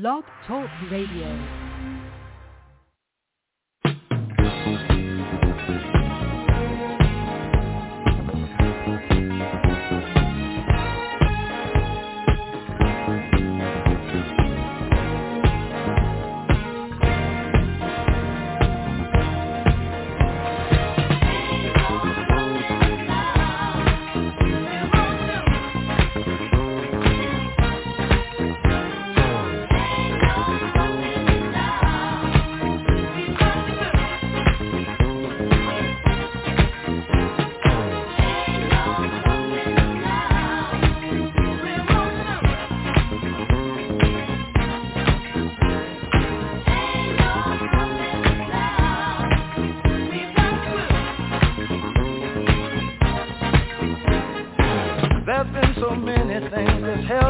Blog Talk Radio.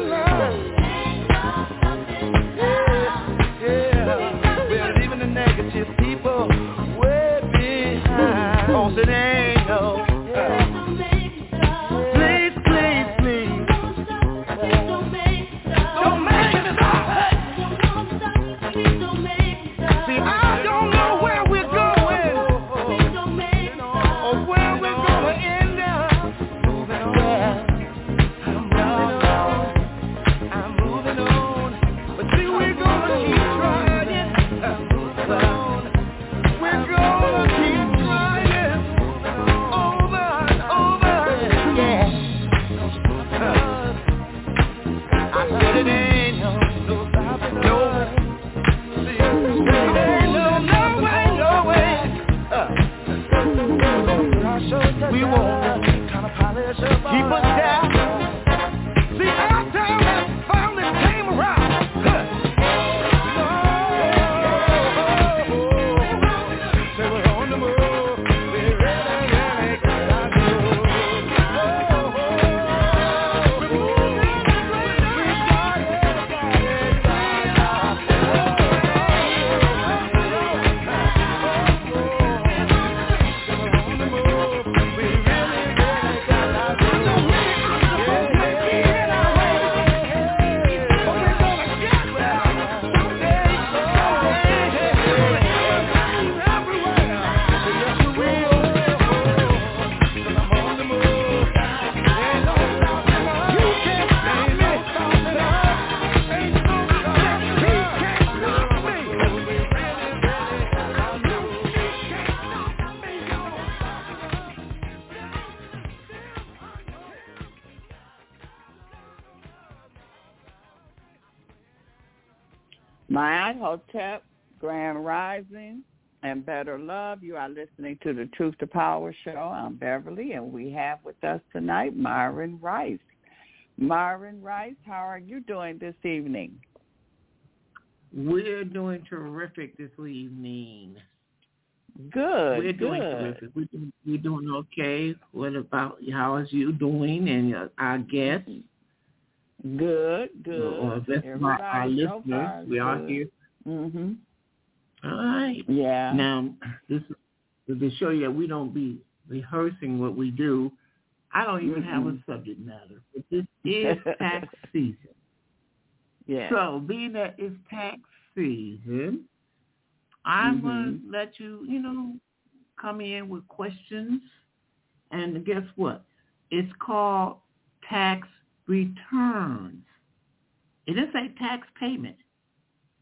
love. Listening to the Truth to Power show. I'm Beverly, and we have with us tonight Myron Rice. Myron Rice, how are you doing this evening? We're doing terrific this evening. Good, We're doing good. terrific. We're doing, we're doing okay. What about how is you doing and uh, our guests? Good, good. Or that's my, our Everybody so listeners. we are good. here. Mhm. All right. Yeah. Now, this is to show you that we don't be rehearsing what we do. I don't even have a subject matter, but this is tax season. yeah. So, being that it's tax season, I'm Mhm. going to let you, you know, come in with questions. And guess what? It's called tax returns. It doesn't say tax payment.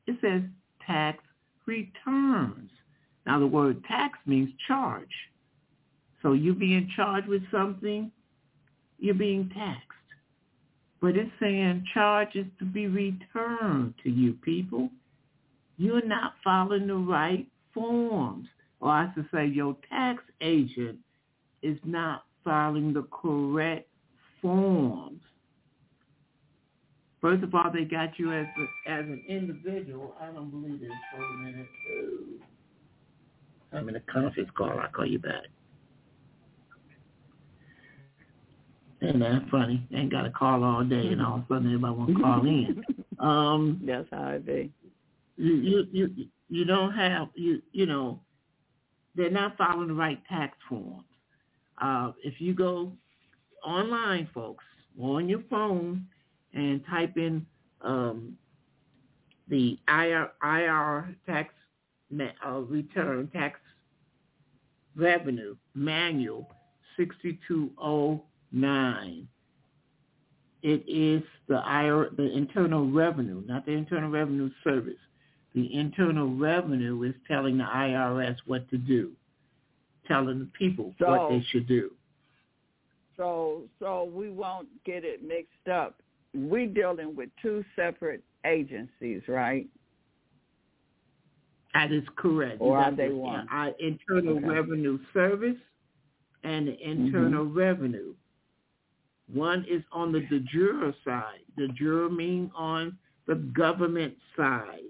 It says tax returns. Now, the word tax means charge. So you being charged with something, you're being taxed. But it's saying charges to be returned to you people. You're not following the right forms. Or I should say your tax agent is not filing the correct forms. First of all, they got you as a, as an individual. I don't believe this for a minute. I'm in a conference call. I'll call you back. Ain't that funny? Ain't got a call all day, and all of a sudden everybody want to call in. Um, That's how it be. you you you you don't have you you know they're not following the right tax forms. Uh, if you go online, folks, on your phone and type in um, the IR, IR tax uh, return tax revenue manual 6209. It is the IR, the Internal Revenue, not the Internal Revenue Service. The Internal Revenue is telling the IRS what to do, telling the people what they should do. So so we won't get it mixed up. We're dealing with two separate agencies, right? That is correct. Or are they one? uh, Internal Okay. Revenue Service and the Internal Revenue. One is on the de jure side. De jure mean on the government side.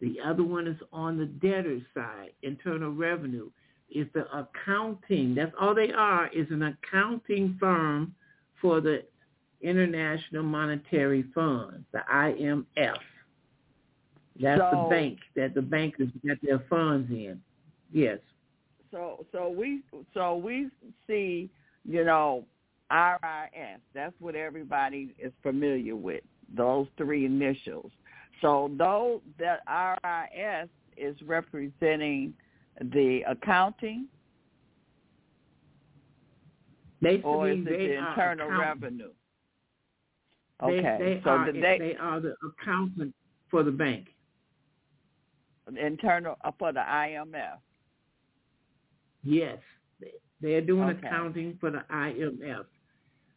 The other one is on the debtor side. Internal Revenue is the accounting. That's all they are is an accounting firm for the International Monetary Fund, the IMF. That's the bank that the bankers get their funds in. Yes. so so we so we see, you know, RIS. That's what everybody is familiar with. Those three initials. So though that RIS is representing the accounting, Basically, or is it they the internal revenue? They, Okay, they so are the, they, they are the accountant for the bank. Internal uh, for the IMF. Yes, They- they're doing Okay. accounting for the IMF.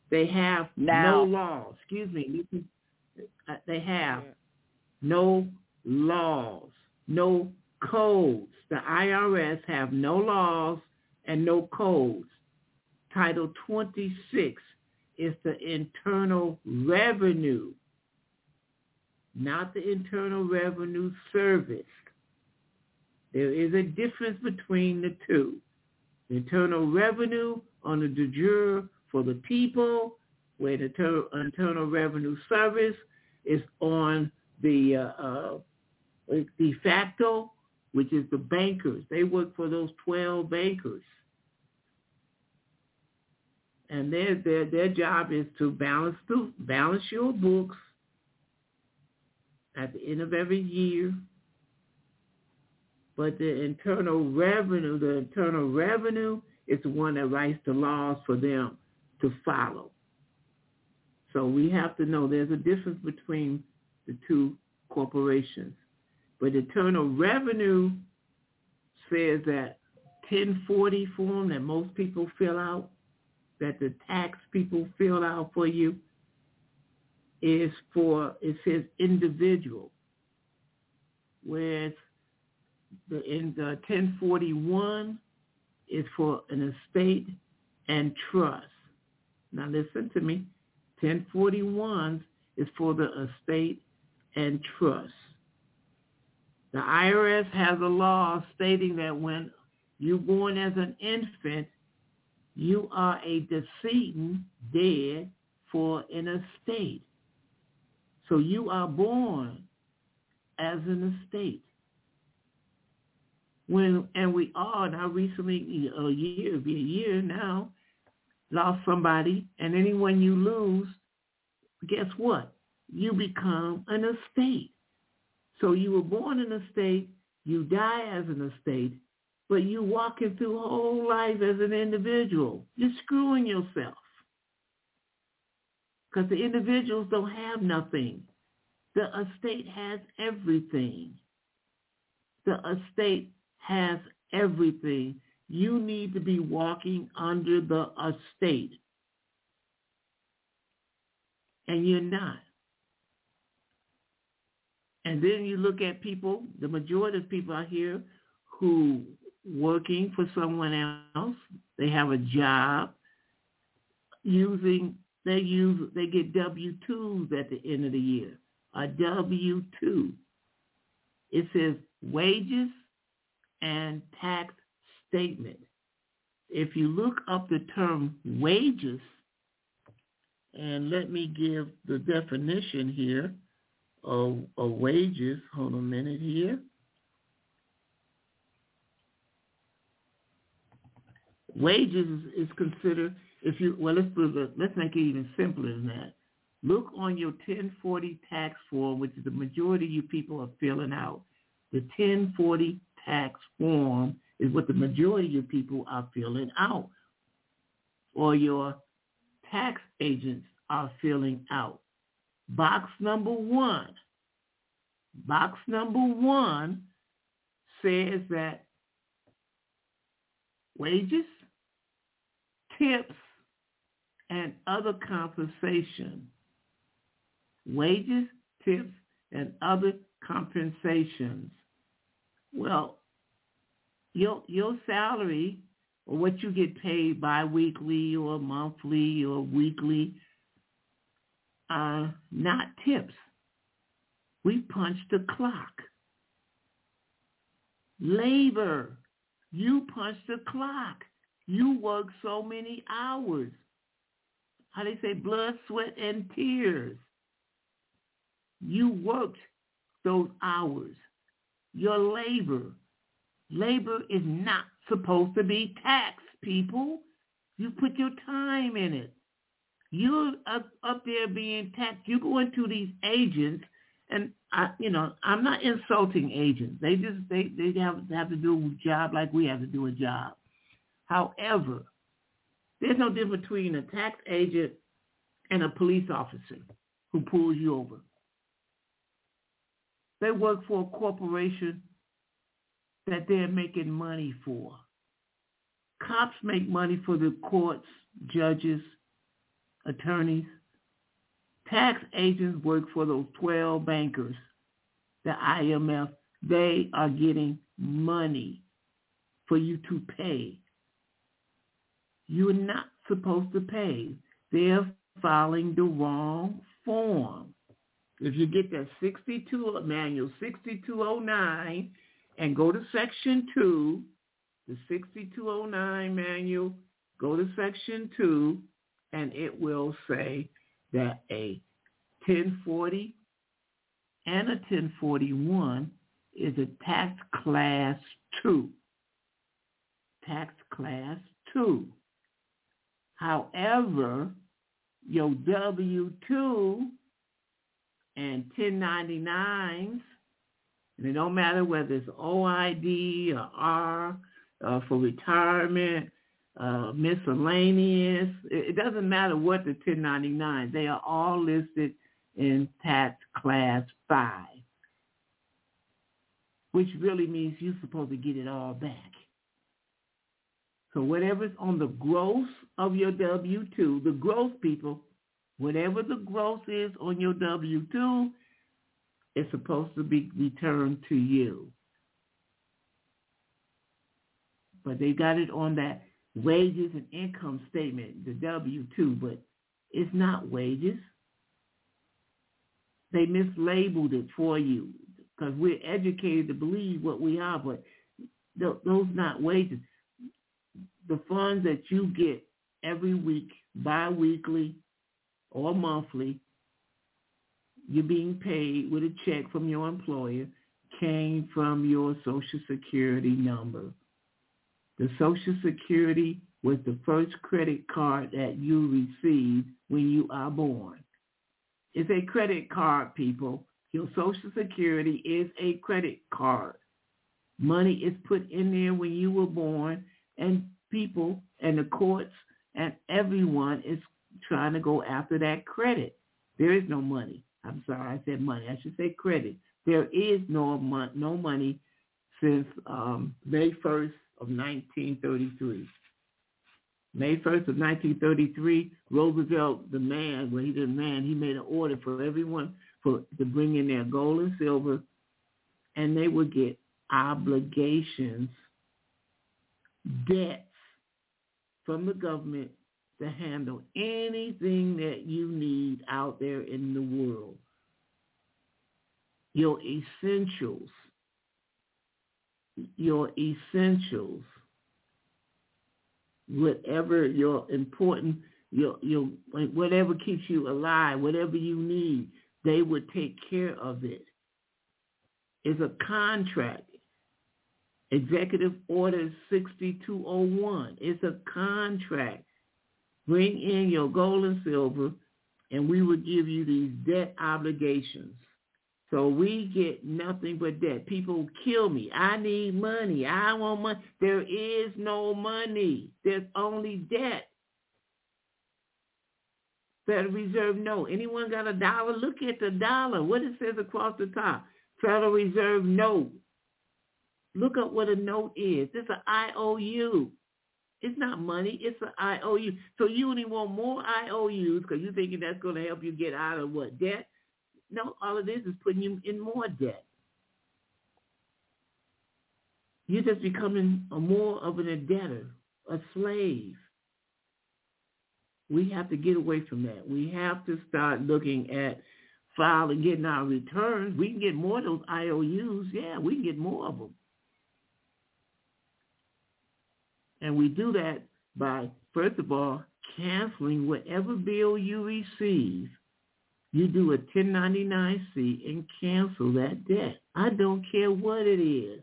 They have Now- no laws. Excuse me. uh, They have no laws, no codes. The IRS have no laws and no codes. Title 26 is the internal revenue, not the internal revenue service. There is a difference between the two. The internal revenue on the de jure for the people, where the ter- internal revenue service is on the uh, uh, de facto, which is the bankers. They work for those 12 bankers. And their, their, their job is to balance, the, balance your books at the end of every year. But the internal revenue, the internal revenue is the one that writes the laws for them to follow. So we have to know there's a difference between the two corporations. But internal revenue says that 1040 form that most people fill out, that the tax people fill out for you, is for, it says individual. Whereas the, in the 1041 is for an estate and trust. Now listen to me. 1041 is for the estate and trust. The IRS has a law stating that when you're born as an infant, you are a decedent dead for an estate. So you are born as an estate. When and we all now recently a year, be a year now, lost somebody, and anyone you lose, guess what? You become an estate. So you were born in a state, you die as an estate, but you walking through whole life as an individual. You're screwing yourself. Because the individuals don't have nothing. The estate has everything. The estate has everything. You need to be walking under the estate. And you're not. And then you look at people, the majority of people out here who working for someone else, they have a job using they use they get W twos at the end of the year. A W two. It says wages and tax statement. If you look up the term wages, and let me give the definition here of, of wages. Hold on a minute here. Wages is, considered if you well let's let's make it even simpler than that. Look on your 1040 tax form, which the majority of you people are filling out. The 1040 tax form is what the majority of people are filling out, or your tax agents are filling out. Box number one. Box number one says that wages, tips, and other compensation. Wages, tips, and other compensations. Well, your your salary or what you get paid biweekly or monthly or weekly are not tips. We punch the clock. Labor. You punch the clock. You work so many hours. How they say blood, sweat, and tears. You worked those hours. Your labor. Labor is not supposed to be taxed, people. You put your time in it. You're up, up there being taxed. You go into these agents, and I, you know, I'm not insulting agents. They just they they have have to do a job like we have to do a job. However, there's no difference between a tax agent and a police officer who pulls you over. They work for a corporation that they're making money for. Cops make money for the courts, judges, attorneys. Tax agents work for those 12 bankers, the IMF. They are getting money for you to pay. You're not supposed to pay. They're filing the wrong form. If you get that 62 manual 6209 and go to section 2, the 6209 manual, go to section 2 and it will say that a 1040 and a 1041 is a tax class 2. Tax class 2. However, your W-2 and 1099s, and it don't matter whether it's OID or R uh, for retirement, uh, miscellaneous. It, it doesn't matter what the 1099. They are all listed in tax class 5, which really means you're supposed to get it all back. So whatever's on the gross of your W-2, the gross people, whatever the gross is on your W-2, is supposed to be returned to you. But they got it on that wages and income statement, the W-2, but it's not wages. They mislabeled it for you because we're educated to believe what we are, but those not wages the funds that you get every week, bi-weekly or monthly, you're being paid with a check from your employer, came from your Social Security number. The Social Security was the first credit card that you received when you are born. It's a credit card, people. Your Social Security is a credit card. Money is put in there when you were born, and people and the courts and everyone is trying to go after that credit. There is no money. I'm sorry, I said money. I should say credit. There is no no money since um, May 1st of 1933. May 1st of 1933, Roosevelt, the man, well, he's a man, he made an order for everyone for to bring in their gold and silver, and they would get obligations, debts from the government to handle anything that you need out there in the world. Your essentials. Your essentials. Whatever your important, your your whatever keeps you alive, whatever you need, they would take care of it. It's a contract. Executive Order 6201. It's a contract. Bring in your gold and silver, and we will give you these debt obligations. So we get nothing but debt. People kill me. I need money. I want money. There is no money. There's only debt. Federal Reserve note. Anyone got a dollar? Look at the dollar. What it says across the top. Federal Reserve note. Look up what a note is. It's an IOU. It's not money. It's an IOU. So you only want more IOUs because you're thinking that's going to help you get out of what debt? No, all of this is putting you in more debt. You're just becoming a more of an debtor, a slave. We have to get away from that. We have to start looking at filing, getting our returns. We can get more of those IOUs. Yeah, we can get more of them. And we do that by, first of all, canceling whatever bill you receive. You do a 1099-C and cancel that debt. I don't care what it is.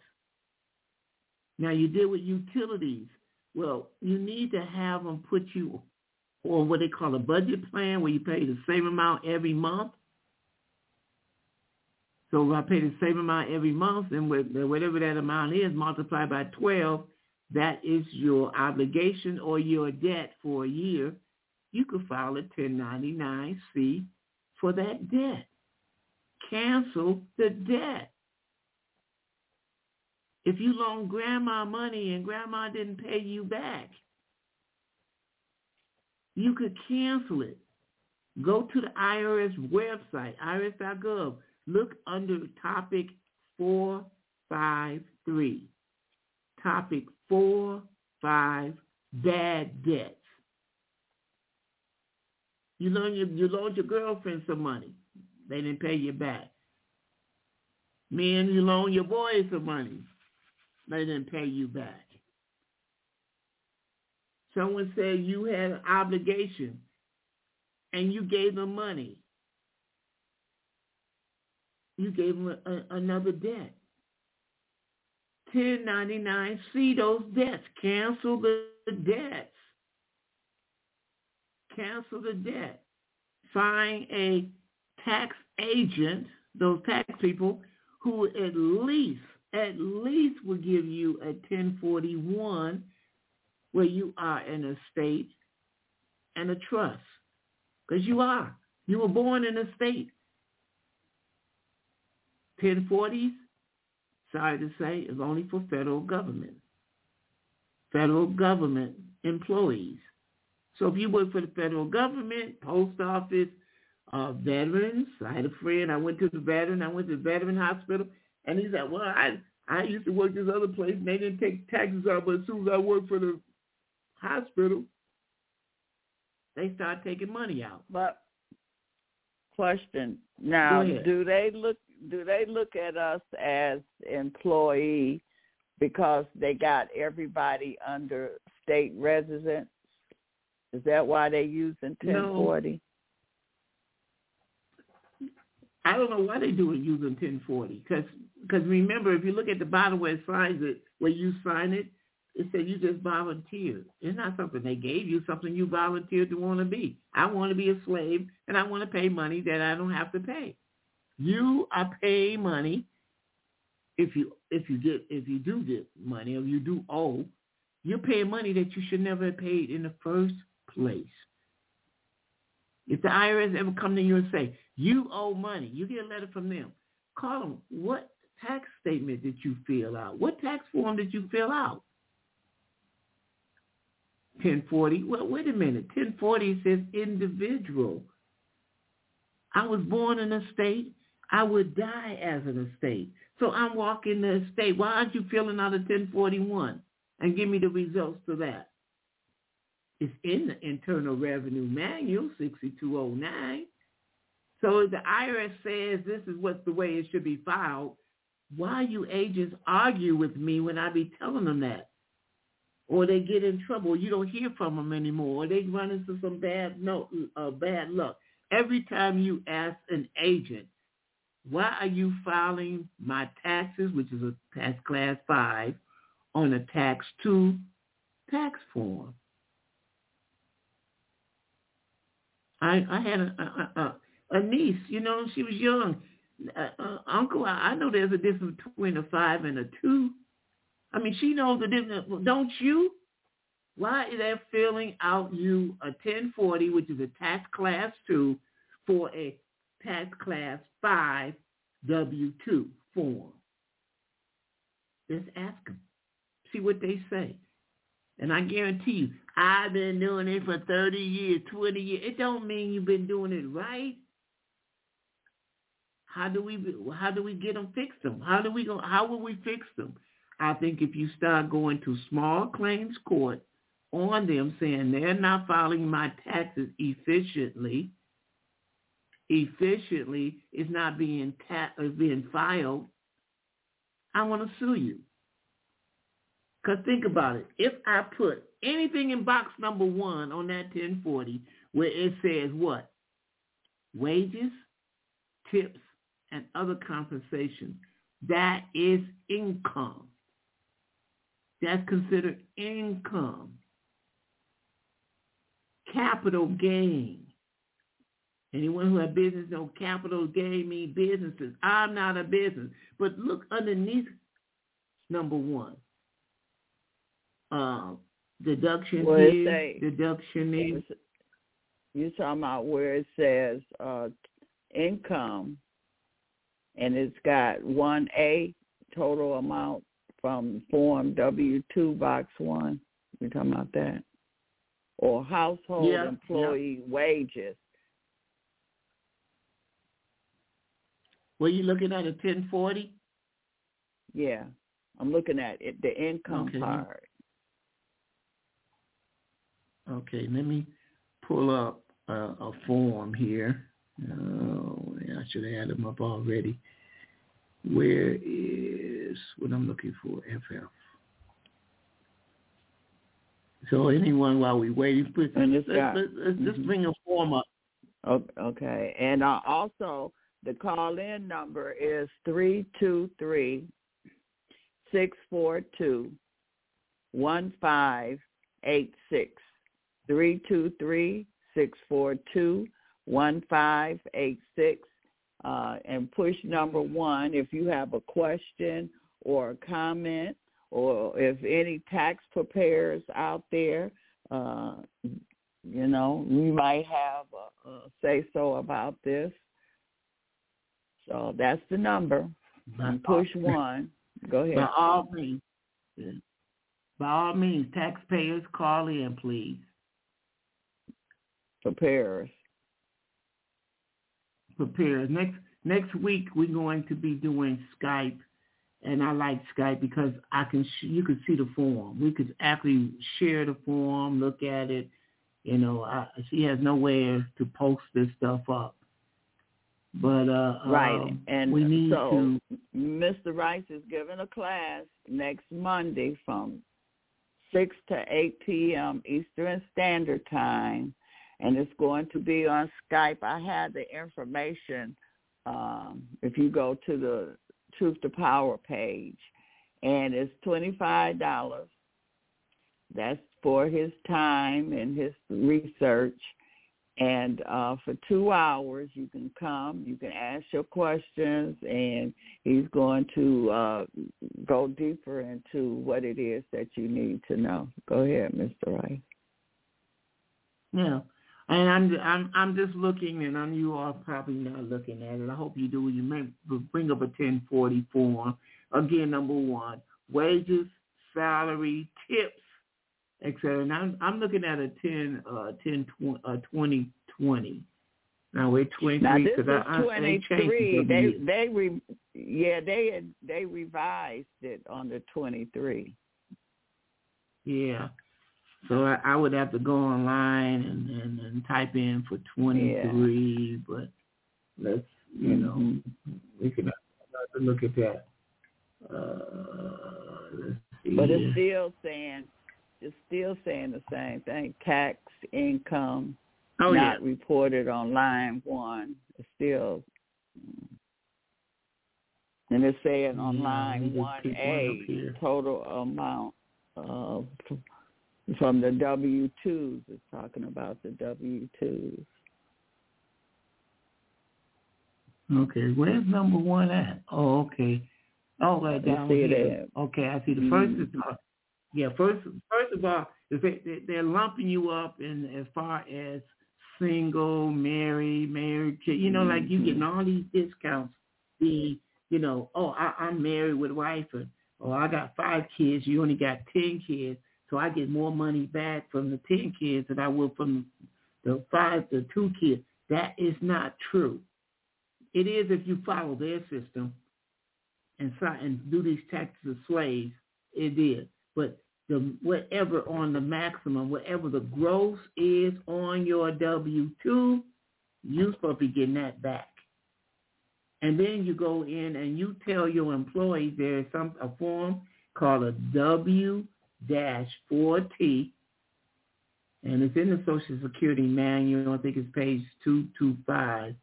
Now you deal with utilities. Well, you need to have them put you on what they call a budget plan where you pay the same amount every month. So if I pay the same amount every month, and whatever that amount is multiplied by 12, that is your obligation or your debt for a year. You could file a 1099-C for that debt. Cancel the debt. If you loan grandma money and grandma didn't pay you back, you could cancel it. Go to the IRS website, irs.gov. Look under topic 453. Topic 4, 5, bad debts. You your, you loaned your girlfriend some money. They didn't pay you back. Men, you loan your boys some money. They didn't pay you back. Someone said you had an obligation and you gave them money. You gave them a, a, another debt. 1099, see those debts. Cancel the debts. Cancel the debt. Find a tax agent, those tax people, who at least, at least will give you a 1041 where you are an estate and a trust. Because you are. You were born in a state. 1040s, sorry to say, is only for federal government. Federal government employees. So if you work for the federal government, post office, uh, veterans, I had a friend, I went to the veteran, I went to the veteran hospital, and he said, well, I, I used to work this other place, and they didn't take taxes out, but as soon as I worked for the hospital, they start taking money out. But question now, do they look do they look at us as employee because they got everybody under state resident? Is that why they using ten forty? I don't know why they do it using ten forty. Because because remember, if you look at the bottom where it signs it, where you sign it, it said you just volunteered. It's not something they gave you, something you volunteered to want to be. I want to be a slave, and I want to pay money that I don't have to pay. You are paying money if you if you get if you do get money or you do owe, you're paying money that you should never have paid in the first place. If the IRS ever come to you and say, you owe money, you get a letter from them, call them, what tax statement did you fill out? What tax form did you fill out? 1040. Well, wait a minute. 1040 says individual. I was born in a state. I would die as an estate. So I'm walking the estate. Why aren't you filling out a 1041 and give me the results to that? It's in the Internal Revenue Manual 6209. So the IRS says this is what's the way it should be filed, why you agents argue with me when I be telling them that? Or they get in trouble. You don't hear from them anymore. Or they run into some bad no, uh, bad luck. Every time you ask an agent, why are you filing my taxes, which is a tax class 5, on a tax 2 tax form? I, I had a, a, a, a niece, you know, she was young. Uh, uh, Uncle, I, I know there's a difference between a 5 and a 2. I mean, she knows the difference. Don't you? Why is they filling out you a 1040, which is a tax class 2, for a tax class 5 W-2 form. Just ask them. See what they say. And I guarantee you, I've been doing it for 30 years, 20 years. It don't mean you've been doing it right. How do we how do we get them fix them? How do we go how will we fix them? I think if you start going to small claims court on them saying they're not filing my taxes efficiently, efficiently is not being ta- is being filed, I want to sue you. Because think about it. If I put anything in box number one on that 1040 where it says what? Wages, tips, and other compensation. That is income. That's considered income. Capital gain. Anyone who has business know capital gain means businesses. I'm not a business. But look underneath number one. Uh, deduction What it here, say? deduction there. You're talking about where it says uh, income, and it's got one A total amount from Form W two Box one. You're talking about that, or household Yeah, yeah. employee wages. Were you looking at a 1040? Yeah, I'm looking at it, the income Okay. part. Okay, let me pull up uh, a form here. Oh, I should have had them up already. Where is what I'm looking for? FF. So anyone while we waiting, please, let's, let's, let's just mhm. bring a form up. Okay, and uh, also the call-in number is three two three six four two one five eight six. Three two three six four two one five eight six. Uh, and push number one if you have a question or a comment, or if any tax preparers out there, uh, you know, we might have a, a say so about this. So that's the number. And push one. Go ahead. By all means, by all means, taxpayers call in, please. Preparers. prepare. Next next week we're going to be doing Skype, and I like Skype because I can sh- you can see the form. We could actually share the form, look at it. You know, I, she has nowhere to post this stuff up. But uh, Right. um, and we need so to. Mr. Rice is giving a class next Monday from 6 to 8 p.m. Eastern Standard Time, and it's going to be on Skype. I had the information um, if you go to the Truth to Power page, and it's $25. That's for his time and his research. And uh, for two hours, you can come, you can ask your questions, and he's going to uh, go deeper into what it is that you need to know. Go ahead, Mr. Rice. Yeah. And I'm I'm I'm just looking, and I'm you are probably not looking at it. I hope you do. You may bring up a 1040 form. Again, number one, wages, salary, tips, etc. And I'm I'm looking at a 10 uh 10 20, uh 2020. Now we're 23 Now this is because I, I they 23. They they re, yeah they had, they revised it on the 23. Yeah. So I, I would have to go online and, and, and type in for 23, but let's, you know, Mhm. we can to look at that. Uh, let's see. But it's still saying it's still saying the same thing. Tax income oh, yeah. not reported on line one. It's still mm. and it's saying on mm, line me just one A total amount of from the W twos. It's talking about the W twos. Okay, where's number one at? Oh, okay. Oh, right down see it here. there. Okay, I see. The first mm-hmm. is, yeah, first first of all, if they, they, they're lumping you up in as far as single, married, married. You know, like you getting mm-hmm. all these discounts. The you know, oh, I, I'm married with wife, or oh, I got five kids. You only got ten kids, so I get more money back from the ten kids than I would from the five, the two kids. That is not true. It is if you follow their system and and do these taxes of slaves. It is, but the whatever on the maximum, whatever the gross is on your W two, you're supposed to be getting that back. And then you go in and you tell your employees there is some a form called a W dash four T, and it's in the Social Security manual. I think it's page two two five.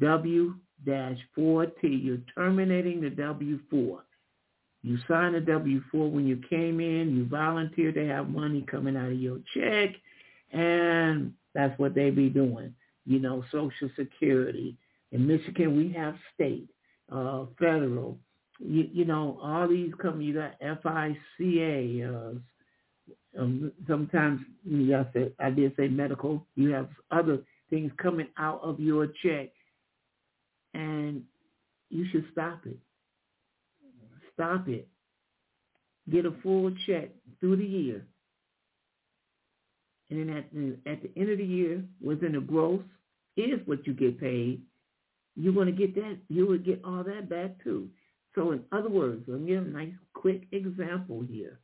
W dash four T. You're terminating the W four. You signed a W-4 when you came in. You volunteered to have money coming out of your check. And that's what they be doing. You know, Social Security. In Michigan, we have state, uh, federal. You, you know, all these companies, you got FICA, uh, um, sometimes you I did say medical. You have other things coming out of your check, and you should stop it. Stop it. Get a full check through the year. And then at the, at the end of the year, within the gross is what you get paid. You're going to get that. You would get all that back too. So in other words, let me give a nice quick example here.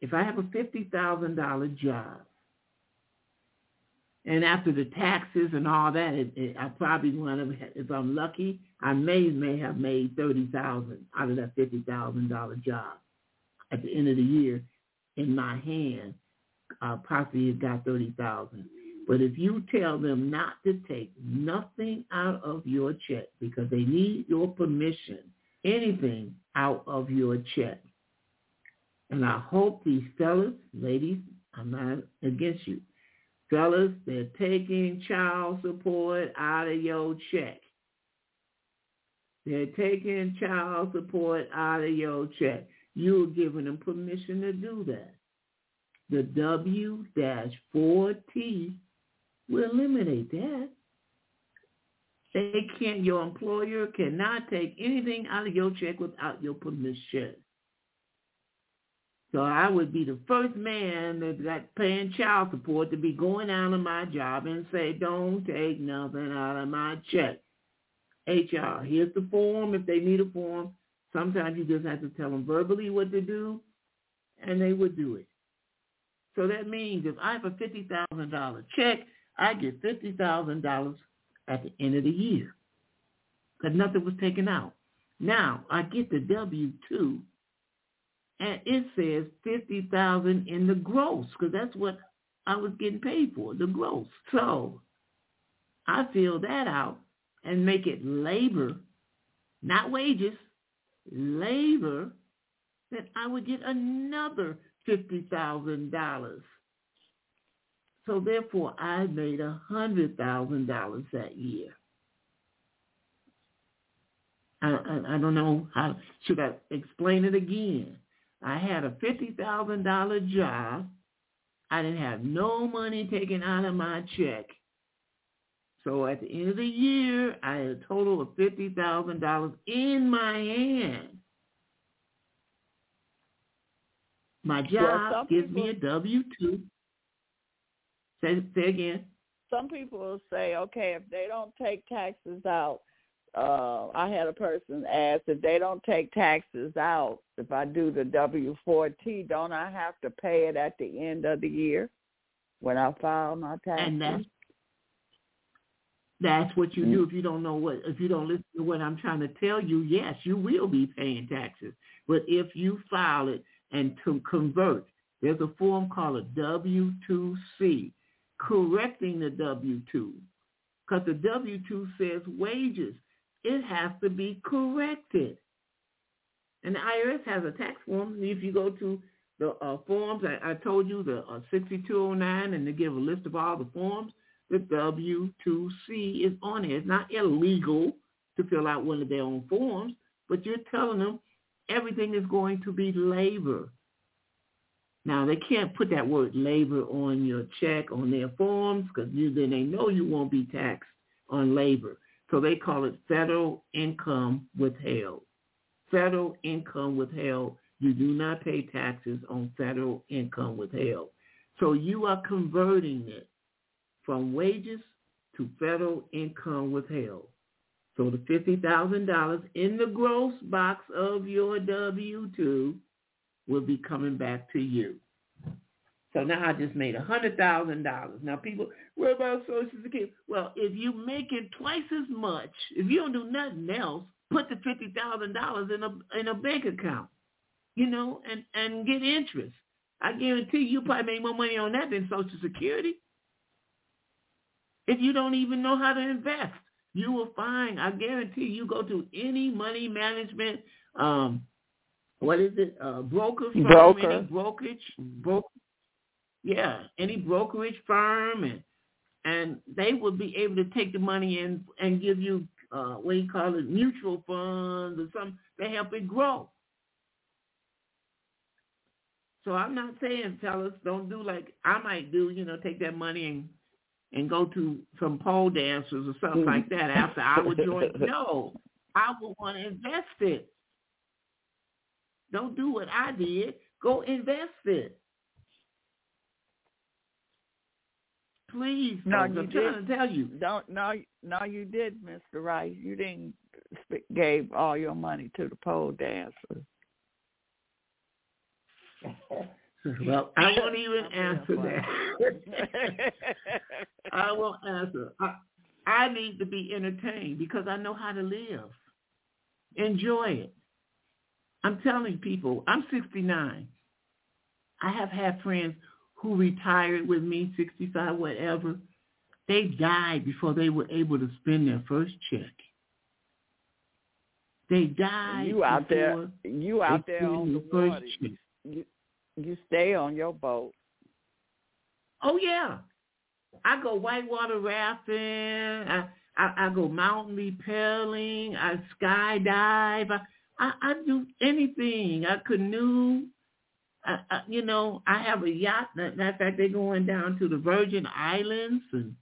If I have a $50,000 job, and after the taxes and all that, it, it, I probably want to, if I'm lucky, I may may have made thirty thousand out of that fifty thousand dollar job. At the end of the year, in my hand, uh, possibly got thirty thousand. But if you tell them not to take nothing out of your check because they need your permission, anything out of your check, and I hope these fellas, ladies, I'm not against you, Fellas, they're taking child support out of your check. They're taking child support out of your check. You're giving them permission to do that. The W-4T will eliminate that. They can't, your employer cannot take anything out of your check without your permission. So I would be the first man that got paying child support to be going out of my job and say, don't take nothing out of my check. HR, here's the form if they need a form. Sometimes you just have to tell them verbally what to do, and they would do it. So that means if I have a $50,000 check, I get $50,000 at the end of the year because nothing was taken out. Now I get the W-2 and it says 50000 in the gross because that's what I was getting paid for, the gross. So I fill that out and make it labor, not wages, labor, then I would get another $50,000. So therefore, I made a $100,000 that year. I, I, I don't know how, should I explain it again? I had a $50,000 job. I didn't have no money taken out of my check. So at the end of the year, I had a total of $50,000 in my hand. My job well, gives people, me a W-2. Say, say again. Some people will say, okay, if they don't take taxes out, uh, I had a person ask if they don't take taxes out, if I do the W-4T, don't I have to pay it at the end of the year when I file my taxes? And that's, that's what you do if you don't know what, if you don't listen to what I'm trying to tell you, yes, you will be paying taxes. But if you file it and to convert, there's a form called a W-2C, correcting the W-2 because the W-2 says wages it has to be corrected. And the IRS has a tax form. If you go to the uh, forms, I, I, told you the uh, 6209, and they give a list of all the forms. The W-2C is on it. It's not illegal to fill out one of their own forms, but you're telling them everything is going to be labor. Now, they can't put that word labor on your check, on their forms, because then they know you won't be taxed on labor. So they call it federal income withheld. Federal income withheld. You do not pay taxes on federal income withheld. So you are converting it from wages to federal income withheld. So the $50,000 in the gross box of your W-2 will be coming back to you. So now I just made a hundred thousand dollars. Now people, what about Social Security? Well, if you make it twice as much, if you don't do nothing else, put the fifty thousand dollars in a in a bank account, you know, and and get interest. I guarantee you probably make more money on that than Social Security. If you don't even know how to invest, you will find. I guarantee you go to any money management um, what is it? Uh, broker firm, Broker. any brokerage, bro- yeah, any brokerage firm, and and they will be able to take the money in and give you uh, what do you call it, mutual funds or something to help it grow. So I'm not saying, fellas, don't do like I might do, you know, take that money and and go to some pole dancers or something mm. like that after I would join. No, I would want to invest it. Don't do what I did. Go invest it. Please, No, folks, you I'm trying to tell you. Don't no no you did, Mr. Rice. You didn't gave all your money to the pole dancers. Well, I won't even answer that. I won't answer. I, I need to be entertained because I know how to live. Enjoy it. I'm telling people, I'm 69. I have had friends who retired with me, 65, whatever. They died before they were able to spend their first check. They died you out there before you out they there on the their first check. You, you stay on your boat. Oh yeah, I go whitewater rafting. I I, I go mountain rappelling. I skydive. I, I I do anything. I canoe. I, I, you know, I have a yacht. Matter of fact, they're going down to the Virgin Islands and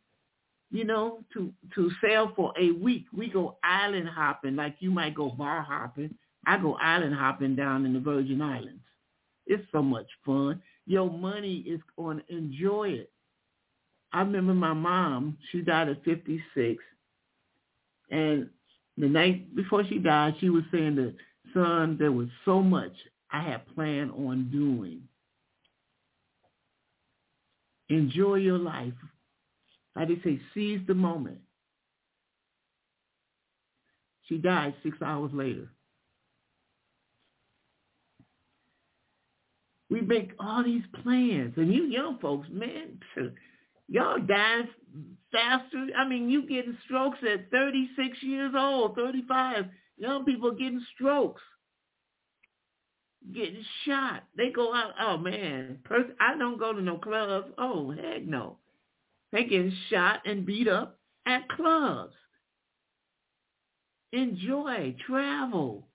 you know to to sail for a week. We go island hopping like you might go bar hopping. I go island hopping down in the Virgin Islands. It's so much fun. Your money is to enjoy it. I remember my mom, she died at 56. And the night before she died, she was saying that, son, there was so much I had planned on doing. Enjoy your life. Like they say, seize the moment. She died six hours later. We make all these plans, and you young folks, man, y'all dying faster. I mean, you getting strokes at 36 years old, 35. Young people getting strokes, getting shot. They go out. Oh man, I don't go to no clubs. Oh heck no, they getting shot and beat up at clubs. Enjoy, travel,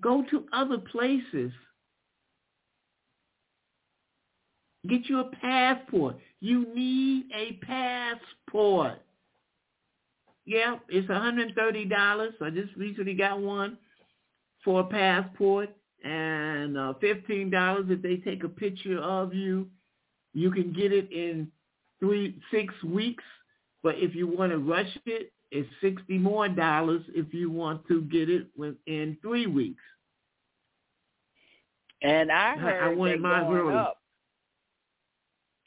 go to other places. Get you a passport. You need a passport. Yeah, it's $130. I just recently got one for a passport and uh, $15 if they take a picture of you. You can get it in three, six weeks. But if you want to rush it, it's 60 more dollars if you want to get it within three weeks. And I I- I heard wanted mine going early. up.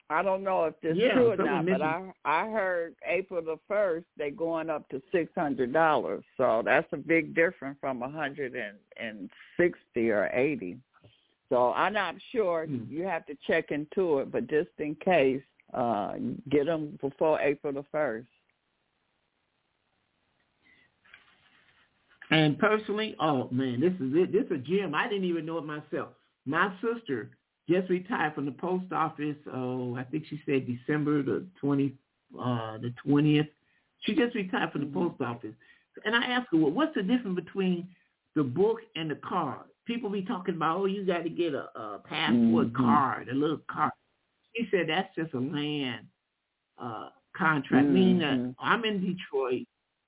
I don't know if this is Yeah, true or not, but I I heard April the first they going up to six hundred dollars. So that's a big difference from a hundred and and sixty or eighty. So I'm not sure. Hmm. You have to check into it, but just in case, uh, get them before April the first. And personally, oh man, this is it. This is a gem. I didn't even know it myself. My sister just retired from the post office. Oh, I think she said December the twenty, uh, the twentieth. She just retired from the Mhm. post office, and I asked her, well, what's the difference between the book and the card? People be talking about, oh, you got to get a, a passport Mhm. card, a little card. She said that's just a land uh, contract. Meaning that Mhm. I'm in Detroit.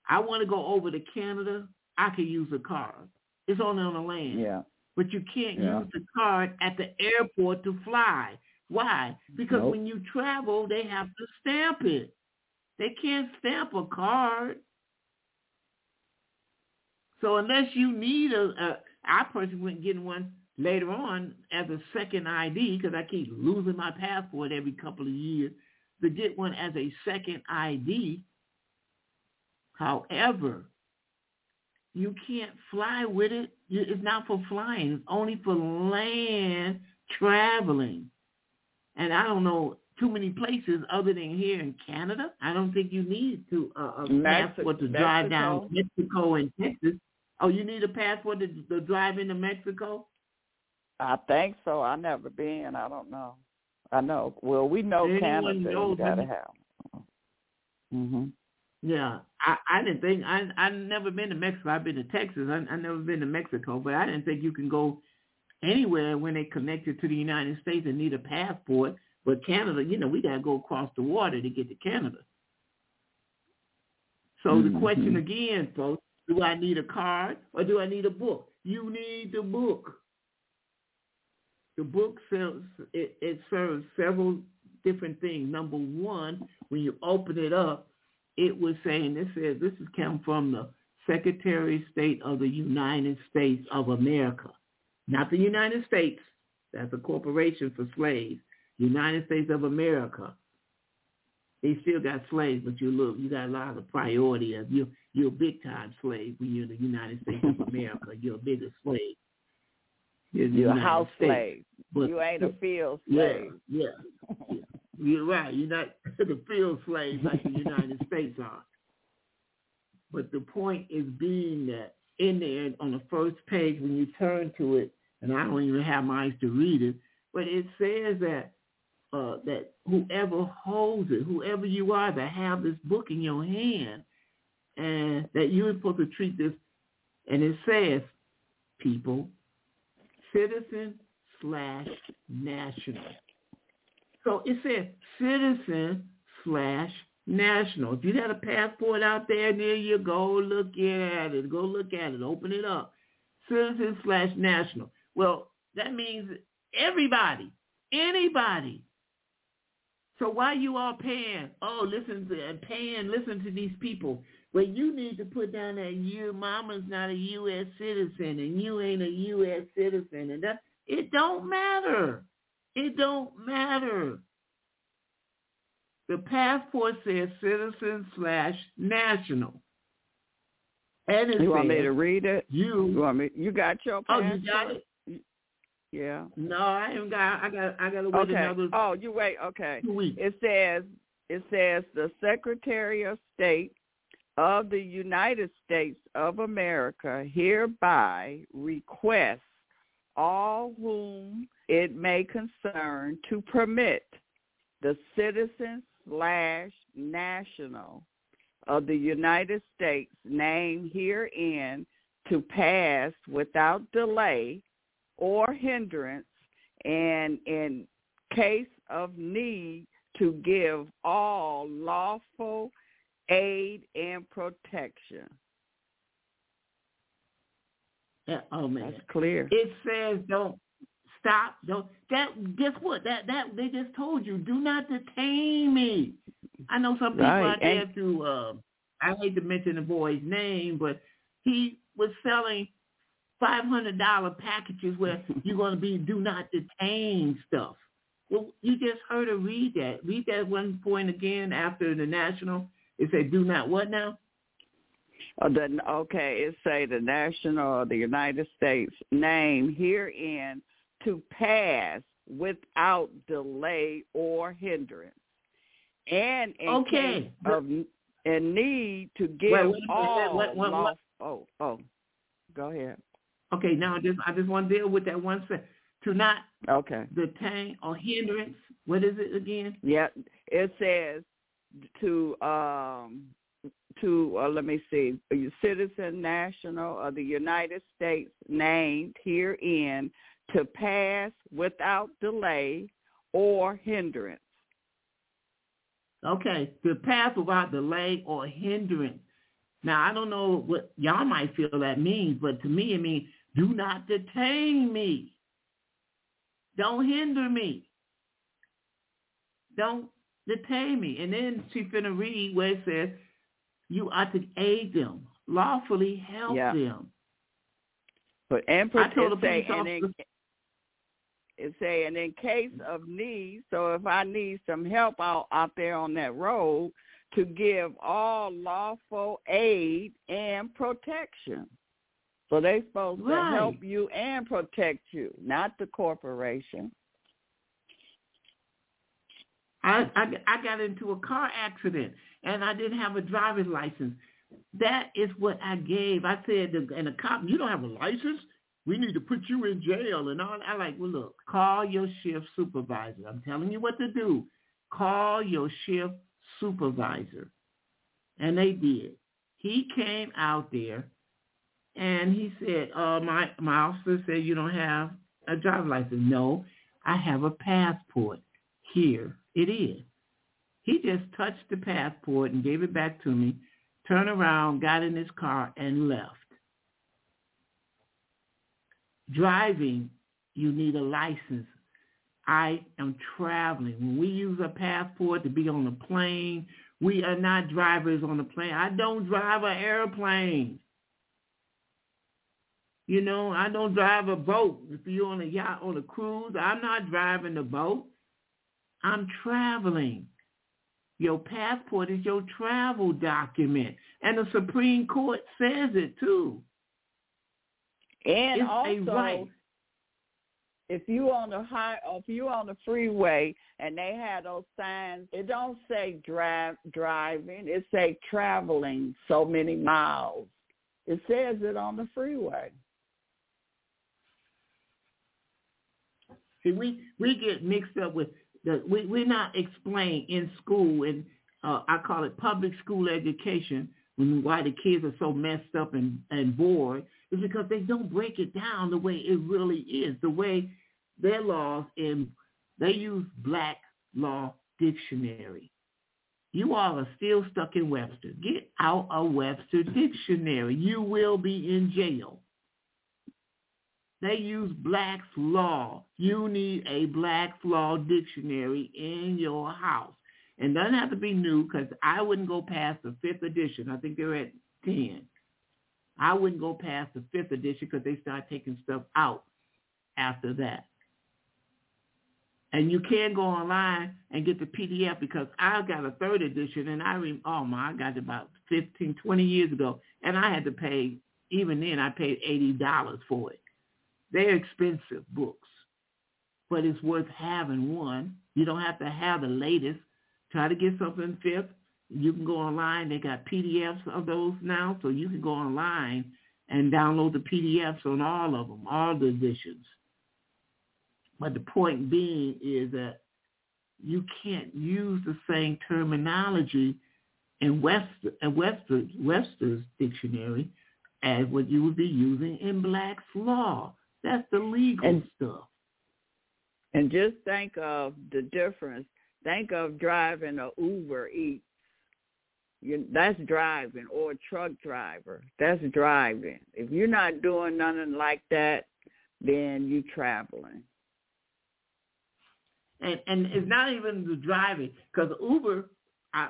I want to go over to Canada. I can use a card. It's only on the land. Yeah. But you can't Yeah. use the card at the airport to fly. Why? Because Nope. when you travel, they have to stamp it. They can't stamp a card. So unless you need a, a I personally went getting one later on as a second ID because I keep losing my passport every couple of years to get one as a second ID. However, you can't fly with it. It's not for flying. It's only for land traveling. And I don't know too many places other than here in Canada. I don't think you need to uh, a Mexi- passport to drive down Mexico. Mexico and Texas. Oh, you need a passport to, to drive into Mexico? I think so. I never been. I don't know. I know. Well, we know Anyone Canada. knows You gotta have. Mhm. Yeah, I I didn't think I I never been to Mexico. I've been to Texas. I I never been to Mexico, but I didn't think you can go anywhere when they connected to the United States and need a passport. But Canada, you know, we gotta go across the water to get to Canada. So the mm-hmm. question again, folks, do I need a card or do I need a book? You need the book. The book serves it, it serves several different things. Number one, when you open it up, it was saying this says this is come from the Secretary of State of the United States of America, not the United States. That's a corporation for slaves. United States of America. They still got slaves, but you look, you got a lot of priority of you. You're a big time slave when you're in the United States of America. You're a bigger slave. the You're a house States. slave. But- you ain't a field yeah, slave. yeah. yeah. You're right. You're not the field slaves like the United States are. But the point is being that in there on the first page when you turn to it, and I don't even have my eyes to read it, but it says that uh, that whoever holds it, whoever you are that have this book in your hand, and that you're supposed to treat this, and it says, people, citizen slash national. So it says citizen slash national. If you got a passport out there near you, go look at it. Go look at it. Open it up. Citizen slash national. Well, that means everybody, anybody. So why you all paying? Oh, listen to and paying. Listen to these people. Well, you need to put down that your mama's not a U.S. citizen and you ain't a U.S. citizen, and that it don't matter. It don't matter. The passport says citizen slash national. And it You want me to read it? You you. want me? You got your passport? Oh, you got it? Yeah. No, I ain't got. I got. I got to wait Okay. another Oh, you wait. Okay. two weeks. It says it says the Secretary of State of the United States of America hereby requests all whom it may concern to permit the citizen slash national of the United States named herein to pass without delay or hindrance and in case of need to give all lawful aid and protection. Yeah, oh man, That's clear. it says don't stop. Don't that. Guess what? That that they just told you. Do not detain me. I know some people Right, out there and- to. Uh, I hate to mention the boy's name, but he was selling five hundred dollar packages where you're going to be do not detain stuff. Well, you just heard her read that. Read that one point again after the national. It said do not what now? Uh, the, okay, it say the national of the United States name herein to pass without delay or hindrance, and in Okay, case of need to give Wait, wait all what- what- what- law- Oh, oh, go ahead. Okay, now I just I just want to deal with that one sentence. To not Okay. detain or hindrance. What is it again? Yeah, it says to um to uh, let me see, a citizen national of the United States named herein to pass without delay or hindrance. Okay, to pass without delay or hindrance. Now I don't know what y'all might feel that means, but to me it means do not detain me. Don't hinder me. Don't detain me. And then she finna read where it says you are to aid them, lawfully help Yeah. them. But and I told the police and officer- it say and in case of need, so if I need some help out out there on that road, to give all lawful aid and protection. So they supposed to help you and protect you, not the corporation. I, I I got into a car accident and I didn't have a driver's license. That is what I gave. I said, and the cop, you don't have a license? We need to put you in jail and all. I like, well, look, call your shift supervisor. I'm telling you what to do. Call your shift supervisor. And they did. He came out there and he said, uh, my, my officer said you don't have a driver's license. No, I have a passport. Here it is. He just touched the passport and gave it back to me, turned around, got in his car, and left. Driving, you need a license. I am traveling. When we use a passport to be on a plane, we are not drivers on a plane. I don't drive an airplane. You know, I don't drive a boat. If you're on a yacht, on a cruise, I'm not driving the boat. I'm traveling. Your passport is your travel document. And the Supreme Court says it too. And it's also, right. if you on the high, if you on the freeway and they had those signs, it don't say drive driving. It say traveling so many miles. It says it on the freeway. See, we we get mixed up with the we we're not explained in school and uh, I call it public school education when why the kids are so messed up and and bored is because they don't break it down the way it really is the way their laws in they use black law dictionary. You all are still stuck in Webster. Get out a Webster dictionary. You will be in jail. They use Black's Law. You need a Black's Law dictionary in your house. And doesn't have to be new because I wouldn't go past the fifth edition. I think they're at 10. I wouldn't go past the fifth edition because they start taking stuff out after that. And you can go online and get the PDF because I got a third edition and I, re- oh my, I got it about 15, 20 years ago. And I had to pay, even then I paid $80 for it. They're expensive books, but it's worth having one. You don't have to have the latest. Try to get something fifth. You can go online. They got PDFs of those now, so you can go online and download the PDFs on all of them, all the editions. But the point being is that you can't use the same terminology in in Webster's, Webster's dictionary as what you would be using in Black's law. That's the legal and, stuff. And just think of the difference. Think of driving a Uber Eats. You, that's driving or a truck driver. That's driving. If you're not doing nothing like that, then you're traveling. And and it's not even the driving because Uber, I,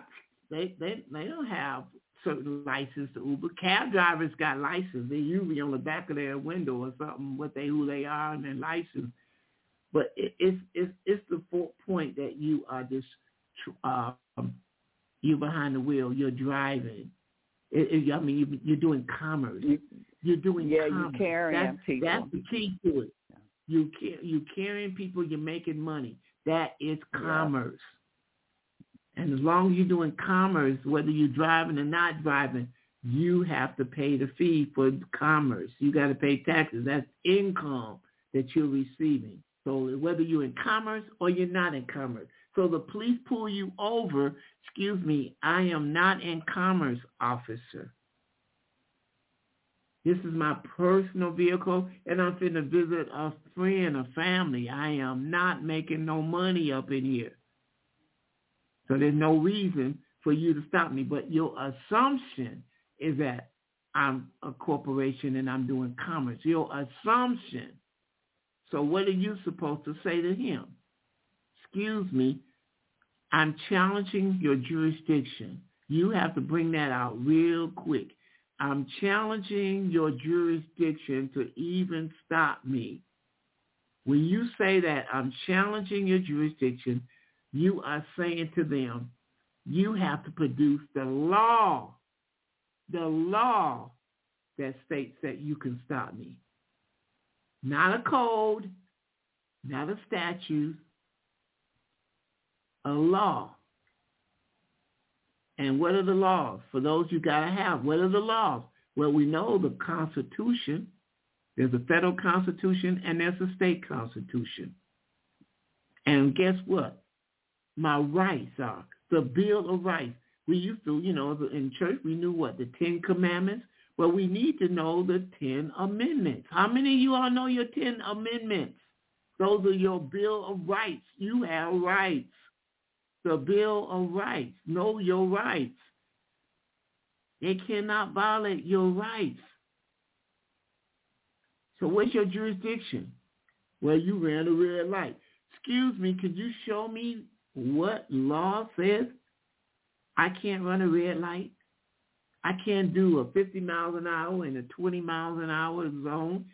they they they don't have certain license to Uber. Cab drivers got license. They usually on the back of their window or something what they who they are and their license. But it, it's it's it's the point that you are just um, you're behind the wheel. You're driving. It, it, I mean, you, you're doing commerce. You're doing yeah, commerce. you carrying that's, people. That's the key to it. You you carrying people. You're making money. That is commerce. Yeah. And as long as you're doing commerce, whether you're driving or not driving, you have to pay the fee for commerce. You got to pay taxes. That's income that you're receiving. So whether you're in commerce or you're not in commerce. So the police pull you over, excuse me, I am not in commerce, officer. This is my personal vehicle, and I'm finna visit a friend, a family. I am not making no money up in here. So there's no reason for you to stop me. But your assumption is that I'm a corporation and I'm doing commerce. Your assumption. So what are you supposed to say to him? Excuse me, I'm challenging your jurisdiction. You have to bring that out real quick. I'm challenging your jurisdiction to even stop me. When you say that I'm challenging your jurisdiction, you are saying to them, you have to produce the law, the law that states that you can stop me. Not a code, not a statute, a law. And what are the laws? For those you got to have, what are the laws? Well, we know the Constitution. There's a federal Constitution and there's a state Constitution. And guess what? My rights are the Bill of Rights. We used to, you know, in church, we knew what? The Ten Commandments. Well, we need to know the Ten Amendments. How many of you all know your Ten Amendments? Those are your Bill of Rights. You have rights. The Bill of Rights. Know your rights. They cannot violate your rights. So what's your jurisdiction? Well, you ran a red light. Excuse me, could you show me what law says I can't run a red light? I can't do a 50 miles an hour in a 20 miles an hour zone.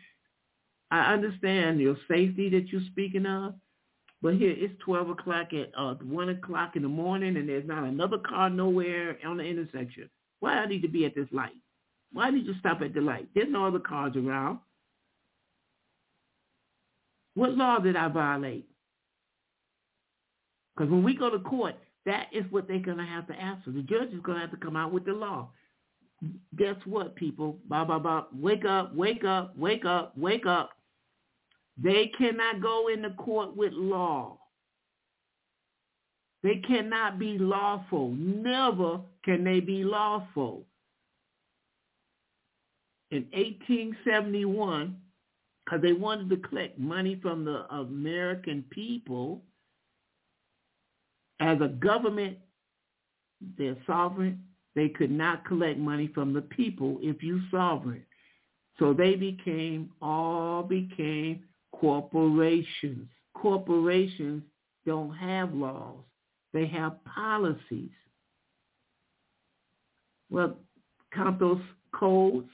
I understand your safety that you're speaking of, but here it's 12 o'clock at uh, 1 o'clock in the morning and there's not another car nowhere on the intersection. Why I need to be at this light? Why did you stop at the light? There's no other cars around. What law did I violate? Because when we go to court, that is what they're going to have to answer. The judge is going to have to come out with the law. Guess what, people? Blah, blah, blah. Wake up, wake up, wake up, wake up. They cannot go into court with law. They cannot be lawful. Never can they be lawful. In 1871, because they wanted to collect money from the American people, as a government, they're sovereign. They could not collect money from the people if you sovereign. So they became, all became corporations. Corporations don't have laws. They have policies. Well, count those codes,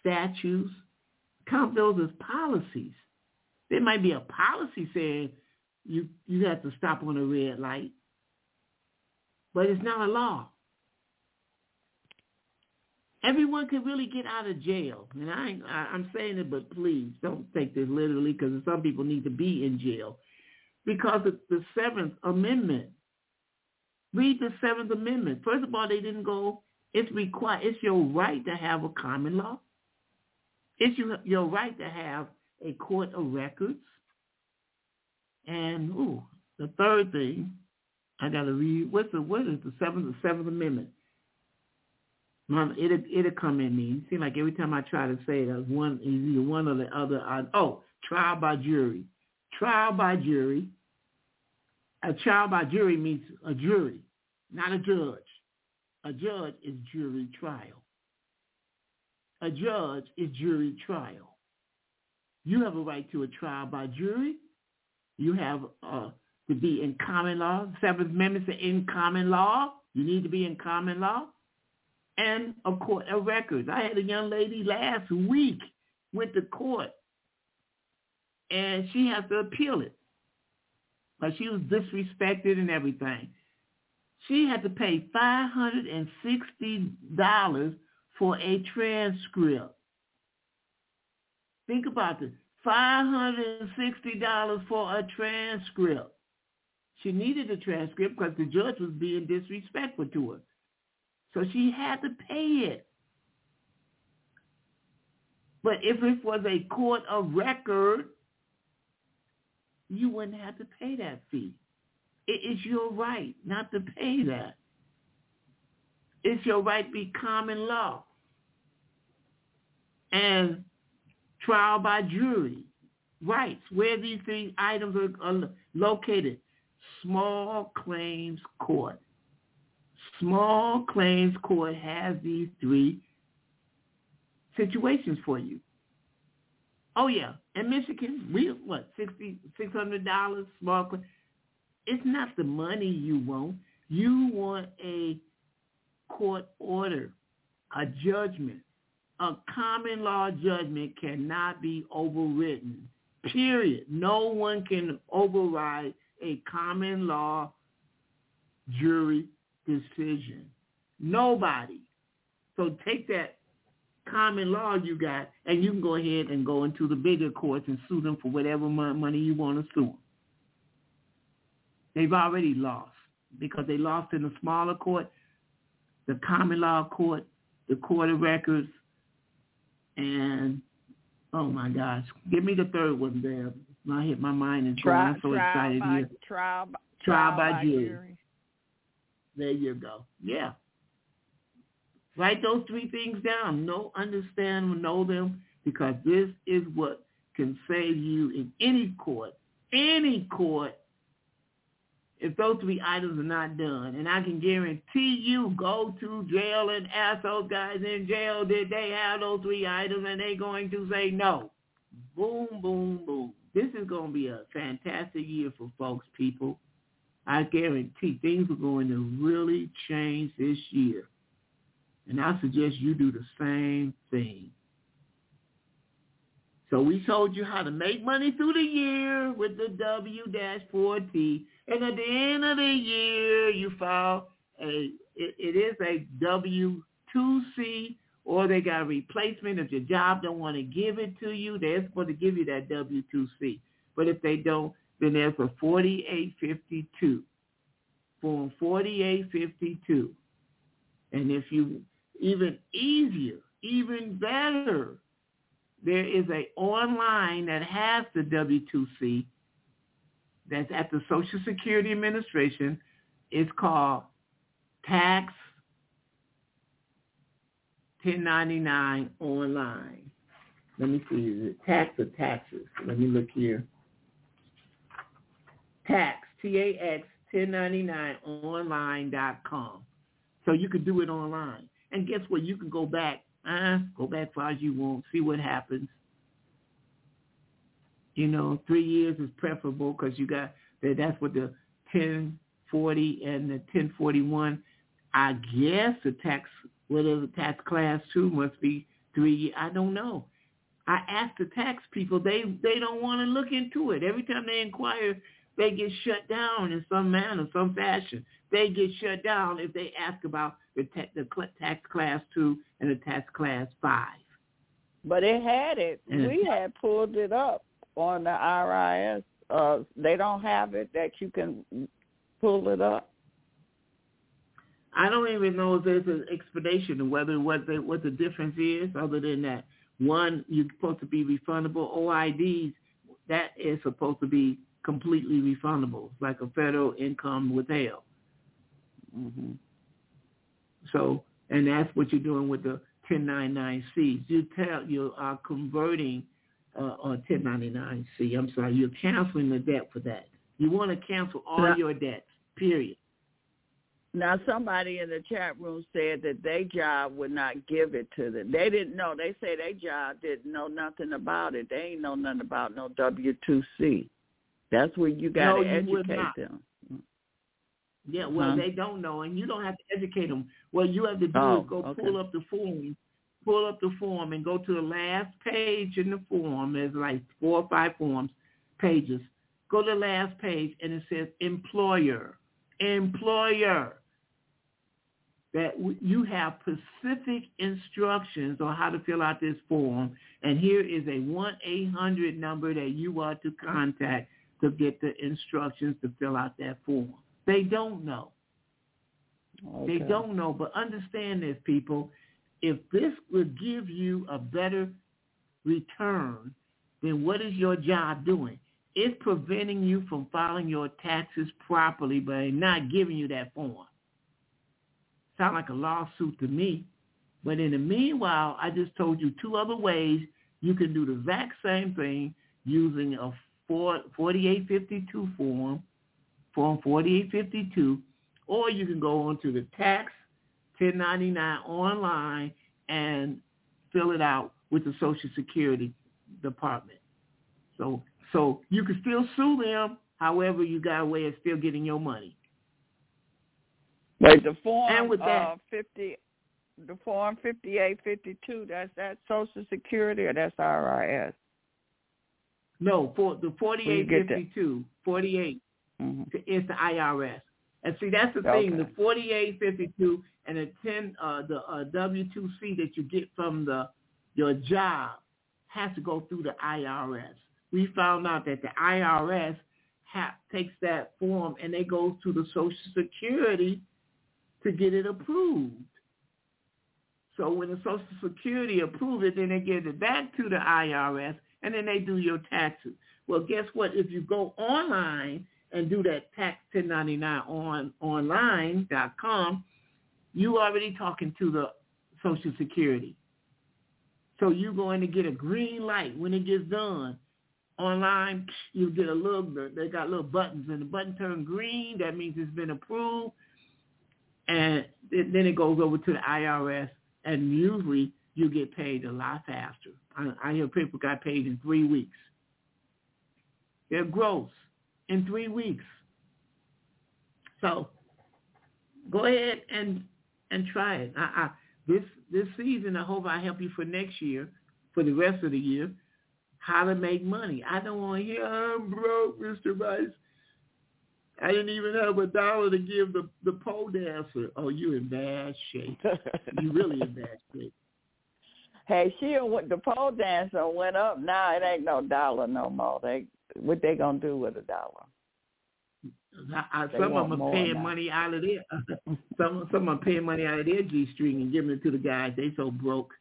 statutes, count those as policies. There might be a policy saying you you have to stop on a red light. But it's not a law. Everyone can really get out of jail. And I, I I'm saying it, but please don't take this literally because some people need to be in jail. Because of the Seventh Amendment. Read the Seventh Amendment. First of all, they didn't go, it's required, it's your right to have a common law. It's your, your right to have a court of records. And ooh, the third thing, I gotta read. What's the what is the seventh the seventh amendment? Mom, it'll it'll come in me. It seems like every time I try to say it, one either one or the other. I, oh, trial by jury. Trial by jury. A trial by jury means a jury, not a judge. A judge is jury trial. A judge is jury trial. You have a right to a trial by jury you have uh, to be in common law. Seventh Amendment in common law. You need to be in common law. And a court of records. I had a young lady last week went to court and she has to appeal it. But she was disrespected and everything. She had to pay $560 for a transcript. Think about this. $560 for a transcript. She needed a transcript because the judge was being disrespectful to her. So she had to pay it. But if it was a court of record, you wouldn't have to pay that fee. It is your right not to pay that. It's your right to be common law. And trial by jury, rights, where these three items are, are located. Small claims court. Small claims court has these three situations for you. Oh yeah, in Michigan, we what sixty six hundred dollars small claim. It's not the money you want. You want a court order, a judgment a common law judgment cannot be overwritten. Period. No one can override a common law jury decision. Nobody. So take that common law you got and you can go ahead and go into the bigger courts and sue them for whatever money you want to sue them. They've already lost because they lost in the smaller court. the common law court, the court of records, and oh my gosh, give me the third one there. I hit my mind and trial, I'm so trial excited by, here. Trial, by- Trial trial by by jury. jury. There you go. Yeah. Write those three things down. Know, understand, know them, because this is what can save you in any court, any court, if those three items are not done. And I can guarantee you go to jail and ask those guys in jail, did they have those three items? And they're going to say no. Boom, boom, boom. This is going to be a fantastic year for folks, people. I guarantee things are going to really change this year. And I suggest you do the same thing. So we told you how to make money through the year with the W-4T. And at the end of the year, you file a, it, it is a W-2C or they got a replacement. If your job don't want to give it to you, they're supposed to give you that W-2C. But if they don't, then there for 4852, form 4852. And if you, even easier, even better, there is a online that has the W-2C that's at the Social Security Administration. It's called Tax 1099 Online. Let me see, is it tax or taxes? Let me look here. Tax, T-A-X, 1099 online.com. So you could do it online. And guess what? You can go back, uh, go back as far as you want, see what happens. You know, three years is preferable because you got that. That's what the 1040 and the 1041. I guess the tax, whatever the tax class two must be three. I don't know. I asked the tax people. They they don't want to look into it. Every time they inquire, they get shut down in some manner, some fashion. They get shut down if they ask about the, ta- the cl- tax class two and the tax class five. But it had it. And we had pulled it up on the IRS. Uh, they don't have it that you can pull it up. I don't even know if there's an explanation of whether what the what the difference is, other than that one you're supposed to be refundable. OIDs that is supposed to be completely refundable, like a federal income withheld. hmm So, and that's what you're doing with the 1099Cs. You tell you are converting uh, on 1099C. I'm sorry, you're canceling the debt for that. You want to cancel all Now- your debts. Period. Now, somebody in the chat room said that their job would not give it to them. They didn't know. They say their job didn't know nothing about it. They ain't know nothing about no W two C. That's where you got to would educate them. Yeah, well, Huh? they don't know, and you don't have to educate them. What you have to do Oh, is go okay. pull up the form, pull up the form, and go to the last page in the form. There's like four or five forms, pages. Go to the last page, and it says employer, employer. That w- you have specific instructions on how to fill out this form, and here is a one eight hundred number that you are to contact to get the instructions to fill out that form. They don't know. Okay. They don't know, but understand this, people. If this would give you a better return, then what is your job doing? It's preventing you from filing your taxes properly by not giving you that form. Sound like a lawsuit to me. But in the meanwhile, I just told you two other ways you can do the exact same thing using a 4, 4852 form, form 4852, or you can go onto the tax 1099 online and fill it out with the Social Security Department. So so you can still sue them. However, you got a way of still getting your money. But the form And with that- uh, fifty, the form fifty eight fifty two. That's that Social Security or that's IRS. No, for the you get that? 4852, 48 hmm is the IRS. And see, that's the thing. Okay. The 4852 and the 10, uh, the uh, W2C that you get from the your job has to go through the IRS. We found out that the IRS ha- takes that form and they go to the Social Security to get it approved. So when the Social Security approve it, then they give it back to the IRS, and then they do your taxes. Well, guess what? If you go online and do that tax 1099 on online.com, you already talking to the Social Security. So you're going to get a green light when it gets done. Online, you get a little, they got little buttons, and the button turn green. That means it's been approved. And then it goes over to the IRS, and usually you get paid a lot faster. I, I hear people got paid in three weeks. They're gross in three weeks. So go ahead and and try it. I, I, this this season, I hope I help you for next year, for the rest of the year, how to make money. I don't want to hear I'm broke, Mr. Rice. I didn't even have a dollar to give the the pole dancer. Oh, you in bad shape. you really in bad shape. Hey, she went the pole dancer went up. Now it ain't no dollar no more. They what they gonna do with a dollar? I, some of them are paying now. money out of their some some are paying money out of their G string and giving it to the guys. They so broke.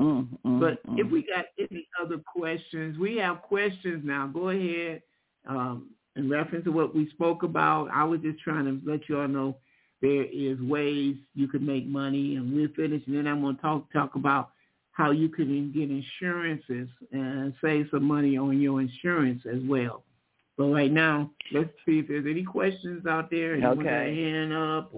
Mm, mm, but mm. if we got any other questions, we have questions now. Go ahead. Um, in reference to what we spoke about, I was just trying to let you all know there is ways you can make money, and we're finished. And then I'm going to talk talk about how you can get insurances and save some money on your insurance as well. But right now, let's see if there's any questions out there. Anyone okay. hand up?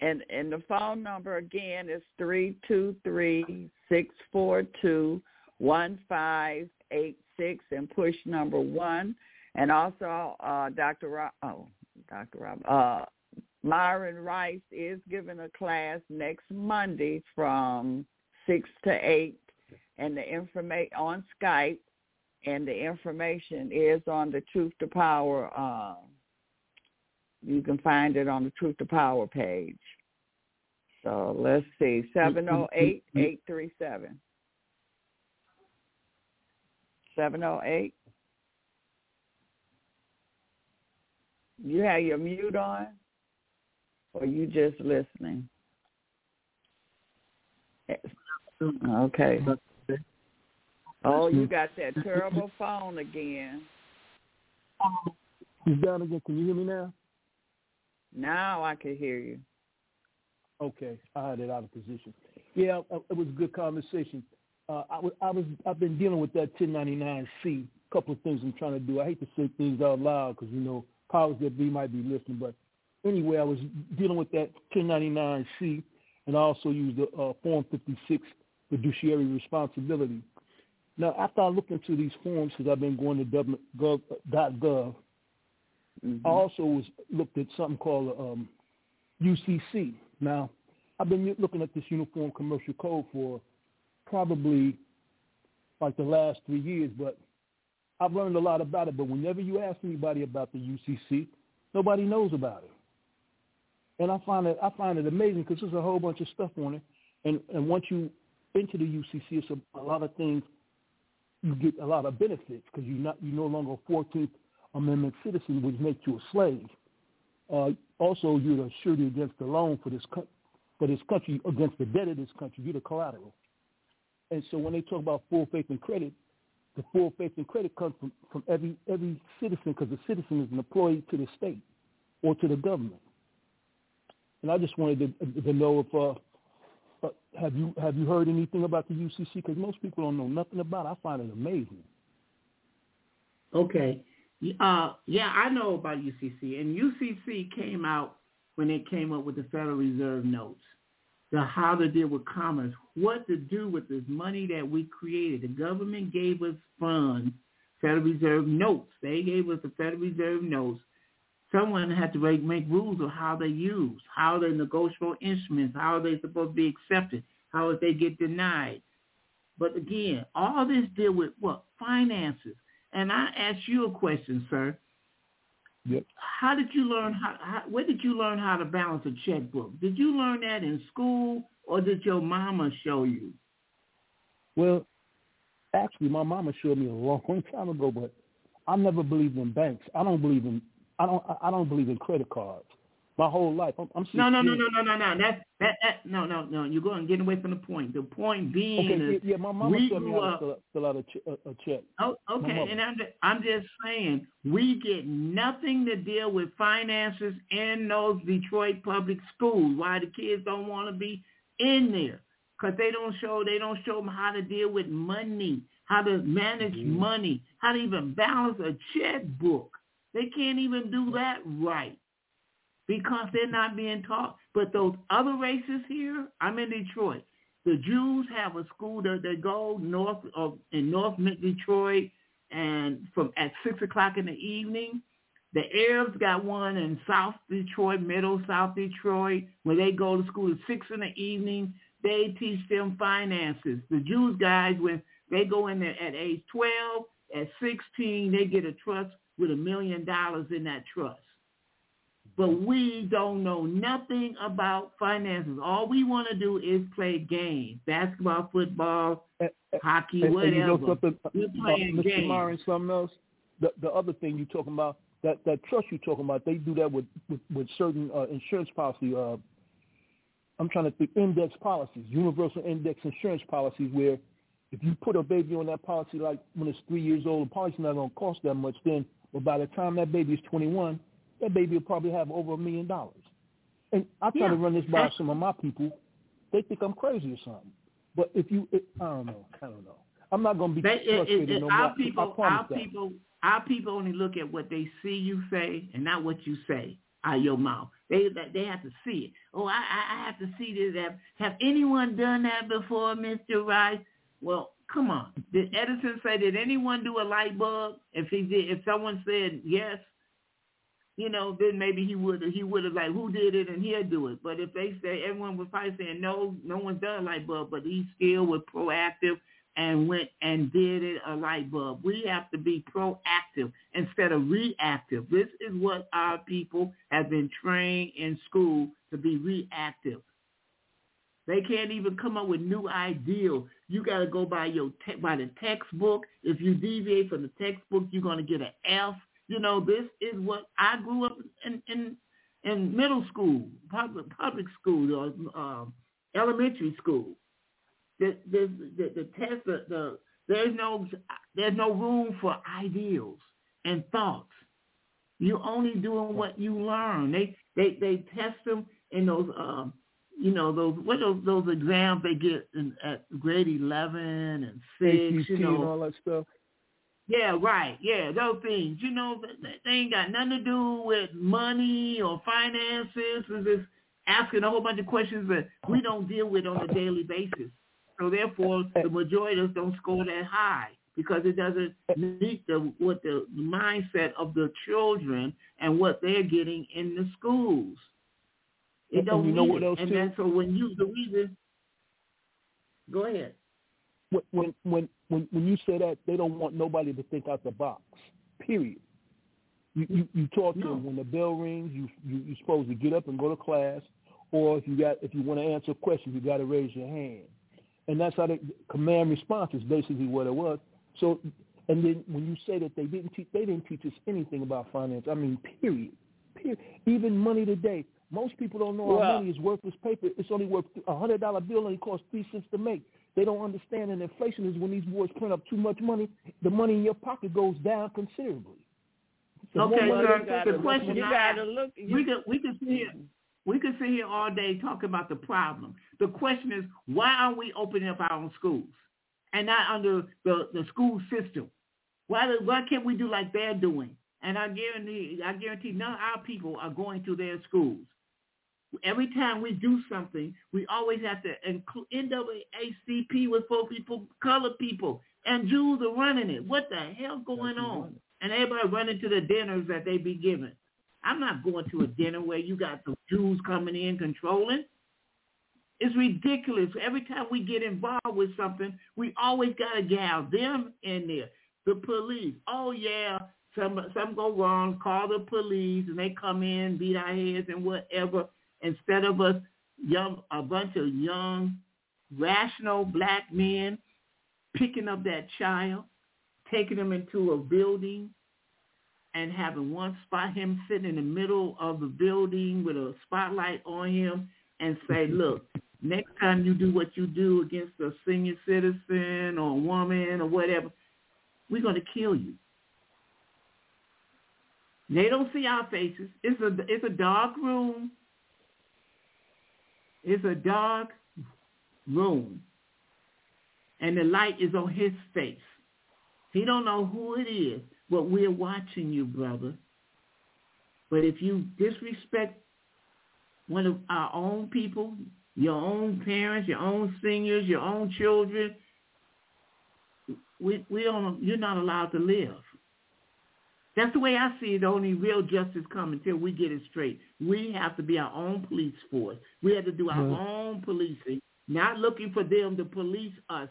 And and the phone number again is three two three six four two one five eight six and push number one. And also, uh, Dr. Rob, oh, Dr. Rob, uh, Myron Rice is giving a class next Monday from six to eight, and the information on Skype, and the information is on the Truth to Power. Uh, you can find it on the Truth to Power page. So let's see, seven zero eight eight three seven. Seven zero eight. You have your mute on, or you just listening? Okay. Oh, you got that terrible phone again. He's down again. Can you hear me now? Now I can hear you. Okay, I had it out of position. Yeah, uh, it was a good conversation. Uh, I was, I was, I've been dealing with that 1099-C. A couple of things I'm trying to do. I hate to say things out loud because you know powers that be might be listening, but anyway, I was dealing with that 1099-C, and I also used the uh, Form 56 fiduciary responsibility. Now, after I looked into these forms, because I've been going to gov, .gov, mm-hmm. I also was looked at something called um, UCC. Now, I've been looking at this Uniform Commercial Code for probably like the last three years, but I've learned a lot about it. But whenever you ask anybody about the UCC, nobody knows about it. And I find it I find it amazing because there's a whole bunch of stuff on it, and and once you into the UCC, it's a, a lot of things. You get a lot of benefits because you're not you no longer a Fourteenth Amendment citizen, which makes you a slave. Uh, also, you're the surety against the loan for this for this country against the debt of this country. You're the collateral. And so when they talk about full faith and credit, the full faith and credit comes from, from every every citizen because the citizen is an employee to the state or to the government. And I just wanted to, to know if uh, have you have you heard anything about the UCC? Because most people don't know nothing about it. I find it amazing. Okay. Uh, yeah, I know about UCC, and UCC came out when they came up with the Federal Reserve notes, the how to deal with commerce, what to do with this money that we created. The government gave us funds, Federal Reserve notes. They gave us the Federal Reserve notes someone had to make, make rules of how they use, how they negotiable instruments, how are they supposed to be accepted, how if they get denied. But again, all this deal with what? Finances. And I ask you a question, sir. Yep. How did you learn how, how where did you learn how to balance a checkbook? Did you learn that in school or did your mama show you? Well, actually my mama showed me a long time ago, but I never believed in banks. I don't believe in I don't I don't believe in credit cards. my whole life. I'm, I'm no, no, no, no, no, no, no. That's that, that. No, no, no. You're going getting away from the point. The point being okay, is, yeah, my mama we grew up. fill, fill out a, ch- a, a check. Oh, okay. And I'm just, I'm just saying we get nothing to deal with finances in those Detroit public schools. Why the kids don't want to be in there? Because they don't show they don't show them how to deal with money, how to manage Mhm. money, how to even balance a checkbook. They can't even do that right because they're not being taught. But those other races here, I'm in Detroit. The Jews have a school that they go north of in North Mid Detroit, and from at six o'clock in the evening. The Arabs got one in South Detroit, Middle South Detroit, where they go to school at six in the evening. They teach them finances. The Jews guys, when they go in there at age 12, at 16, they get a trust with a million dollars in that trust. But we don't know nothing about finances. All we want to do is play games, basketball, football, And, hockey, and, and you know whatever. something, We're uh, playing Mr. games. Myron, something else. The the other thing you're talking about that that trust you're talking about, they do that with with, with certain uh, insurance policy. Uh, I'm trying to think index policies, universal index insurance policies, where if you put a baby on that policy, like when it's three years old, the policy's not going to cost that much. Then, but by the time that baby is 21, that baby will probably have over a million dollars. And I try Yeah. to run this by some of my people. They think I'm crazy or something. But if you, it, I don't know, I don't know. I'm not going to be They, frustrated it, it, no our more. People, our that. people, our people only look at what they see you say and not what you say out of your mouth. They they have to see it. Oh, I I have to see this. Have, have anyone done that before, Mister Rice? Well, come on. Did Edison say did anyone do a light bulb? If he did, if someone said yes, you know, then maybe he would he would have like who did it and he'll do it. But if they say everyone was probably saying no, no one's done a light bulb, but he still was proactive and went and did it a light bulb. We have to be proactive instead of reactive. This is what our people have been trained in school to be reactive. They can't even come up with new ideas. You got to go by your te- by the textbook. If you deviate from the textbook, you're going to get an F. You know, this is what I grew up in in, in middle school, public public school, or um, elementary school. The the the, the test the, the there's no there's no room for ideals and thoughts. You're only doing what you learn. They they they test them in those um you know those what are those those exams they get in, at grade eleven and six. ACT you know and all that stuff. yeah, right. Yeah, those things. You know, they- they ain't got nothing to do with money or finances. It's just asking a whole bunch of questions that we don't deal with on a daily basis. So therefore, eh. the majority of us don't score that high because it doesn't eh. meet the what the mindset of the children and what they're getting in the schools. It And don't you know what it. else, and too? then so when you the reason, go ahead. when when when when when you say that they don't want nobody to think out the box. Period. You you, you talk to No. them when the bell rings. You you you're supposed to get up and go to class, or if you got if you want to answer a question, you got to raise your hand, and that's how the command response is basically what it was. So, and then when you say that they didn't teach they didn't teach us anything about finance. I mean, period. Period. Even money today. Most people don't know our Well- money is worthless paper. It's only worth a hundred dollar bill and it costs three cents to make. They don't understand that inflation is when these boys print up too much money, the money in your pocket goes down considerably. The Okay, money sir, they the got, the less question money- you got to ask- look. we You, could we could sit here mm-hmm. we could sit here all day talking about the problem. The question is why are we opening up our own schools and not under the, the school system? Why why can't we do like they're doing? And I guarantee I guarantee none of our people are going to their schools. Every time we do something, we always have to include NAACP with four people, colored people, and Jews are running it. What the hell going on? And everybody running to the dinners that they be giving. I'm not going to a dinner where you got the Jews coming in controlling. It's ridiculous. Every time we get involved with something, we always got to gal them in there. The police. Oh yeah, some some go wrong. Call the police, and they come in, beat our heads and whatever. Instead of us, young a bunch of young, rational black men picking up that child, taking him into a building, and having one spot him sitting in the middle of the building with a spotlight on him and say, look, next time you do what you do against a senior citizen or a woman or whatever, we're going to kill you. They don't see our faces. It's a it's a dark room. It's a dark room. And the light is on his face. He don't know who it is, but we're watching you, brother. But if you disrespect one of our own people, your own parents, your own seniors, your own children, we we don't you're not allowed to live. That's the way I see it. Only real justice comes until we get it straight. We have to be our own police force. We have to do our mm-hmm. own policing, not looking for them to police us.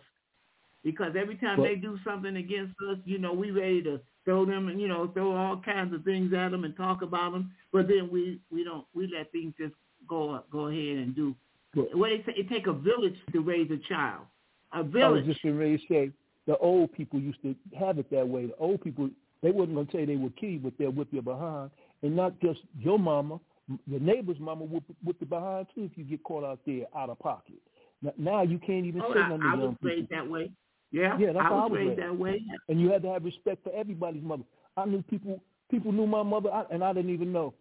Because every time they do something against us, you know, we ready to throw them and you know throw all kinds of things at them and talk about them. But then we we don't we let things just go go ahead and do what they say. It take a village to raise a child. A village. I was just ready to say the old people used to have it that way. The old people they wasn't going to say they were key, but they'll whip you behind, and not just your mama, your neighbor's mama whip, whip you behind too if you get caught out there out of pocket. Now, now you can't even oh, say I, nothing I to was raised that way. Yeah, yeah, that's I was, I was raised, that way. And you had to have respect for everybody's mother. I knew people. People knew my mother, and I didn't even know.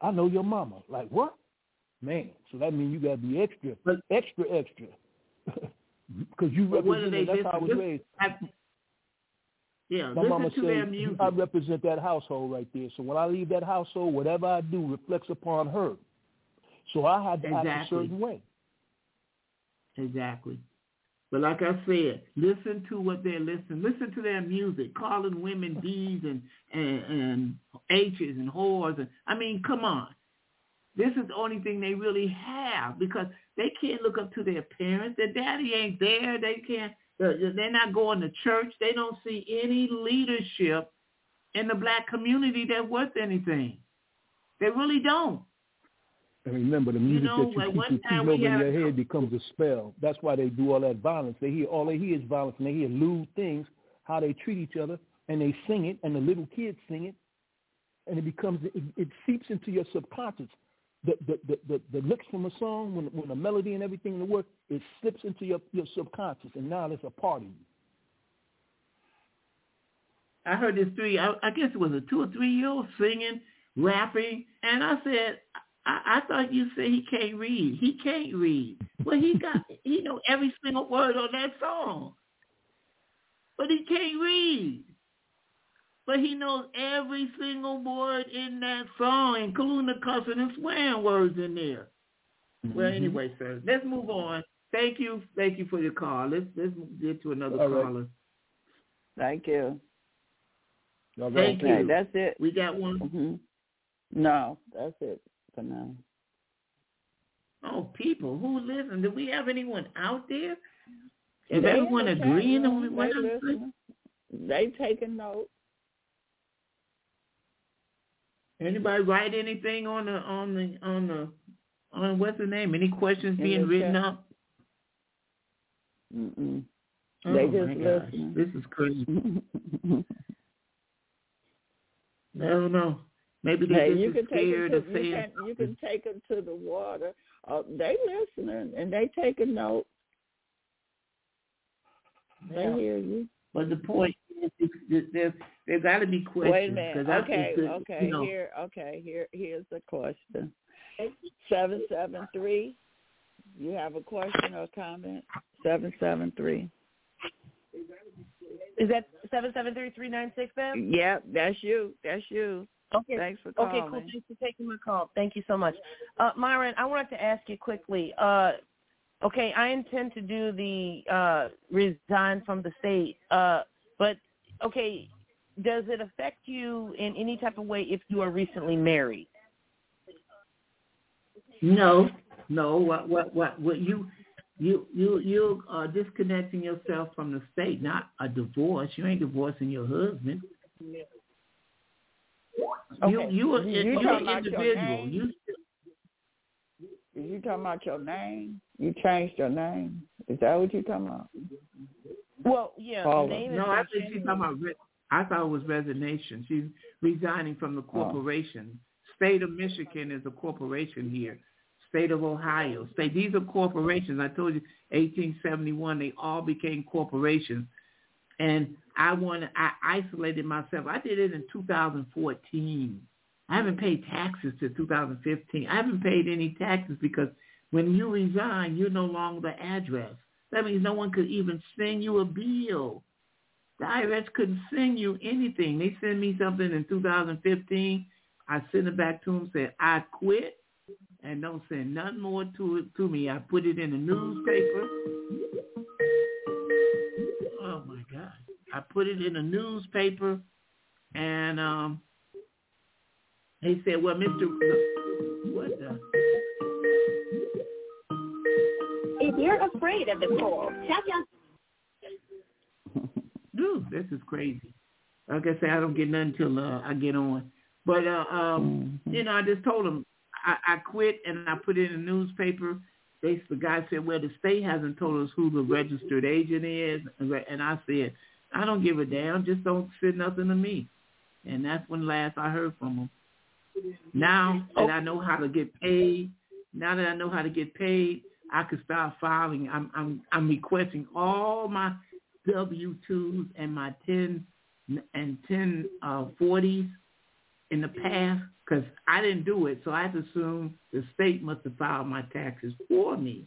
I know your mama. Like what? Man, so that means you got to be extra, but, extra, extra. Because you represent. That's how I was raised. Yeah, my mama music. I represent that household right there. So when I leave that household, whatever I do reflects upon her. So I had to exactly. act a certain way. Exactly. But like I said, listen to what they're listening. Listen to their music, calling women D's and, and, and H's and whores. And, I mean, come on. This is the only thing they really have because they can't look up to their parents. Their daddy ain't there. They can't they're not going to church. They don't see any leadership in the black community that worth anything. They really don't. And remember, the music you know, that you keep repeating over in your head becomes a spell. That's why they do all that violence. They hear all they hear is violence, and they hear lewd things, how they treat each other, and they sing it, and the little kids sing it, and it becomes it, it seeps into your subconscious the the the, the, the licks from a song, when when the melody and everything in the work, it slips into your your subconscious, and now it's a part of you. I heard this three, I, I guess it was a two or three year old singing, rapping, and I said, I, I thought you said he can't read. He can't read. Well, he got, he know every single word on that song, but he can't read but he knows every single word in that song, including the cussing and swearing words in there. Mm-hmm. Well, anyway, sir, let's move on. Thank you, thank you for your call. Let's let's get to another All caller. Right. Thank you. Thank okay, you. That's it. We got one. Mm-hmm. No, that's it for now. Oh, people who listen. Do we have anyone out there? Is they everyone agreeing on what I'm saying? They taking notes. Anybody write anything on the on the on the on what's the name? Any questions being written chat. up? Mm-mm. Oh they just listen. This is crazy. I don't know. Maybe they hey, just you can scared take them to, you, can, you can take them to the water. Uh, they listening and they taking notes. They yeah. hear you. But the point is, there there got to be questions. Wait a minute. Okay, the, okay. You know, here, okay. Here, here's the question. Seven seven three. You have a question or comment? Seven seven three. Is that seven seven three three nine six, ma'am? Yep, that's you. That's you. Okay. Thanks for calling. Okay, cool. Thanks for taking my call. Thank you so much. Uh, Myron, I wanted to ask you quickly. Uh, okay, I intend to do the uh, resign from the state, uh, but okay, does it affect you in any type of way if you are recently married? No, no. What what what what you you you you are disconnecting yourself from the state, not a divorce. You ain't divorcing your husband. Okay. You you are you, you, you're an individual. You you talking about your name? You changed your name. Is that what you're talking about? Well, yeah. Paula. Name no, I think she's talking about I thought it was resignation. She's resigning from the Oh. corporation. State of Michigan is a corporation here. State of Ohio. State. These are corporations. I told you, 1871, they all became corporations. And I wanted, I isolated myself. I did it in 2014. I haven't paid taxes to 2015. I haven't paid any taxes because when you resign, you're no longer the address. That means no one could even send you a bill. The IRS couldn't send you anything. They sent me something in 2015. I sent it back to them, said, I quit, and don't send nothing more to to me. I put it in the newspaper. Oh my God. I put it in a newspaper and um he said, Well, Mr. What the If you're afraid of the cold, check out Dude, this is crazy. Like I said, I don't get nothing till uh, I get on. But uh um you know, I just told him I, I quit and I put it in the newspaper. They the guy said, Well the state hasn't told us who the registered agent is and I said, I don't give a damn, just don't send nothing to me. And that's when last I heard from him. Now that I know how to get paid, now that I know how to get paid, I could start filing. I'm I'm I'm requesting all my W twos and my ten and ten uh, forties in the past because I didn't do it, so I assume the state must have filed my taxes for me.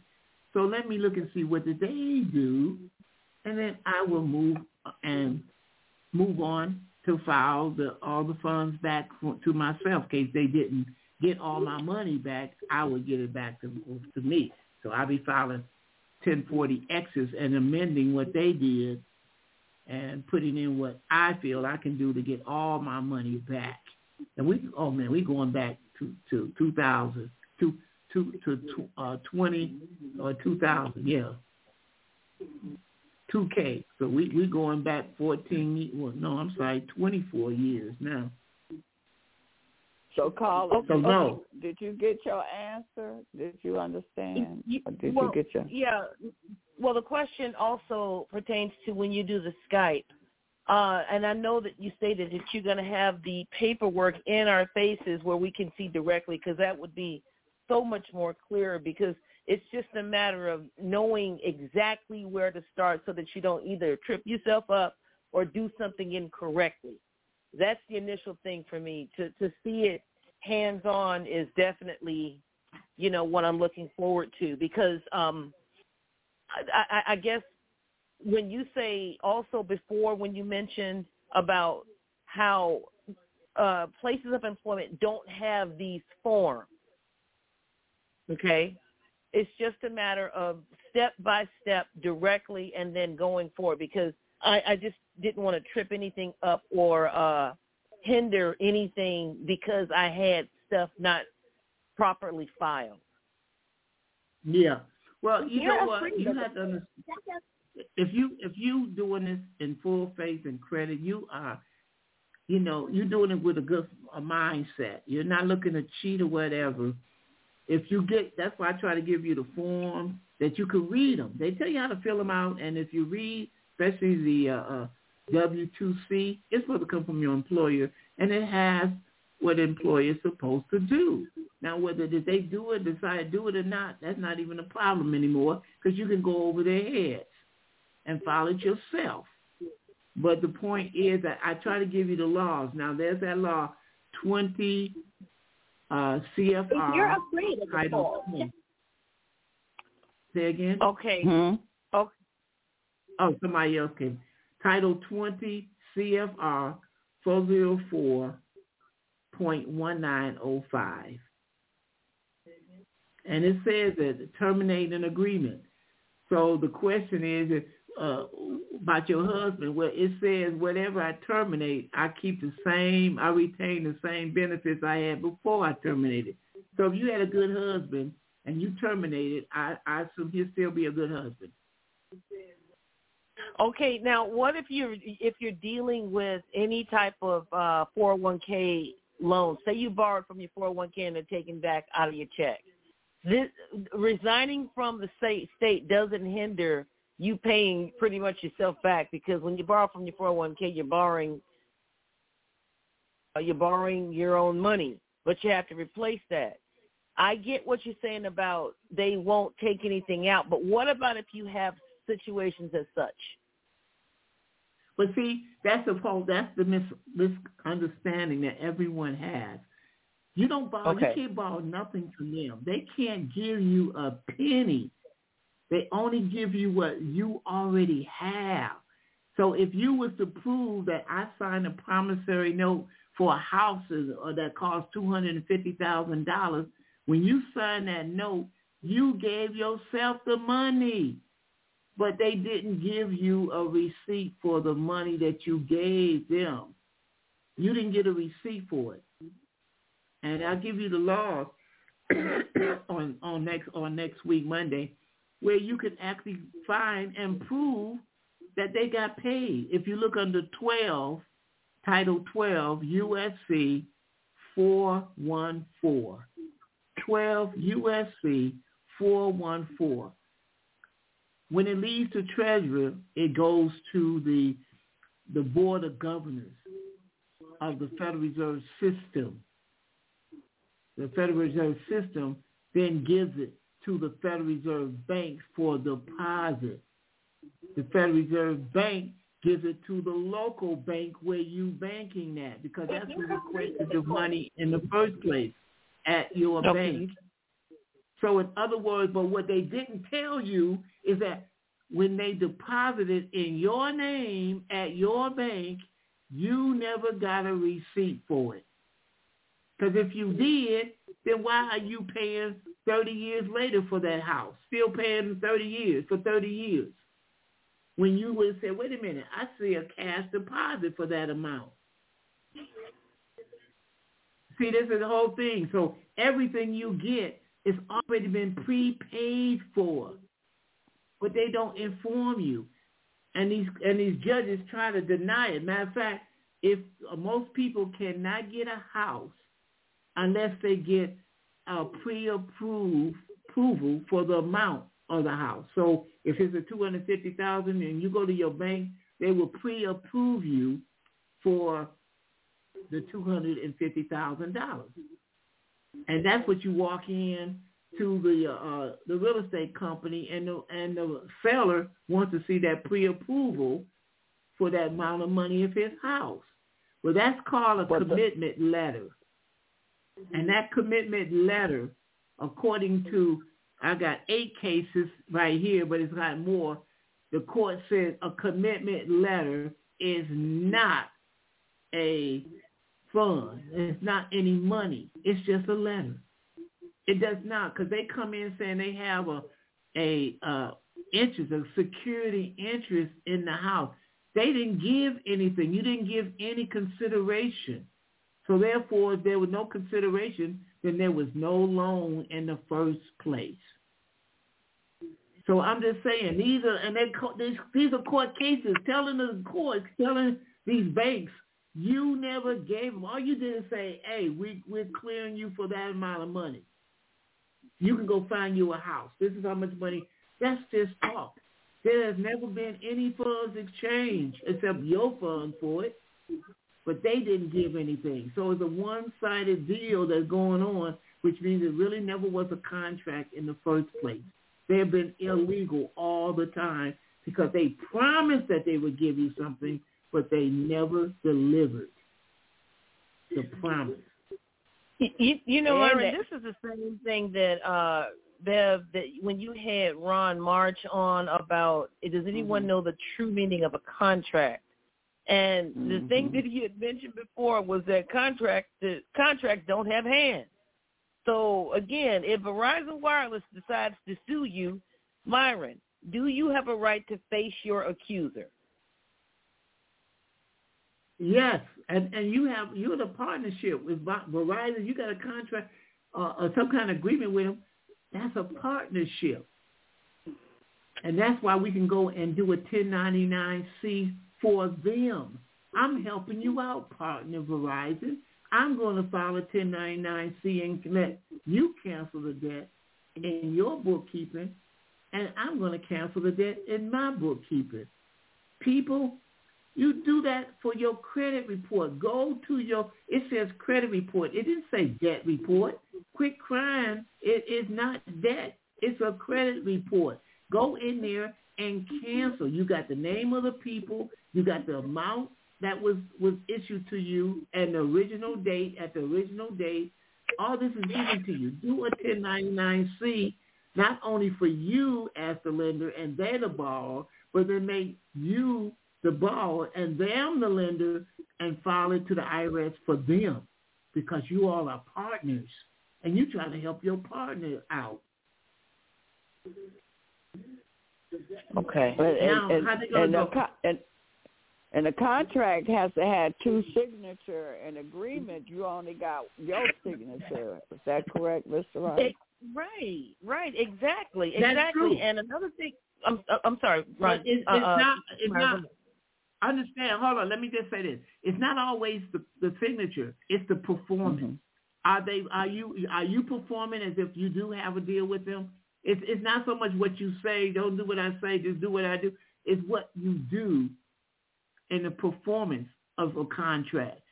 So let me look and see what did they do, and then I will move and move on to file the all the funds back to myself. In case they didn't get all my money back, I would get it back to to me. So I'll be filing 1040Xs and amending what they did and putting in what I feel I can do to get all my money back. And we, oh man, we going back to to 2000, to to to uh, 20 or 2000, yeah. 2K. So we we going back 14. Well, no, I'm sorry, 24 years now. So, Carla, So no. did you get your answer? Did you understand? You- Or did well, you get your? Yeah. Well, the question also pertains to when you do the Skype. Uh, and I know that you stated that you're going to have the paperwork in our faces where we can see directly because that would be so much more clearer because it's just a matter of knowing exactly where to start so that you don't either trip yourself up or do something incorrectly. That's the initial thing for me. To to see it hands on is definitely, you know, what I'm looking forward to because um I, I, I guess when you say also before when you mentioned about how uh, places of employment don't have these forms, okay, it's just a matter of step by step directly and then going forward because I, I just didn't want to trip anything up or uh, hinder anything because I had stuff not properly filed. Yeah. Well, you You're know what? You have to understand. if you if you doing this in full faith and credit, you are, you know, you're doing it with a good a mindset. You're not looking to cheat or whatever. If you get, that's why I try to give you the form that you can read them. They tell you how to fill them out, and if you read, especially the uh, uh, W2C, it's supposed to come from your employer, and it has what the employer is supposed to do. Now, whether did they do it, decide to do it or not, that's not even a problem anymore because you can go over their heads and file it yourself. But the point is that I try to give you the laws. Now, there's that law, 20 uh, CFR. If you're afraid of the Title cold, 20. Say again? Okay. Hmm? Oh, somebody else can. Title 20 CFR 404.1905. And it says that terminate an agreement. So the question is uh, about your husband. Well, it says whatever I terminate, I keep the same, I retain the same benefits I had before I terminated. So if you had a good husband and you terminated, I, I assume he'll still be a good husband. Okay, now what if you're if you're dealing with any type of uh 401k loan? Say you borrowed from your 401k and they're taking back out of your check. This resigning from the state state doesn't hinder you paying pretty much yourself back because when you borrow from your 401k, you're borrowing uh, you're borrowing your own money, but you have to replace that. I get what you're saying about they won't take anything out, but what about if you have situations as such? But see, that's the whole that's the mis, misunderstanding that everyone has. You don't borrow Okay. you can't borrow nothing from them. They can't give you a penny. They only give you what you already have. So if you was to prove that I signed a promissory note for a house or uh, that cost two hundred and fifty thousand dollars, when you signed that note, you gave yourself the money. But they didn't give you a receipt for the money that you gave them. You didn't get a receipt for it. And I'll give you the law on on next on next week Monday, where you can actually find and prove that they got paid. If you look under twelve, Title twelve USC four one four. Twelve USC four one four. When it leaves the treasurer, it goes to the the board of governors of the Federal Reserve System the Federal Reserve System then gives it to the Federal Reserve Bank for deposit. The Federal Reserve Bank gives it to the local bank where you banking at because that's mm-hmm. who requested the money in the first place at your Okay. bank. So in other words, but what they didn't tell you is that when they deposited in your name at your bank, you never got a receipt for it. Because if you did, then why are you paying 30 years later for that house? Still paying 30 years, for 30 years. When you would say, wait a minute, I see a cash deposit for that amount. See, this is the whole thing. So everything you get is already been prepaid for. But they don't inform you. And these and these judges try to deny it. Matter of fact, if uh, most people cannot get a house unless they get a pre-approved approval for the amount of the house. So if it's a two hundred fifty thousand and you go to your bank, they will pre-approve you for the two hundred and fifty thousand dollars, and that's what you walk in to the uh, the real estate company, and the and the seller wants to see that pre-approval for that amount of money of his house. Well, that's called a But the- commitment letter. And that commitment letter, according to, I got eight cases right here, but it's got more. The court said a commitment letter is not a fund. It's not any money. It's just a letter. It does not, because they come in saying they have a a uh, interest, a security interest in the house. They didn't give anything. You didn't give any consideration. So therefore, if there was no consideration, then there was no loan in the first place. So I'm just saying these are and they these these are court cases telling the courts, telling these banks, you never gave them. All you did is say, hey, we we're clearing you for that amount of money. You can go find you a house. This is how much money. That's just talk. There has never been any funds exchanged except your fund for it but they didn't give anything. So it's a one-sided deal that's going on, which means it really never was a contract in the first place. They have been illegal all the time because they promised that they would give you something, but they never delivered the promise. You, you know, Myron, this is the same thing that uh Bev that when you had Ron March on about does anyone Mhm. know the true meaning of a contract? And the thing Mhm. that he had mentioned before was that contract the contracts don't have hands. So again, if Verizon Wireless decides to sue you, Myron, do you have a right to face your accuser? Yes, and and you have you're in a partnership with Verizon. You got a contract uh, or some kind of agreement with them. That's a partnership, and that's why we can go and do a 1099-C for them. I'm helping you out, partner Verizon. I'm going to file a 1099-C and let you cancel the debt in your bookkeeping, and I'm going to cancel the debt in my bookkeeping. People You do that for your credit report. Go to your, it says credit report. It didn't say debt report. Quick crime, it is not debt. It's a credit report. Go in there and cancel. You got the name of the people. You got the amount that was, was issued to you and the original date at the original date. All this is given to you. Do a 1099-C not only for you as the lender and they the borrower, but then make you the borrower and them the lender and file it to the IRS for them because you all are partners and you try to help your partner out. Okay. But, Now, and, how and, they gonna and, go? the, co- and, and the contract has to have two signature and agreement. You only got your signature. Is that correct, Mr. Rice? It, right, right, exactly, That's exactly. true. And another thing, I'm I'm sorry, But Ron. it's, it's uh, uh, not. It's Myron, not. Understand? Hold on. Let me just say this. It's not always the, the signature. It's the performance. Mhm. Are they? Are you? Are you performing as if you do have a deal with them? It's it's not so much what you say. Don't do what I say. Just do what I do. It's what you do in the performance of a contract.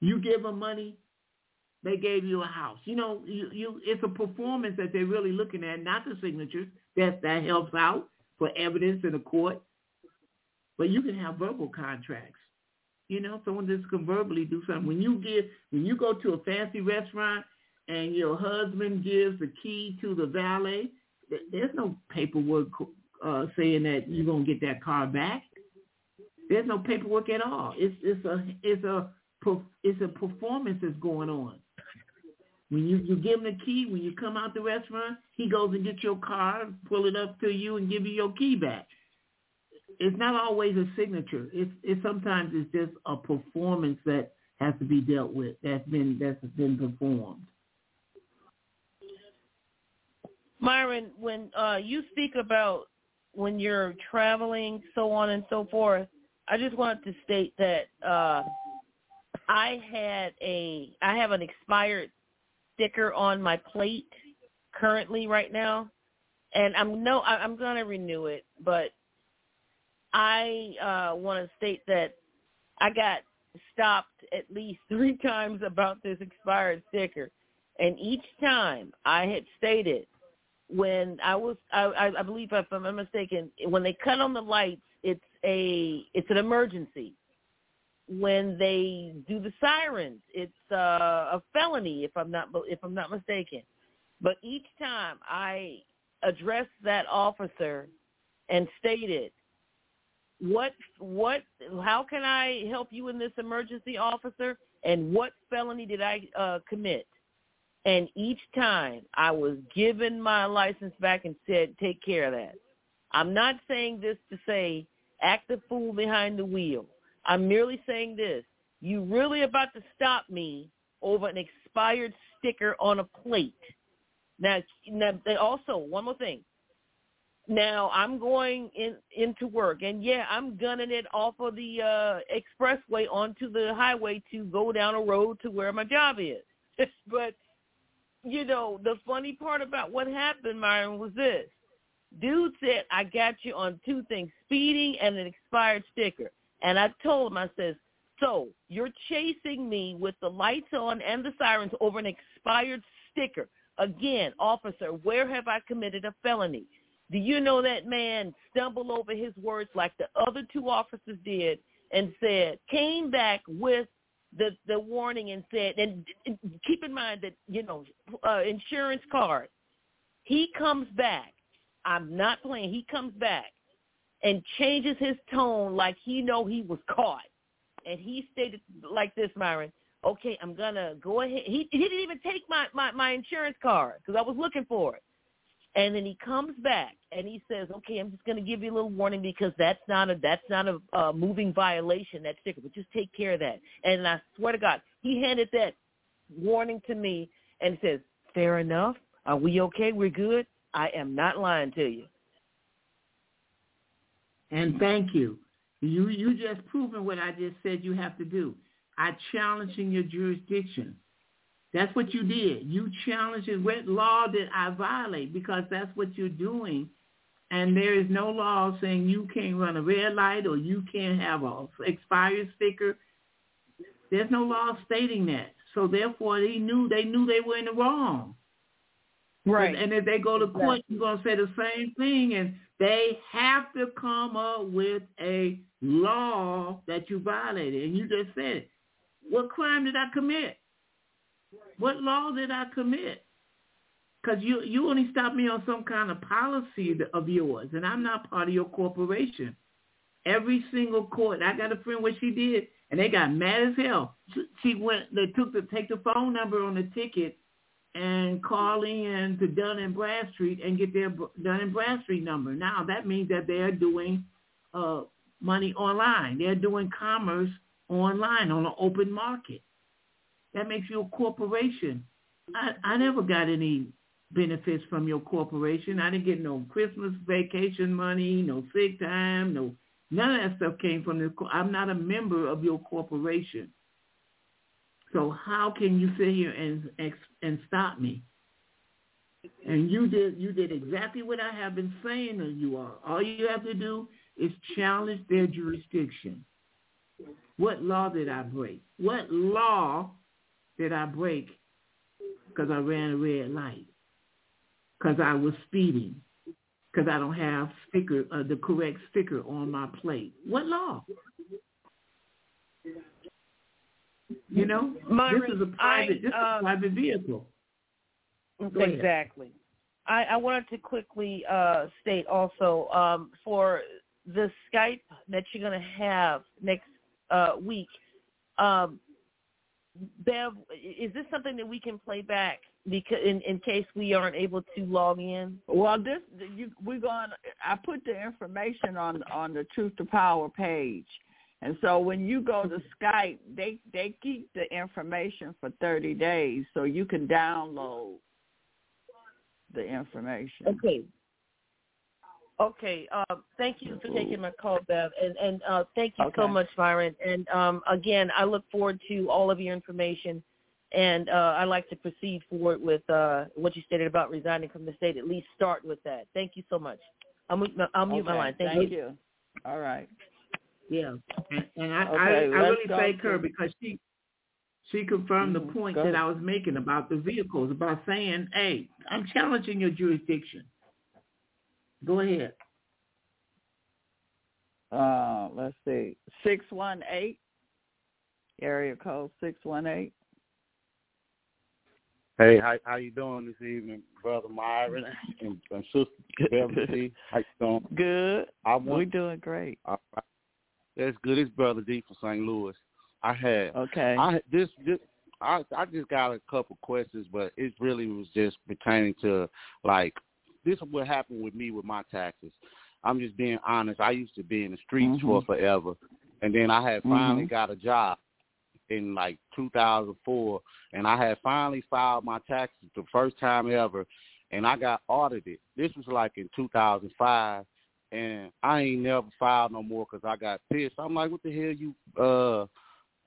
You give them money, they gave you a house. You know, you, you it's a performance that they're really looking at, not the signatures. That that helps out for evidence in the court. But you can have verbal contracts. You know, someone just can verbally do something. When you give, when you go to a fancy restaurant and your husband gives the key to the valet, there's no paperwork uh, saying that you're gonna get that car back. There's no paperwork at all. It's it's a it's a it's a performance that's going on. When you, you give him the key, when you come out the restaurant, he goes and gets your car, pull it up to you, and give you your key back. It's not always a signature. It's it's sometimes it's just a performance that has to be dealt with. That's been that's been performed. Myron, when uh, you speak about when you're traveling, so on and so forth, I just wanted to state that uh, I had a I have an expired sticker on my plate currently right now, and I'm no I, I'm gonna renew it, but I uh, want to state that I got stopped at least three times about this expired sticker, and each time I had stated when I was I, I, believe if I'm mistaken when they cut on the lights it's a it's an emergency. When they do the sirens it's uh, a felony if I'm not if I'm not mistaken. But each time I addressed that officer and stated what what how can I help you in this emergency officer? And what felony did I uh, commit and each time I was given my license back and said, take care of that. I'm not saying this to say act the fool behind the wheel. I'm merely saying this. You really about to stop me over an expired sticker on a plate. Now, now also, one more thing. Now I'm going in into work, and yeah, I'm gunning it off of the uh, expressway onto the highway to go down a road to where my job is. but you know, the funny part about what happened, Myron, was this. Dude said, I got you on two things, speeding and an expired sticker. And I told him, I says, so you're chasing me with the lights on and the sirens over an expired sticker. Again, officer, where have I committed a felony? Do you know that man stumbled over his words like the other two officers did and said, came back with the the warning and said, and, keep in mind that you know uh, insurance card. He comes back. I'm not playing. He comes back and changes his tone like he know he was caught, and he stated like this, Myron. Okay, I'm gonna go ahead. He he didn't even take my my my insurance card because I was looking for it. And then he comes back and he says, "Okay, I'm just going to give you a little warning because that's not a that's not a moving violation that sticker, but just take care of that." And I swear to God, he handed that warning to me and says, "Fair enough. Are we okay? We're good." I am not lying to you. And thank you. You you just proven what I just said you have to do. I challenging your jurisdiction. That's what you did. You challenged it. What law did I violate? Because that's what you're doing and there is no law saying you can't run a red light or you can't have a expired sticker. There's no law stating that. So therefore, they knew they knew they were in the wrong. Right. And, and if they go to court, you're gonna say the same thing, and they have to come up with a law that you violated. And you just said, it. what crime did I commit? What law did I commit? Because you you only stopped me on some kind of policy of yours, and I'm not part of your corporation. Every single court, I got a friend what she did, and they got mad as hell. She went, they took the take the phone number on the ticket and call in to Dun and Bradstreet and get their Dun and Bradstreet number. Now that means that they're doing uh, money online. They're doing commerce online on an open market. That makes you a corporation. I, I never got any benefits from your corporation. I didn't get no Christmas vacation money, no sick time, no none of that stuff came from the. I'm not a member of your corporation. So how can you sit here and and stop me? And you did you did exactly what I have been saying to you are. All you have to do is challenge their jurisdiction. What law did I break? What law did I break because I ran a red light? Because I was speeding? Because I don't have sticker uh, the correct sticker on my plate? What law? You know, Myron, this is a private I, this is a um, private vehicle. Exactly. I, I wanted to quickly uh, state also um, for the Skype that you're going to have next uh, week. Um, Bev, is this something that we can play back because in, in case we aren't able to log in? Well, this you, we're going. I put the information on on the Truth to Power page, and so when you go to Skype, they they keep the information for 30 days, so you can download the information. Okay. Okay. Uh, thank you for taking my call, Bev, and and uh, thank you so much, Myron. And um, again, I look forward to all of your information, and uh, I'd like to proceed forward with uh, what you stated about resigning from the state. At least start with that. Thank you so much. I'll mute my, I'll mute my Okay, line. Thank, Thank you. you. All right. Yeah, and, and I, Okay, I, I really thank her because she she confirmed Mhm, the point that ahead. I was making about the vehicles, about saying, "Hey, I'm challenging your jurisdiction." Go ahead. Uh, let's see, six one eight, area code six one eight. Hey, how how you doing this evening, brother Myron and, and sister Beverly? How you doing? Good. I We're want doing great. all right. that's good. It's brother D from St. Louis. I had Okay. I this this I I just got a couple questions, but it really was just pertaining to like this is what happened with me with my taxes. I'm just being honest. I used to be in the streets for Mhm. forever, and then I had finally Mhm. got a job in like 2004, and I had finally filed my taxes the first time ever, and I got audited. This was like in 2005, and I ain't never filed no more because I got pissed. I'm like, what the hell you uh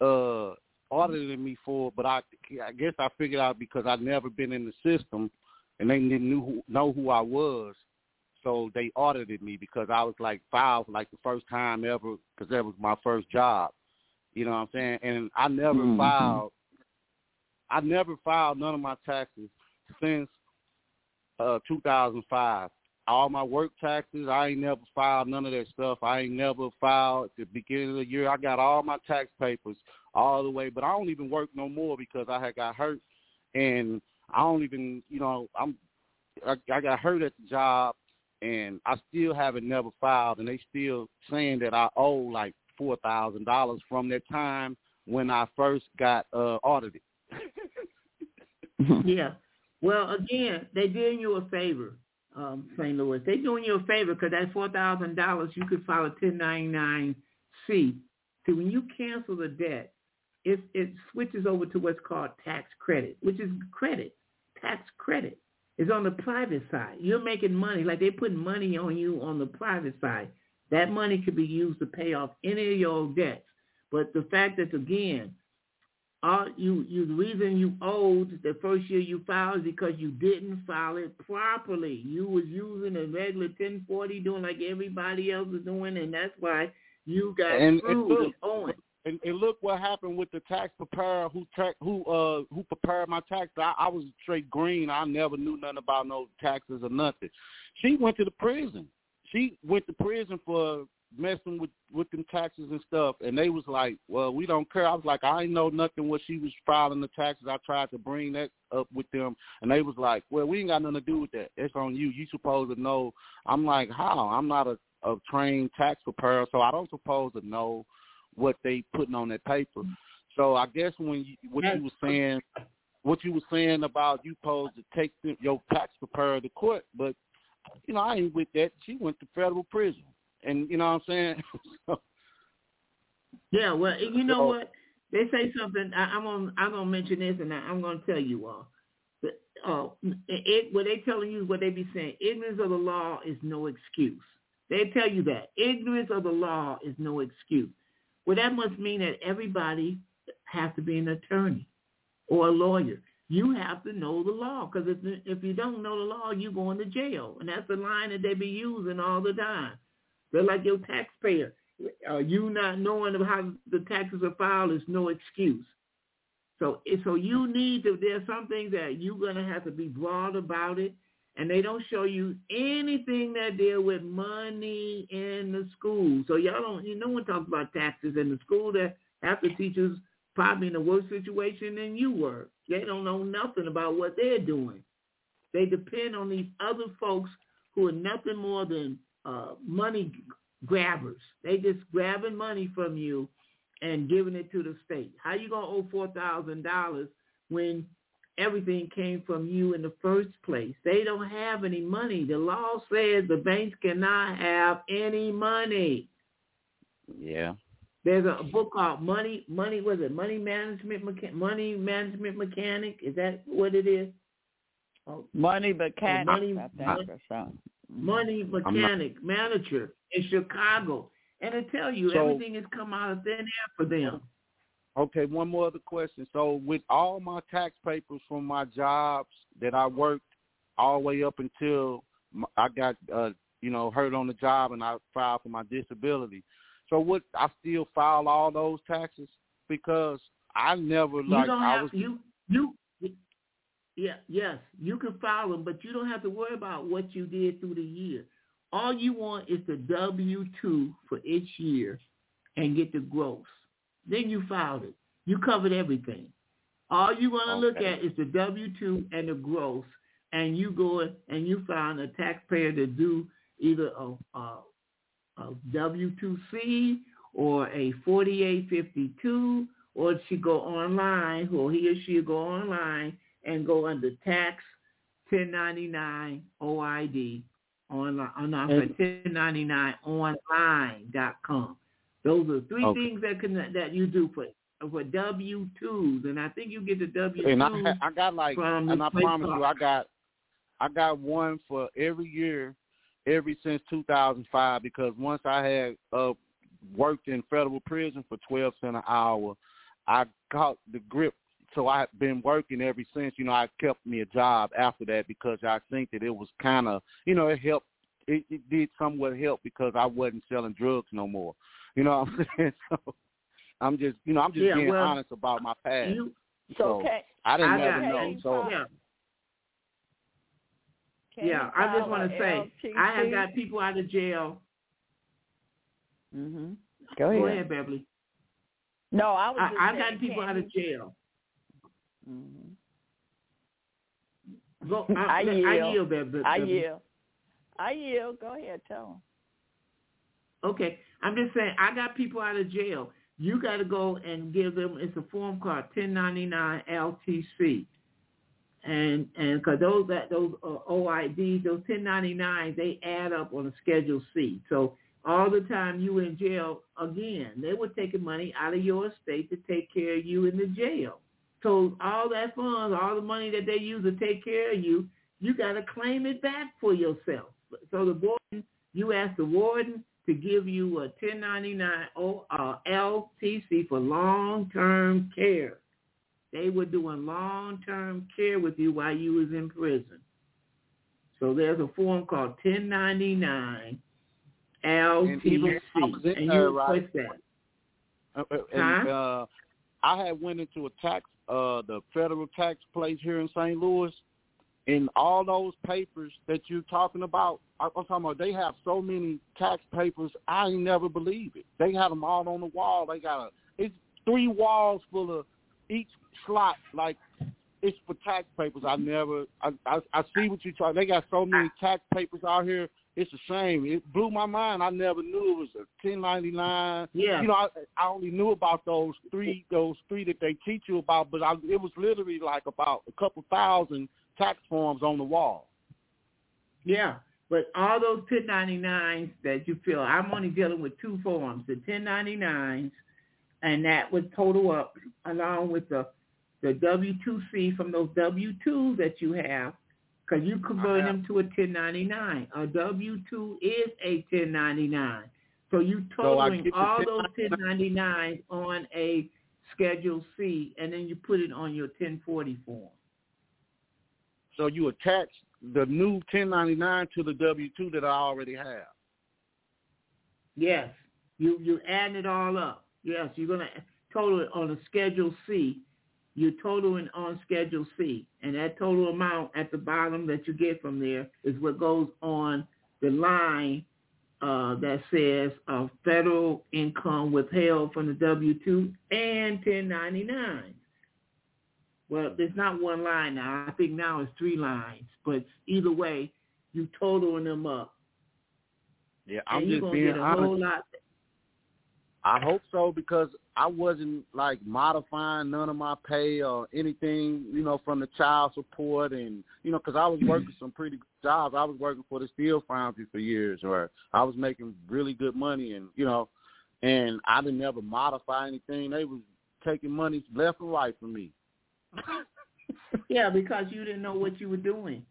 uh audited me for? But I I guess I figured out because I'd never been in the system, and they didn't knew who, know who I was. So they audited me because I was like filed for like the first time ever because that was my first job. You know what I'm saying? And I never Mhm. filed. I never filed none of my taxes since uh 2005. All my work taxes, I ain't never filed none of that stuff. I ain't never filed at the beginning of the year. I got all my tax papers all the way, but I don't even work no more because I had got hurt, and I don't even, you know, I'm I, I got hurt at the job, and I still haven't never filed, and they still saying that I owe like four thousand dollars from that time when I first got uh audited. Yeah. Well, again, they're doing you a favor, um, St. Louis. They're doing you a favor because that four thousand dollars you could file a ten ninety nine C. See, when you cancel the debt, it it switches over to what's called tax credit, which is credit, tax credit. It's on the private side. You're making money, like they put money on you on the private side. That money could be used to pay off any of your debts. But the fact that again, all you you the reason you owed the first year you filed is because you didn't file it properly. You was using a regular 1040 doing like everybody else was doing, and that's why you got And- and screwed and owing. And, and look what happened with the tax preparer who ta- who uh who prepared my taxes. I, I was straight green. I never knew nothing about no taxes or nothing. She went to the prison. She went to prison for messing with with them taxes and stuff. And they was like, "Well, we don't care." I was like, "I ain't know nothing what she was filing the taxes." I tried to bring that up with them, and they was like, "Well, we ain't got nothing to do with that. It's on you. You supposed to know." I'm like, "How? I'm not a a trained tax preparer, so I don't supposed to know." What they putting on that paper. So I guess when you, what you were saying, what you were saying about you supposed to take the, your tax preparer to court, but you know I ain't with that. She went to federal prison, and you know what I'm saying. so, Yeah, well, you know So- what? They say something. I, I'm gonna I'm gonna mention this, and I, I'm gonna tell you all. But, uh, it what they telling you what they be saying. Ignorance of the law is no excuse. They tell you that ignorance of the law is no excuse. Well, that must mean that everybody has to be an attorney or a lawyer. You have to know the law because if if you don't know the law, you going to jail, and that's the line that they be using all the time. They're like your taxpayer. Uh, you not knowing how the taxes are filed is no excuse. So, so you need to. There's some things that you're gonna have to be broad about it, and they don't show you anything that deal with money in the school. So y'all don't. You no one talks about taxes in the school. That half the teachers probably in a worse situation than you were. They don't know nothing about what they're doing. They depend on these other folks who are nothing more than uh, money grabbers. They just grabbing money from you and giving it to the state. How you gonna owe four thousand dollars when everything came from you in the first place? They don't have any money. The law says the banks cannot have any money. yeah. There's a book called Money Money was it Money Management Mecha- Money Management Mechanic? Is that what it is? Oh, Money mechanic, money- I think, or something. money mechanic manager in Chicago. And I tell you, So- everything has come out of thin air for them. Okay, one more other question. So with all my tax papers from my jobs that I worked all the way up until I got, uh, you know, hurt on the job and I filed for my disability. So what? I still file all those taxes because I never You like don't I was. you you yeah yes you can file them, but you don't have to worry about what you did through the year. All you want is the W two for each year, and get the gross. Then you filed it. You covered everything. All you're gonna look at is the W two and the gross, and you go and you find a taxpayer to do either a, a, a W two C or a forty eight fifty two, or she go online, or he or she go online and go under tax 1099 OID online, uh, on our And- 1099 online.com. Those are three Okay. things that can that you do for for W twos, and I think you get the W And I, I got like, and I promise you, I got, I got one for every year, every since 2005. Because once I had uh, worked in federal prison for 12 cent an hour, I caught the grip. So I've been working ever since. You know, I kept me a job after that because I think that it was kind of, you know, it helped. It, it did somewhat help because I wasn't selling drugs no more. You know what I'm saying? So I'm just, you know, I'm just Yeah, being well, honest about my past. you, So So, can, I didn't I never got- know. So yeah, yeah. I just want to say, I have got people out of jail. Mm-hmm. Go ahead. Go ahead. ahead, Beverly. No, I was. I, just I've saying, got people out of you- jail. Mhm. Go, I I, I, yield. yield, Bev- I yield. I yield. Go ahead, tell them. Okay, I'm just saying I got people out of jail. You got to go and give them. It's a form called 1099 LTC, and and because those that those uh, OIDs, those 1099s, they add up on a Schedule C. So all the time you in jail, again, they were taking money out of your estate to take care of you in the jail. So all that funds, all the money that they use to take care of you, you got to claim it back for yourself. So the warden, you ask the warden to give you a 1099 O, uh, LTC for long-term care. they were doing long-term care with you while you was in prison. So there's a form called 1099 LTC, and, and you right. request that. Uh, uh, and, uh, I had went into a tax, uh, the federal tax place here in St. Louis, and all those papers that you're talking about, I'm talking about they have so many tax papers, I ain't never believe it. They have them all on the wall. They got a, it's three walls full of each slot, like it's for tax papers. I never, I, I, I see what you're talking. They got so many tax papers out here it's a shame. It blew my mind. I never knew it was a 1099. Yeah. You know, I, I only knew about those three, those three that they teach you about, but I, it was literally like about a couple thousand tax forms on the wall. Yeah, but all those 1099s that you feel, I'm only dealing with two forms, the 1099s, and that would total up along with the the W-2C from those W-2s that you have because you convert uh-huh. them to a 1099. A W-2 is a 1099. So you totaling so all those 1099s on a Schedule C, and then you put it on your 1040 form. So you attach the new 1099 to the W-2 that I already have. Yes, you you add it all up. Yes, you're gonna total it on a Schedule C, you're totaling on Schedule C. And that total amount at the bottom that you get from there is what goes on the line uh, that says uh, federal income withheld from the W-2 and 1099. Well, there's not one line now. I think now it's three lines. But either way, you totaling them up. Yeah, I'm and just being honest. I hope so because I wasn't like modifying none of my pay or anything, you know, from the child support and you know, because I was working some pretty good jobs. I was working for the steel foundry for years, or I was making really good money, and you know, and I didn't ever modify anything. They was taking money left and right from me. yeah, because you didn't know what you were doing.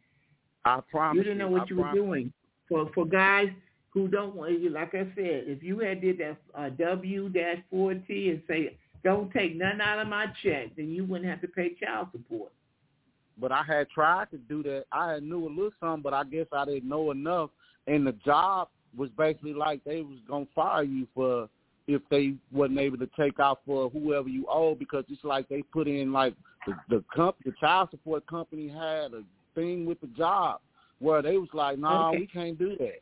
I promise. You didn't know what I you were doing. For for guys who don't want you, like I said, if you had did that uh, W dash four T and say don't take none out of my check, then you wouldn't have to pay child support. But I had tried to do that. I had knew a little something, but I guess I didn't know enough. And the job was basically like they was gonna fire you for if they wasn't able to take out for whoever you owe because it's like they put in like the the comp the child support company had a thing with the job where they was like, nah, Okay. we can't do that.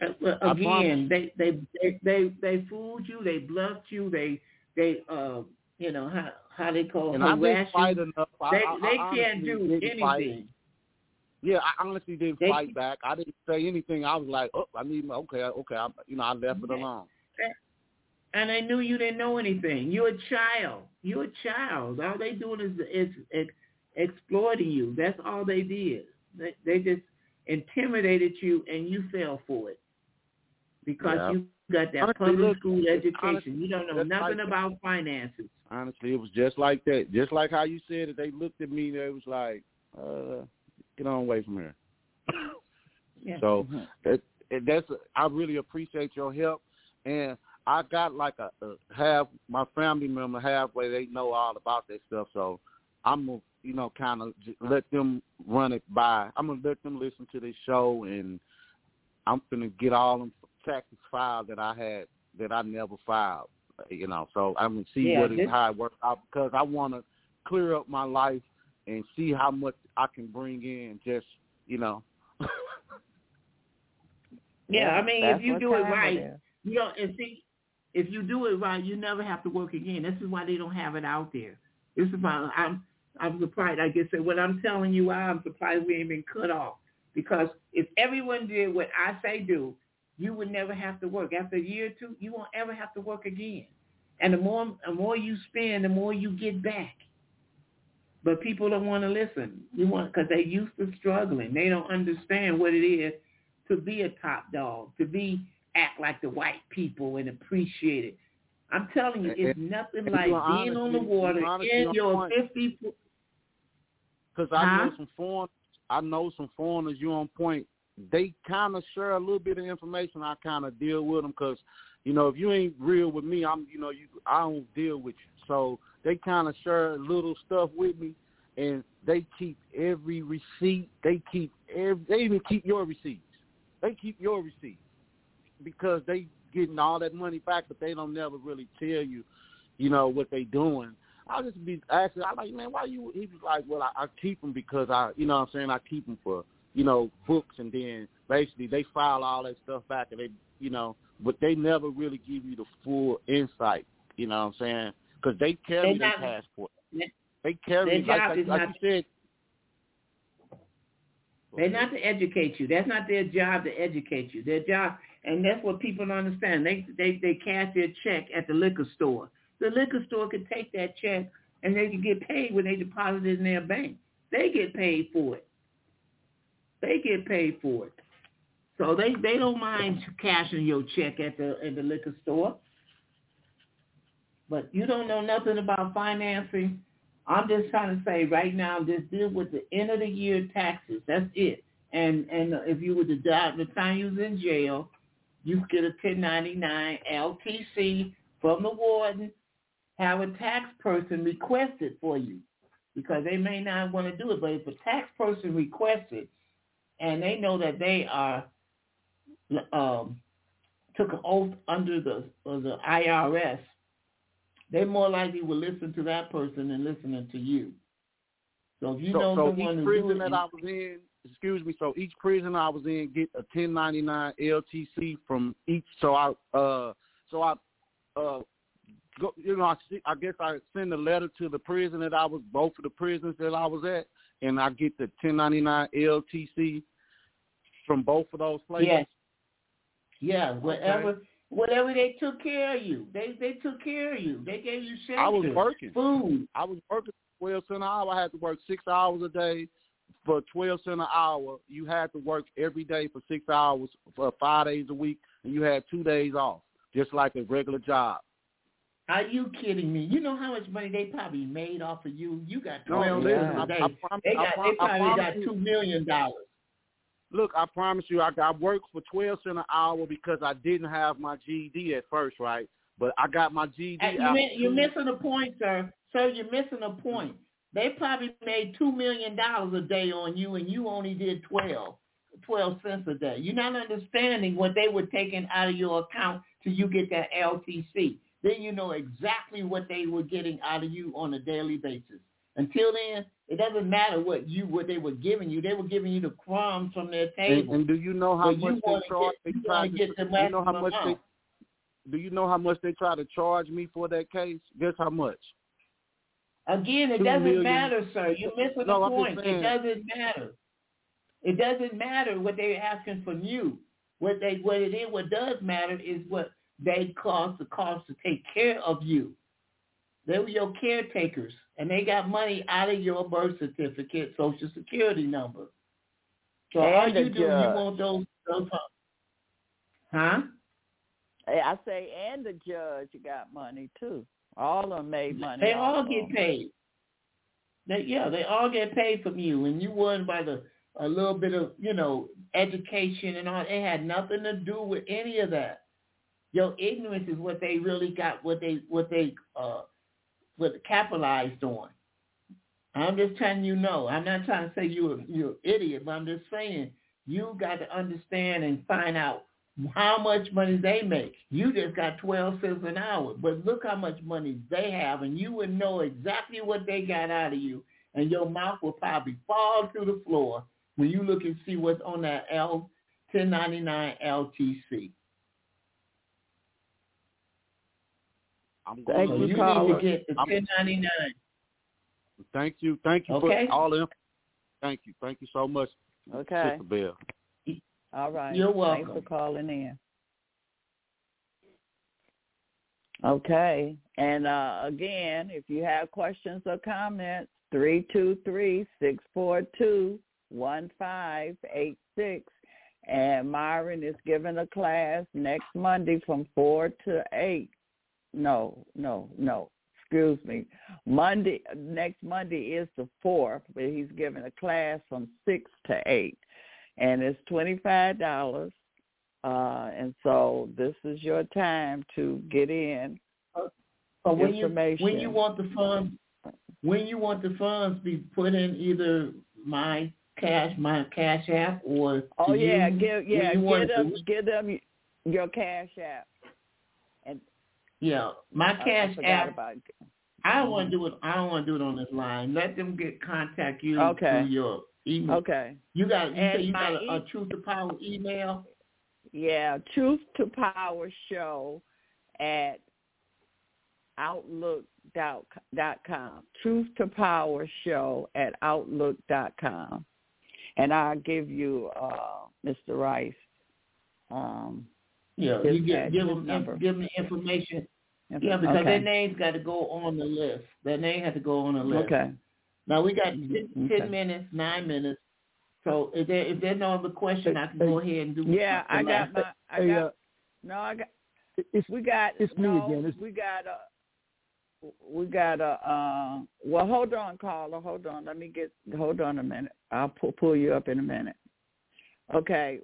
Uh, well, Again, they, they they they they fooled you, they bluffed you, they they uh you know how how they call And I didn't fight enough. They I, they I can't do anything. fight. Yeah, I honestly didn't They- fight back. I didn't say anything. I was like, oh, I need my okay, okay. I, you know, I left it alone. And they knew you didn't know anything. You're a child. You're a child. All they doing is is, is exploiting you. That's all they did. They, they just intimidated you, and you fell for it because Yeah. you got that Honestly, public look, school education. honestly you don't know nothing like- about finances. Honestly, it was just like that. Just like how you said it. They looked at me. and They was like, uh, get on away from here. Yeah. So Mhm. that, that's I really appreciate your help, and I got like a, a half my family member halfway. They know all about that stuff, so I'm gonna you know kind of let them run it by. I'm gonna let them listen to this show, and I'm gonna get all them taxes filed that I had that I never filed. You know, so I'm gonna see Yeah, what it, this- how it works out because I want to clear up my life and see how much I can bring in. Just you know. Yeah, I mean, That's if you do it right, is. you don't. And see, if you do it right, you never have to work again. This is why they don't have it out there. This is why I'm I'm surprised. I said, what I'm telling you, I'm surprised we ain't been cut off. Because if everyone did what I say do, you would never have to work. After a year or two, you won't ever have to work again. And the more the more you spend, the more you get back. But people don't want to listen. You want because they used to struggling. They don't understand what it is to be a top dog, to be act like the white people and appreciate it. I'm telling you, it's nothing and like being are on the water in your 50. Because I Huh? know some foreign, I know some foreigners. You on point. They kind of share a little bit of information. I kind of deal with them because, you know, if you ain't real with me, I'm, you know, you I don't deal with you. so they kind of share little stuff with me, and they keep every receipt. They keep every. They even keep your receipts. They keep your receipts because they getting all that money back, but they don't never really tell you, you know, what they doing. I'll just be asking. I'm like, man, why you? He was like, well, I, I keep them because I, you know, what I'm saying I keep them for, you know, books, and then basically they file all that stuff back, and they, you know, but they never really give you the full insight. You know what I'm saying? Because they carry their passport. They carry like, like, like you said. They're not to educate you. That's not their job to educate you. Their job, and that's what people don't understand. They they they cash their check at the liquor store. The liquor store could take that check and they can get paid when they deposit it in their bank. They get paid for it. They get paid for it. So they they don't mind cashing your check at the at the liquor store. But you don't know nothing about financing. I'm just trying to say right now, just deal with the end of the year taxes. That's it. And and if you were to die the time you was in jail, you get a 1099 LTC from the warden. Have a tax person request it for you because they may not want to do it. But if a tax person requests it and they know that they are um, took an oath under the the IRS, they more likely will listen to that person than listening to you. So if you so, know so someone each prison that I was in, excuse me, so each prison I was in get a 1099 LTC from each. So I, uh, so I, uh, go, you know, I, I guess I send a letter to the prison that I was, both of the prisons that I was at, and I get the 1099 LTC from both of those places. Yes. Yeah, whatever Okay. Whatever they took care of you. They they took care of you. They gave you shelter, I was working. food. I was working twelve cent an hour. I had to work six hours a day for twelve cent an hour. You had to work every day for six hours for five days a week, and you had two days off, just like a regular job. Are you kidding me? You know how much money they probably made off of you? You got No, twelve I- a day. I they I got they probably got two million dollars. Look, I promise you, I, I worked for twelve cent an hour because I didn't have my GED at first, right? But I got my GED And. You, mi- you're missing a point, sir. Sir, you're missing a point. They probably made two million dollars a day on you, and you only did twelve, twelve cents a day. You're not understanding what they were taking out of your account till you get that LTC. Then you know exactly what they were getting out of you on a daily basis. Until then, it doesn't matter what you what they were giving you. They were giving you the crumbs from their table. and do you know how much they charge? get- They you try get the you know how much they. Do you know how much they try to charge me for that case? Guess how much? Again, it Two doesn't million- matter, sir. You're missing No, the I'm point. It doesn't matter. It doesn't matter what they're asking from you. What they what it is, what does matter is what they cost the cost to take care of you. They were your caretakers, and they got money out of your birth certificate, social security number. So all And the you do, you want those those, huh? I say, and the judge got money too. All of them made money. They all get get 'em. paid. They, yeah, they all get paid from you, and you won by the a little bit of you know education and all. It had nothing to do with any of that. Your ignorance is what they really got. What they what they uh what capitalized on. I'm just telling you no. I'm not trying to say you're you're an idiot, but I'm just saying you got to understand and find out how much money they make. You just got 12 cents an hour, but look how much money they have, and you would know exactly what they got out of you, and your mouth will probably fall through the floor when you look and see what's on that L 1099 LTC. I'm Thank So going you, you caller. need to get the I'm- 1099. Thank you, thank you Okay. for all the. Thank you, thank you so much, Okay. Sister Bell. All right. You're Thanks welcome. for calling in. Okay. And uh, again, if you have questions or comments, three two three six four two one five eight six. And Myron is giving a class next Monday from four to eight. No, no, no. Excuse me. Monday next Monday is the fourth, but he's giving a class from six to eight and it's twenty five dollars. Uh, and so this is your time to get in. So when information. you when you want the funds when you want the funds be put in either my cash my cash app or Oh yeah, you, give yeah, give them give them your cash app. Yeah my cash I app about I don't want to do it. I don't want to do it on this line. Let them get contact you Okay. through your email. Okay. You got you, say you got a, a truth to power email. Yeah, Truth to Power Show at outlook dot dot com. Truth to Power Show at outlook dot com. And I'll give you uh Mr. Rice um Yeah, you give give them number. give them the information. Yeah, because okay. their names got to go on the list. Their name had to go on the list. Okay. Now we got 10, Mhm, 10 minutes, nine minutes. So if there if there's no other question, I can go ahead and do. Yeah, I got last- my I Hey, got uh, no I got it's we got it's me no, again. It's- we got a we got a uh well hold on caller hold on let me get hold on a minute i'll pull pull you up in a minute okay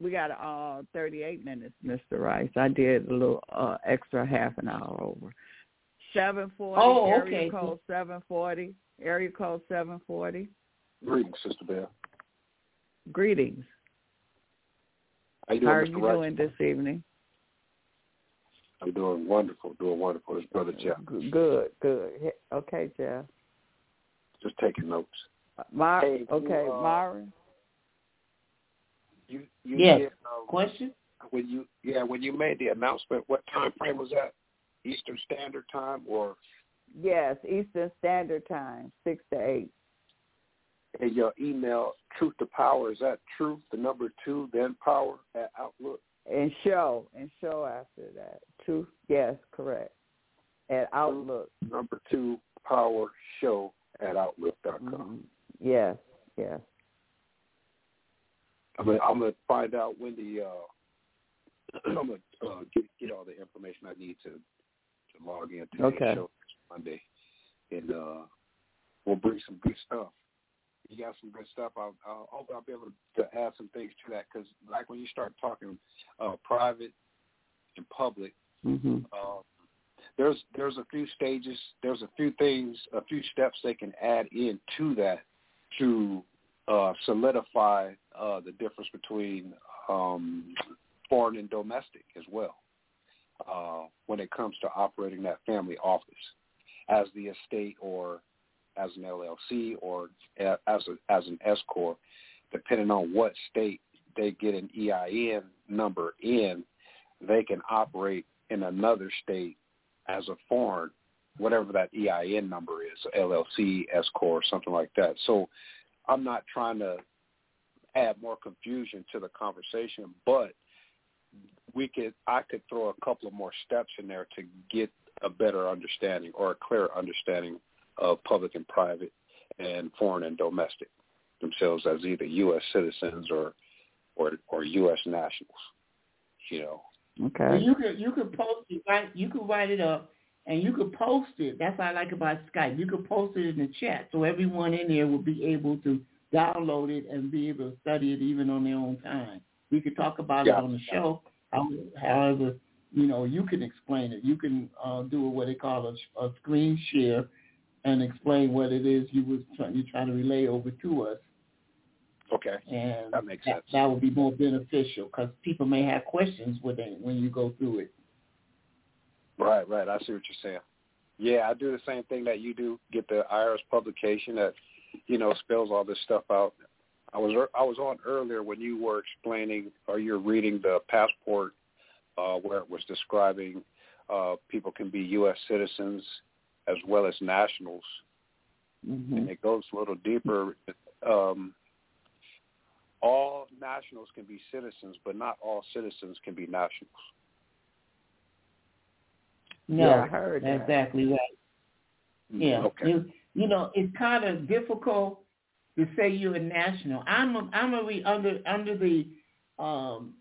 we got uh 38 minutes mr rice i did a little uh extra half an hour over 740 Oh, area code 740 area code 740 Greetings, Sister Bell. greetings How you doing, how are Mr. you Rice? doing this evening I'm doing wonderful, doing wonderful. It's Brother Jeff. Good good okay jeff Just taking notes. Mar- Hey, you, okay uh, myron You, you Yes. did, um, question. when you, yeah, when you made the announcement, what time frame was that? Eastern Standard Time, or Yes, Eastern Standard Time, six to eight. And your email, Truth to Power? Is that truth, the number two, then power at Outlook? And show, and show after that. Truth, yes, correct. At Outlook. Number two, power show at Outlook.com. Mhm. Yes, yes. I'm gonna, I'm gonna find out when the uh, I'm gonna uh, get get all the information I need to to log in to Okay. the show Monday, and uh, we'll bring some good stuff. You got some good stuff. I'll, I'll hope I'll be able to add some things to that because, like when you start talking uh, private and public, Mhm. uh, there's there's a few stages, there's a few things, a few steps they can add into that to uh, solidify uh, the difference between um, foreign and domestic as well uh, when it comes to operating that family office as the estate or as an LLC or as a, as an S corp, depending on what state they get an EIN number in, they can operate in another state as a foreign, whatever that EIN number is, LLC, S corp, something like that. So I'm not trying to add more confusion to the conversation, but we could I could throw a couple of more steps in there to get a better understanding or a clearer understanding of public and private and foreign and domestic themselves as either U.S. citizens or or or U.S. nationals. You know, Okay. Well, you could you could post it right. You could write it up and you could post it. That's what I like about Skype. You could post it in the chat so everyone in there will be able to download it and be able to study it even on their own time. We could talk about Yeah. it on the show. However, you know, you can explain it. You can uh, do what they call a, a screen share and explain what it is you was trying, you're trying to relay over to us okay, and That makes that, sense. that would be more beneficial because people may have questions when they, when you go through it. Right, right. I see what you're saying. Yeah, I do the same thing that you do. Get the IRS publication that you know spells all this stuff out. I was I was on earlier when you were explaining or you're reading the passport uh, where it was describing uh, people can be U.S. citizens as well as nationals, Mhm. and it goes a little deeper. Um, all nationals can be citizens, but not all citizens can be nationals. No, Yeah, I heard that. exactly right. Yeah, Okay. you, you know, it's kind of difficult to say you're a national. I'm a, I'm a re, under under the um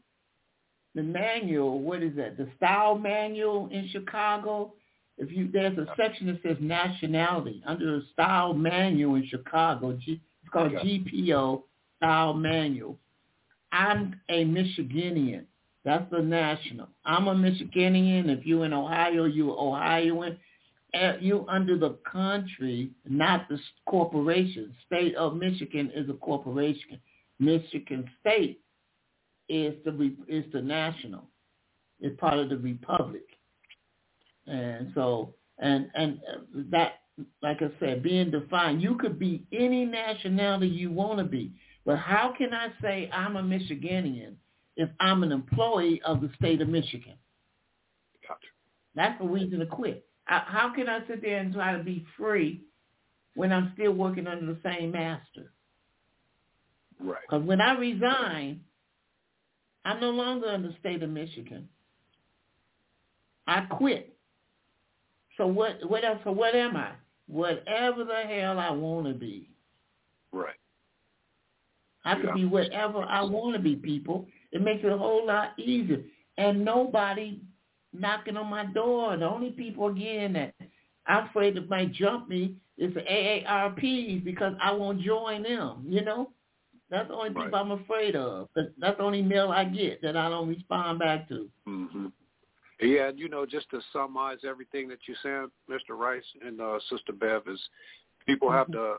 the manual. What is that? The style manual in Chicago. If you there's a section that says nationality under the style manual in Chicago. G, it's called Okay. GPO style manual. I'm a Michiganian. That's the national. I'm a Michiganian. If you're in Ohio, you're Ohioan. You under the country, not the corporation. State of Michigan is a corporation. Michigan State is the is the national. It's part of the republic, and so and and uh, that, like I said, being defined, you could be any nationality you want to be. But how can I say I'm a Michiganian if I'm an employee of the state of Michigan? Gotcha. That's a reason to quit. How can I sit there and try to be free when I'm still working under the same master? Right. Because when I resign, I'm no longer in the state of Michigan. I quit. So what? What else? So what am I? Whatever the hell I want to be. Right. I could yeah. be whatever I want to be, people. It makes it a whole lot easier. And nobody knocking on my door. The only people, again, that I'm afraid that might jump me is the AARPs because I won't join them, you know? That's the only right. people I'm afraid of. That's the only mail I get that I don't respond back to. Mm-hmm. Yeah, and you know, just to summarize everything that you said, Mr. Rice and uh, Sister Bev, is people mm-hmm. have to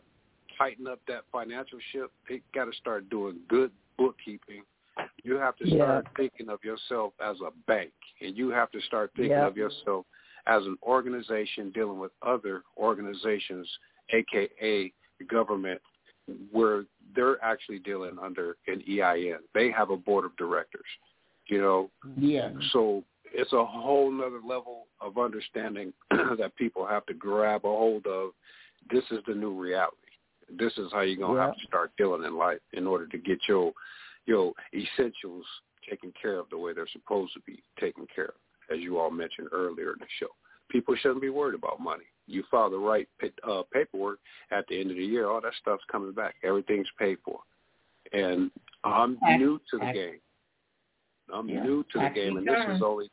tighten up that financial ship. They got to start doing good bookkeeping. You have to start yeah. thinking of yourself as a bank, and you have to start thinking yeah. of yourself as an organization dealing with other organizations, aka government, where they're actually dealing under an EIN. They have a board of directors, you know. Yeah. So it's a whole nother level of understanding that people have to grab a hold of. This is the new reality. This is how you're gonna yeah. have to start dealing in life in order to get your your essentials taken care of the way they're supposed to be taken care of, as you all mentioned earlier in the show. People shouldn't be worried about money. You file the right uh, paperwork at the end of the year, all that stuff's coming back. Everything's paid for. And I'm new to the game. I'm yeah. new to the game, and this is only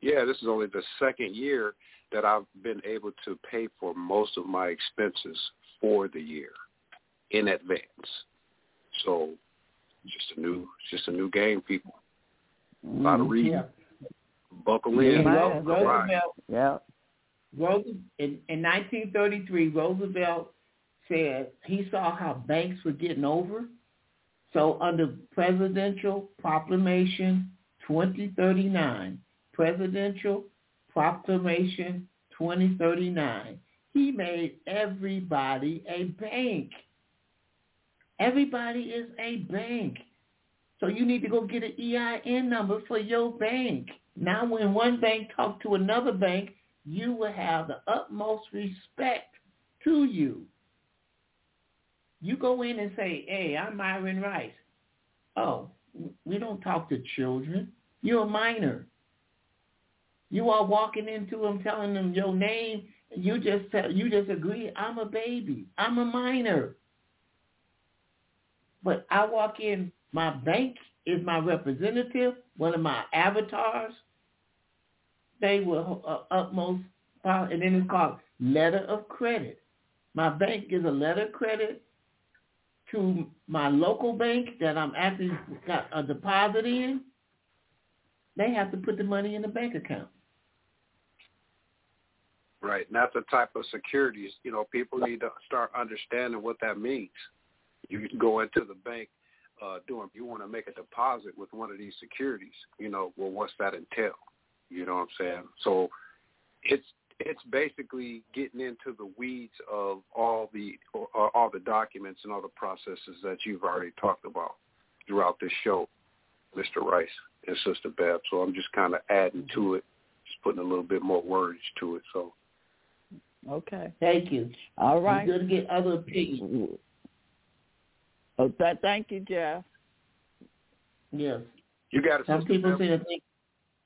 yeah, this is only the second year that I've been able to pay for most of my expenses for the year in advance. So just a new just a new game, people. A lot of mm-hmm. reading. Yeah. Buckle in. Yeah, Ro- All right. Roosevelt, Yeah. Roosevelt in, in 1933, Roosevelt said he saw how banks were getting over. So under Presidential Proclamation 2039, Presidential Proclamation 2039, he made everybody a bank. Everybody is a bank. So you need to go get an EIN number for your bank. Now when one bank talks to another bank, you will have the utmost respect to you. You go in and say, hey, I'm Myron Rice. Oh, we don't talk to children. You're a minor. You are walking into them telling them your name. You just tell, you just agree, I'm a baby. I'm a minor. But I walk in, my bank is my representative, one of my avatars. They will uh, utmost, power, and then it's called letter of credit. My bank gives a letter of credit to my local bank that I'm actually got a deposit in. They have to put the money in the bank account. Right. And that's the type of securities, you know, people need to start understanding what that means. You can go into the bank uh doing you want to make a deposit with one of these securities, you know, well what's that entail? You know what I'm saying? So it's it's basically getting into the weeds of all the uh, all the documents and all the processes that you've already talked about throughout this show, Mr. Rice and Sister Bev. So I'm just kind of adding to it, just putting a little bit more words to it. So Okay. Thank you. All right. You're going to get other opinions. Oh, th- thank you, Jeff. Yes. you got it. Some people Bev. say that think,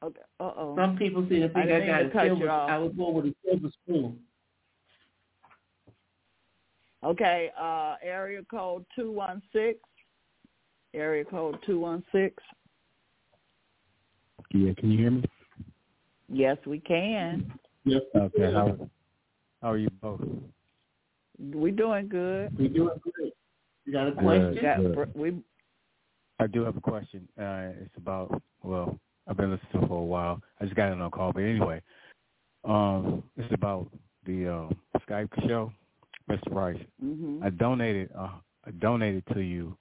Okay. Uh oh. some people say that I think I, didn't got mean a to cut you silver. off. I was born with a silver spoon. Okay. Uh, area code two one six. Area code two one six. Yeah, can you hear me? Yes, we can. Yes. Okay, how how are you both? We doing good. We doing great. You got a question? Got, Good. we I do have a question. Uh, it's about well, I've been listening to for a while. I just got in on a call, but anyway, um, it's about the uh, Skype show, Mr. Rice. Mm-hmm. I donated. Uh, I donated to you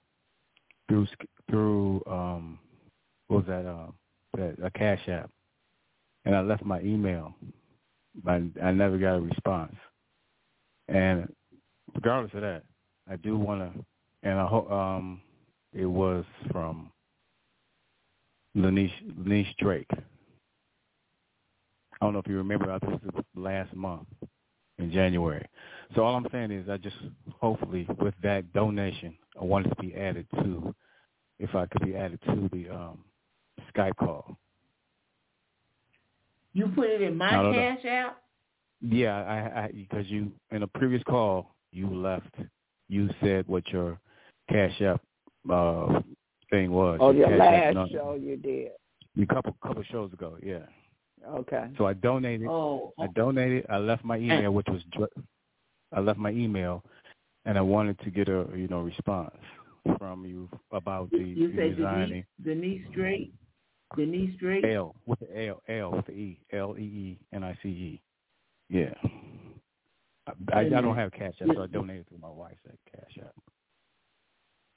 through through um, what was that? Uh, that a Cash App, and I left my email, but I never got a response. And regardless of that, I do want to, and I hope um, it was from Lanice Drake. I don't know if you remember. I think it was last month in January. So all I'm saying is, I just hopefully with that donation, I wanted to be added to, if I could be added to the um, Skype call. You put it in my No, no, no. cash app? Yeah, I, I because you in a previous call you left. You said what your Cash App uh, thing was. Oh, your Cash App last show you did. A couple couple shows ago, yeah. Okay. So I donated. Oh, I donated. I left my email, which was dr- I left my email, and I wanted to get a you know response from you about the you say resigning. Denise, Denise Drake? Denise Drake? L with the L L with the E L E E N I C E. Yeah. I, I, I don't have Cash App, so I donated through my wife's Cash App.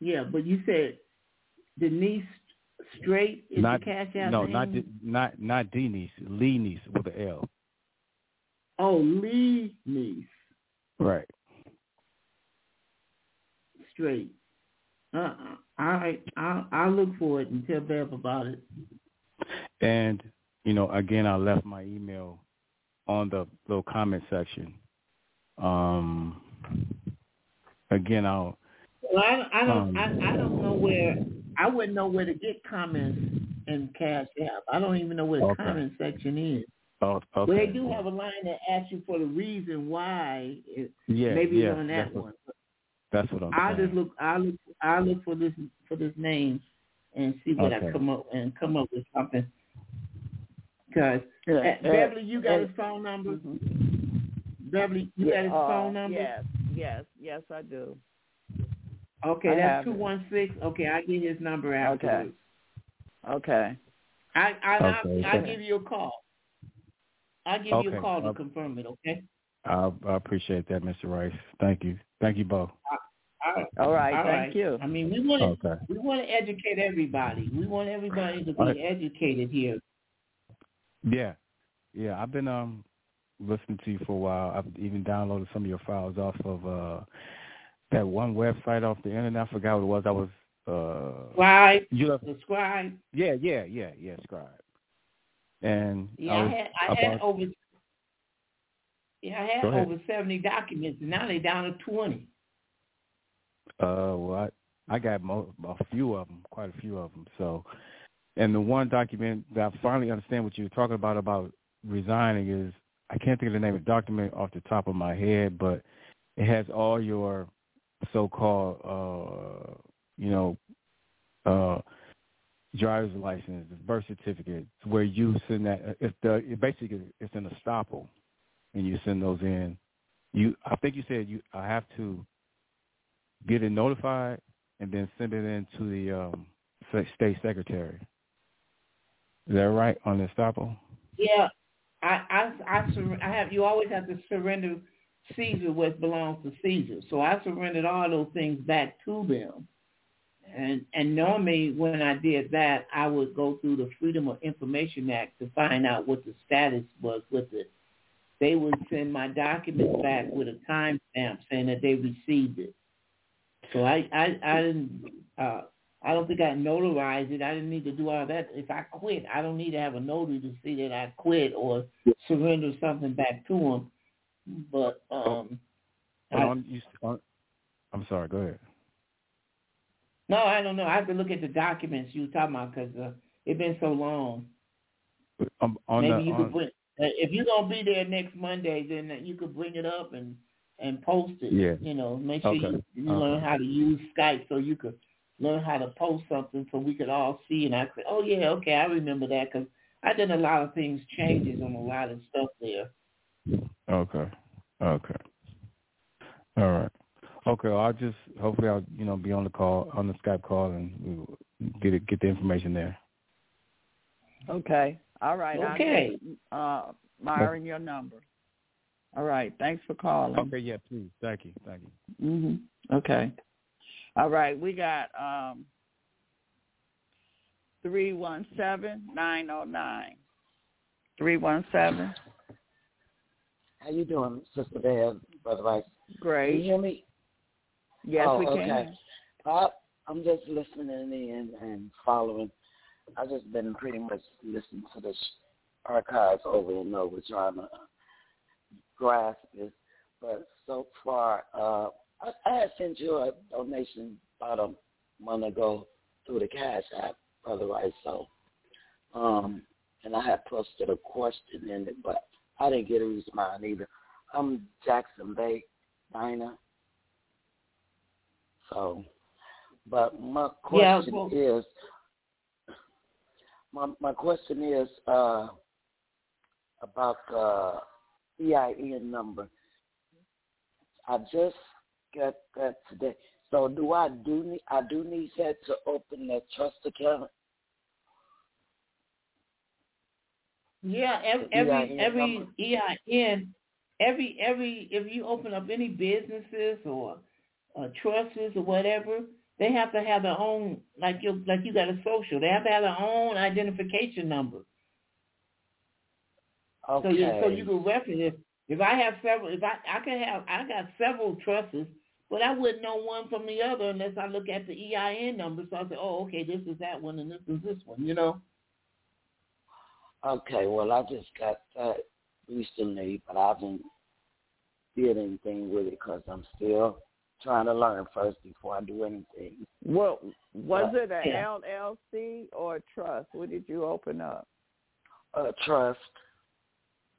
Yeah, but you said Denise Straight is not the cash app no, name? not not not D niece, Leenice with the L. Oh, Lee Niece Right. Straight. Uh-uh. All right, I'll, I'll look for it and tell Bev about it. And you know, again, I left my email on the little comment section. Um, again, I'll. Well, I, I don't, Um, I, I don't know where. I wouldn't know where to get comments in Cash App. I don't even know where the Okay. comment section is. Oh, okay. Well, they do have a line that asks you for the reason why. It, Yeah, maybe yeah, it's on that that's what- one. That's what I'm I'll saying. just look. I'll look. I'll look for this for this name and see what I come up and come up with something. Cause Yeah, uh, Beverly, you got uh, his phone number. mhm. Beverly, you got his Uh, phone number. Yes, yes, yes, I do. Okay, I that's have two it. one six. Okay, I get his number afterwards. Okay. I I Okay, I I'll give you a call. I'll give you a call to uh, confirm it. Okay. I, I appreciate that, Mr. Rice. Thank you. Thank you both. All right. All right, All thank right. you. I mean, we want to Okay. we want to educate everybody. We want everybody to be All right. educated here. Yeah, yeah. I've been um listening to you for a while. I've even downloaded some of your files off of uh that one website off the internet. I forgot what it was. I was uh Scribd, you left, subscribe. yeah, yeah, yeah, yeah. Scribd. And Yeah, I I, had I had over yeah I had over seventy documents, and now they're down to twenty. Uh, well, I, I got mo- a few of them, quite a few of them. So, and the one document that I finally understand what you were talking about about resigning is I can't think of the name of the document off the top of my head, but it has all your so-called, uh, you know, uh, driver's license, birth certificate, where you send that. If the basically it's an estoppel, and you send those in. You, I think you said you. I have to get it notified and then send it in to the um, state secretary. Is that right on the estoppel? Yeah, I I I, sur- I have you always have to surrender Caesar what belongs to Caesar. So I surrendered all those things back to them. And and normally when I did that, I would go through the Freedom of Information Act to find out what the status was with it. They would send my documents back with a timestamp saying that they received it. So I I I didn't uh I don't think I notarized it. I didn't need to do all that. If I quit, I don't need to have a notary to see that I quit or surrender something back to them. But um, But I, on, you, on, I'm sorry. Go ahead. no, I don't know. I have to look at the documents you were talking about because uh, it's been so long. Um, on Maybe the, you on, could bring. uh, If you're gonna be there next Monday, then you could bring it up and and post it. Yeah. You know, make sure Okay. you, you Okay. learn how to use Skype so you could learn how to post something so we could all see. And I could, oh yeah, okay, I remember that because I did a lot of things changes on a lot of stuff there. Okay. Okay. All right. Okay. Well, I'll just hopefully I'll you know be on the call on the Skype call and we'll get it get the information there. Okay. All right. Okay. I'll uh, Myron, your number. All right. Thanks for calling. Okay. Yeah. Please. Thank you. Thank you. Mhm. Okay. All right. We got um three one seven nine oh nine. Three one seven. How you doing, Sister Bev, Brother Rice? Great. Can you hear me? Yes, oh, we can. Okay. Uh, I'm just listening in and following. I've just been pretty much listening to the archives over and over, trying to grasp this. But so far, uh, I, I had sent you a donation about a month ago through the Cash App, Brother Rice. So, um, and I had posted a question in it, but I didn't get a response either. I'm Jackson Bay Dinah. So, but my question Yeah, well- is, my my question is uh, about the EIN number. I just got that today. So do I do need I do need that to open that trust account? Yeah, every every EIN every. EIN, every every if you open up any businesses or uh, trusts or whatever, they have to have their own like you like you got a social. They have to have their own identification number. Okay. So you so you can reference if if I have several if I I can have I got several trusts, but I wouldn't know one from the other unless I look at the EIN number. So I say, oh, okay, this is that one and this is this one. You know. Okay, well I just got that recently, but I haven't did anything with it because I'm still trying to learn first before I do anything. Well, was Uh, it an yeah. LLC or a trust? What did you open up? A trust.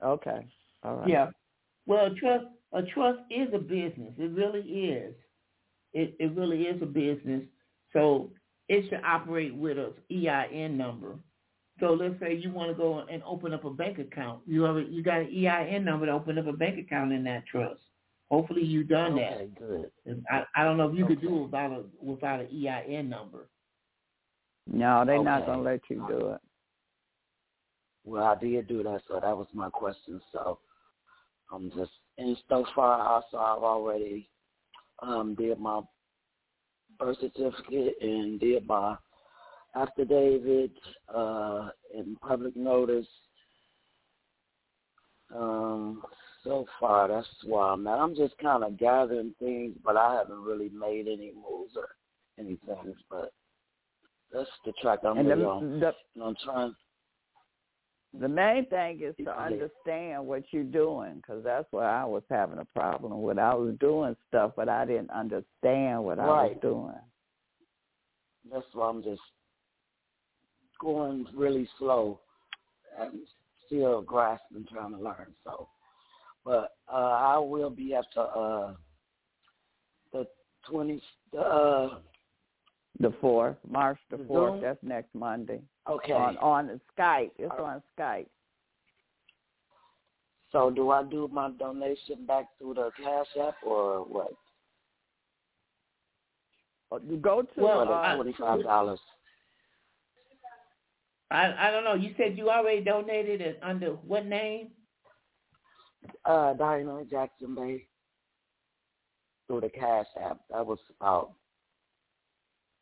Okay. All right. Yeah. Well, a trust a trust is a business. It really is. It it really is a business. So it should operate with a EIN number. So let's say you want to go and open up a bank account. You have a, you got an EIN number to open up a bank account in that trust. Hopefully you've done that. Good. I, I don't know if you could do it without a without an EIN number. No, they're not gonna let you do it. Well, I did do that, so that was my question. So I'm just and so far also I've already um did my birth certificate and did my affidavit, uh and public notice. Um so far that's where I'm at. I'm just kinda gathering things but I haven't really made any moves or anything but that's the track I'm And the, really on. the And I'm trying the main thing is to understand what you're doing, because that's where I was having a problem with. I was doing stuff, but I didn't understand what I was doing. That's why I'm just going really slow and still grasping, trying to learn. So, but uh, I will be at the uh, the twenty. Uh, The fourth, March the fourth. That's next Monday. okay. On on Skype. It's Uh, on Skype. so, do I do my donation back through the Cash App or what? Uh, You go to Well, uh, twenty five dollars. I I don't know. You said you already donated it under what name? Uh, Diana Jackson Bay through the Cash App. That was about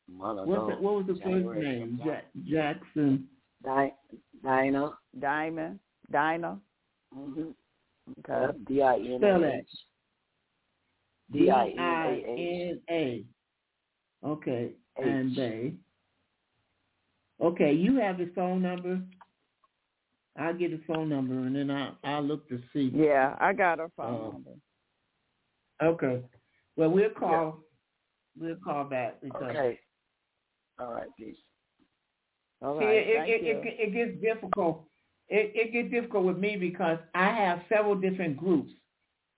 a month ago. The, what was the first name? Ja- Jackson. Di- Dinah. Diamond, Dinah. Mm-hmm. Okay. D I N Spell A that. H. D I N A H. D-I-N-A. Okay, H. and they. Okay, you have his phone number. I'll get his phone number and then I'll I'll look to see. Yeah, I got her phone Uh, number. Okay. Well, we'll call. We'll call back because Okay. All right, peace. All See, right. it, it, it, it gets difficult. It, it gets difficult with me because I have several different groups.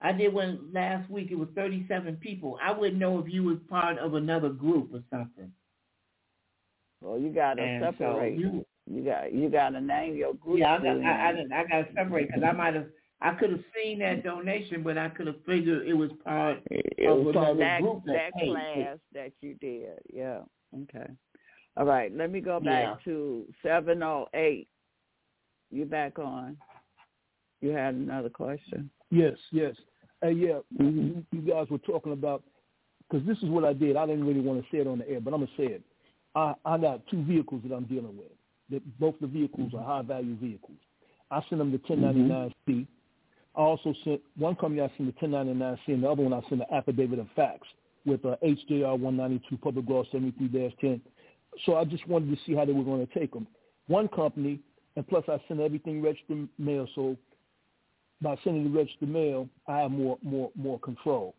I did one last week. It was 37 people. I wouldn't know if you was part of another group or something. Well, you got to And so separate. you, you got you got to name your group. yeah, I got. I, I, I got to separate because I might have, I could have seen that donation, but I could have figured it was part. It of was another that group that that paid class that you did. Yeah. Okay. All right. Let me go back Yeah. to seven oh eight you back on. You had another question. Yes, yes. Uh, yeah, mm-hmm. you, you guys were talking about because this is what I did. I didn't really want to say it on the air, but I'm gonna say it. I I got two vehicles that I'm dealing with. That both the vehicles mm-hmm. are high value vehicles. I sent them the mm-hmm. 1099 C. I also sent one company I sent the 1099 C, and the other one I sent the affidavit of facts with a HJR 192 Public Law 73-10. So I just wanted to see how they were going to take them. One company, and plus I sent everything registered mail, so by sending the registered mail, I have more more more control.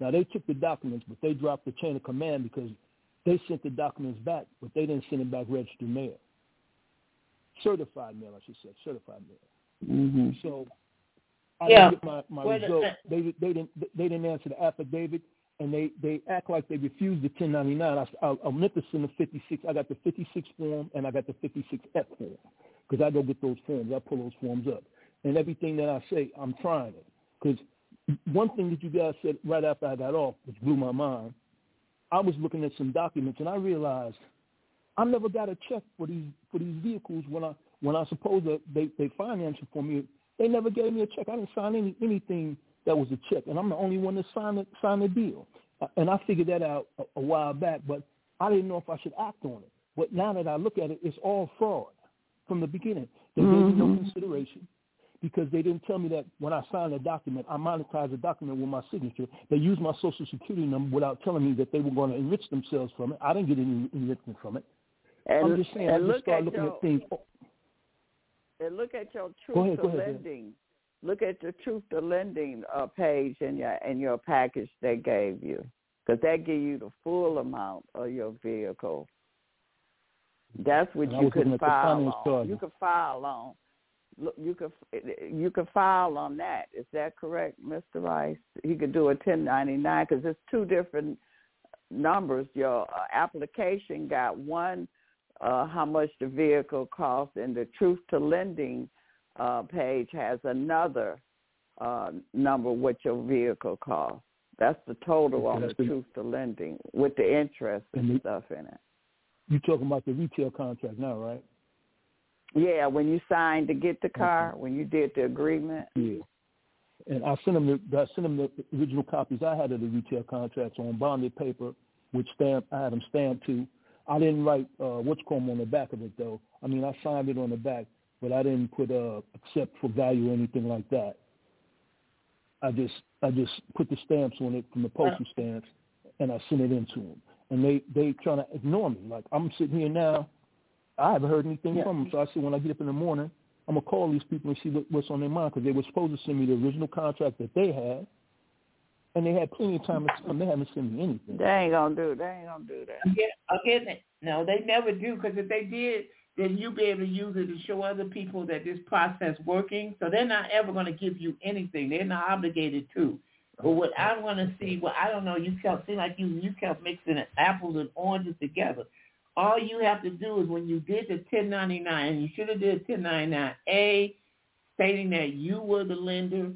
Now they took the documents, but they dropped the chain of command because they sent the documents back, but they didn't send them back registered mail. Certified mail, I should say, certified mail. Mm-hmm. So I yeah. didn't get my, my result. They they didn't they didn't answer the affidavit, and they they act like they refused the 1099. I I, I meant to send the 56. I got the 56 form and I got the 56F form because I go get those forms. I pull those forms up, and everything that I say, I'm trying it because one thing that you guys said right after I got off, which blew my mind, I was looking at some documents and I realized I never got a check for these for these vehicles when I when I suppose that they they financed it for me. They never gave me a check. I didn't sign any anything that was a check, and I'm the only one that signed it, signed the deal. And I figured that out a, a while back, but I didn't know if I should act on it. But now that I look at it, it's all fraud from the beginning. They mm-hmm. gave me no consideration because they didn't tell me that when I signed a document, I monetized a document with my signature. They used my social security number without telling me that they were going to enrich themselves from it. I didn't get any enrichment from it. And, I'm just saying, I just started looking your, at things. And look at your truth go ahead, to go ahead, lending. Look at the truth to lending uh, page in your in your package they gave you, because that give you the full amount of your vehicle. That's what you could file on. You could file on. You could you could file on that. Is that correct, Mr. Rice? He could do a 1099 because it's two different numbers. Your uh, application got one uh, how much the vehicle costs, and the Truth to Lending uh, page has another uh, number what your vehicle cost. That's the total on the Truth to Lending with the interest and, and stuff in it. You're talking about the retail contract now, right? Yeah, when you signed to get the car, okay. when you did the agreement. Yeah. And I sent them the I sent them the original copies I had of the retail contracts on bonded paper, which stamp I had them stamped too. I didn't write uh, what's called on the back of it though. I mean, I signed it on the back, but I didn't put uh, accept for value or anything like that. I just I just put the stamps on it from the postal stamps, and I sent it into them. And they they trying to ignore me. Like I'm sitting here now, I haven't heard anything yeah. from them. So I said when I get up in the morning, I'm gonna call these people and see what, what's on their mind because they were supposed to send me the original contract that they had, and they had plenty of time to come. They haven't sent me anything. They ain't gonna do. They ain't gonna do that. Again, again, no, they never do. Because if they did, then you'll be able to use it to show other people that this process working. So they're not ever going to give you anything. They're not obligated to. But what I want to see, well, I don't know. You kept seem like you you kept mixing apples and oranges together. All you have to do is when you did the 1099, you should have did 1099A, stating that you were the lender,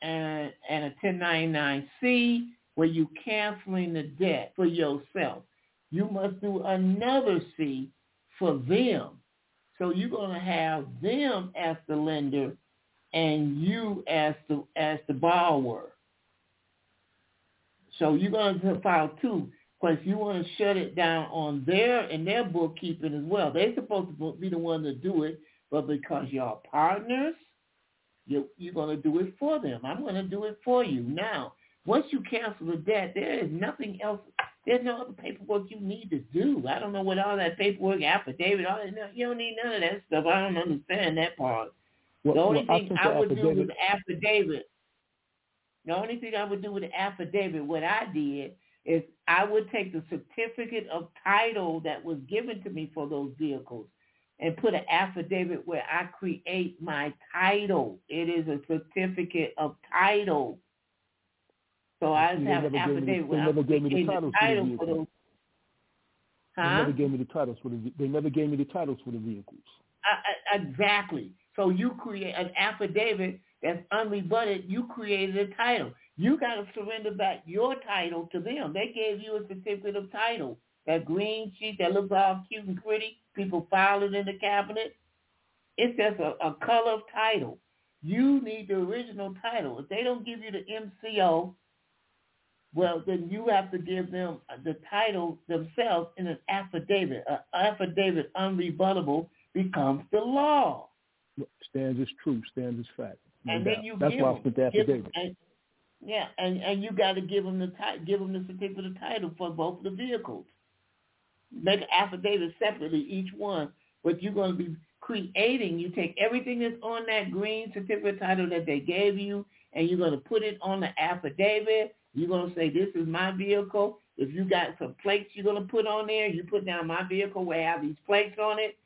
and and a 1099C where you canceling the debt for yourself. You must do another C for them. So you're going to have them as the lender and you as the as the borrower. So you're going to file two because you want to shut it down on their and their bookkeeping as well. They're supposed to be the one to do it, but because y'all partners, you you're going to do it for them. I'm going to do it for you. Now, once you cancel the debt, there is nothing else. There's no other paperwork you need to do. I don't know what all that paperwork, affidavit, all that. You don't need none of that stuff. I don't understand that part. Well, the only well, thing I, I would do with the affidavit, the only thing I would do with the affidavit, what I did is I would take the certificate of title that was given to me for those vehicles and put an affidavit where I create my title. It is a certificate of title. So I just have an never gave me the- affidavit where they I'm never gave me the creating titles the for the title for those. They never gave me the titles for the. They never gave me the titles for the vehicles. I, I, exactly. So you create an affidavit that's unrebutted. You created a title. You got to surrender back your title to them. They gave you a certificate of title. That green sheet that looks all cute and pretty. People file it in the cabinet. It's just a, a color of title. You need the original title. If they don't give you the MCO, well, then you have to give them the title themselves in an affidavit. An affidavit unrebuttable becomes the law. Stands as true. Stands as fact. No and doubt. then you That's give why I put the give affidavit. and, yeah, and and you got to give them the ti- give them the certificate of title for both of the vehicles. Make an affidavit separately each one, but you're going to be creating. You take everything that's on that green certificate of title that they gave you, and you're going to put it on the affidavit. You're going to say, "This is my vehicle." If you got some plates you're going to put on there, you put down my vehicle where I have these plates on it,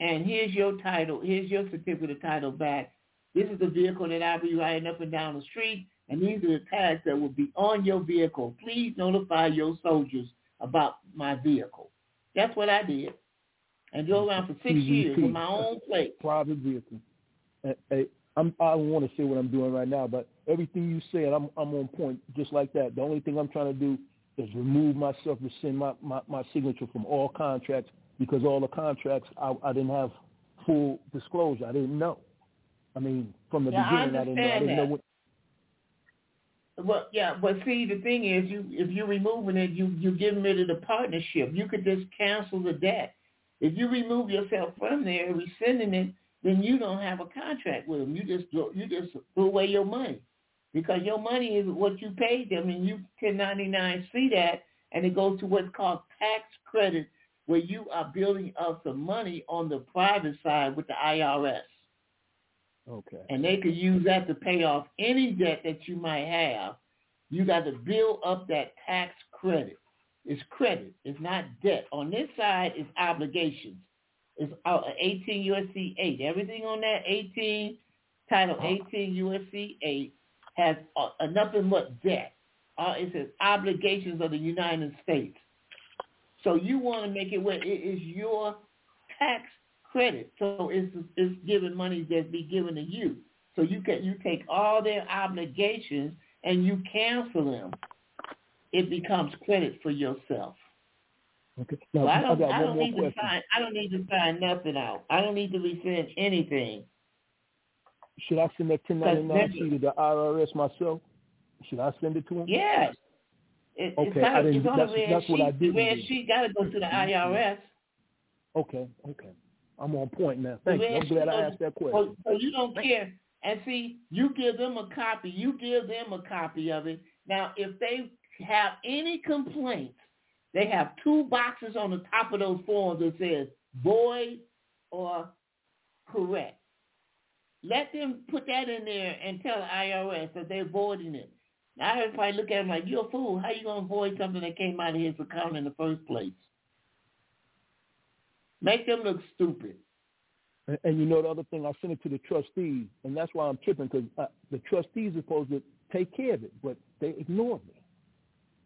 and here's your title. Here's your certificate of title back. This is the vehicle that I'll be riding up and down the street, and these are the tags that will be on your vehicle. Please notify your soldiers about my vehicle. That's what I did. And drove around for six years with my own plate. Private vehicle. Hey, hey, I'm, I don't want to say what I'm doing right now, but everything you said, I'm, I'm on point just like that. The only thing I'm trying to do is remove myself, rescind my, my, my signature from all contracts because all the contracts I, I didn't have full disclosure. I didn't know. I mean, from the Yeah, beginning, I, didn't know. I didn't know what. Well, yeah, but see, the thing is, you if you're removing it, you you're rid of the partnership. You could just cancel the debt. If you remove yourself from there, rescinding it, then you don't have a contract with them. You just you just throw away your money because your money is what you paid them, and you 1099-C that, and it goes to what's called tax credit, where you are building up some money on the private side with the IRS. Okay. and they could use that to pay off any debt that you might have. You got to build up that tax credit. It's credit. It's not debt. On this side is obligations. It's uh, 18 USC 8. Everything on that 18, Title 18 USC 8 has uh, nothing but debt. Uh, it says obligations of the United States. So you want to make it where it is your tax credit. So it's it's giving money that be given to you. So you can you take all their obligations and you cancel them. It becomes credit for yourself. Okay. So I don't got I don't need question. to sign I don't need to sign nothing out. I don't need to rescind anything. Should I send that 1099 sheet to the IRS myself? Should I send it to them? Yes. It, Okay, it's, not, I didn't- it's on that's- a red that's sheet. what I didn't red sheet got to go to the mm-hmm. IRS. Okay. Okay. I'm on point now. Thank you. I'm glad I asked that question. So, so you don't care. And see, you give them a copy. You give them a copy of it. Now, if they have any complaints, they have two boxes on the top of those forms that says void or correct. Let them put that in there and tell the IRS that they're voiding it. Now, I heard probably look at them like, you're a fool. How you going to void something that came out of his account in the first place? Make them look stupid. And, and you know the other thing, I sent it to the trustees, and that's why I'm tripping because uh, the trustees are supposed to take care of it, but they ignored me.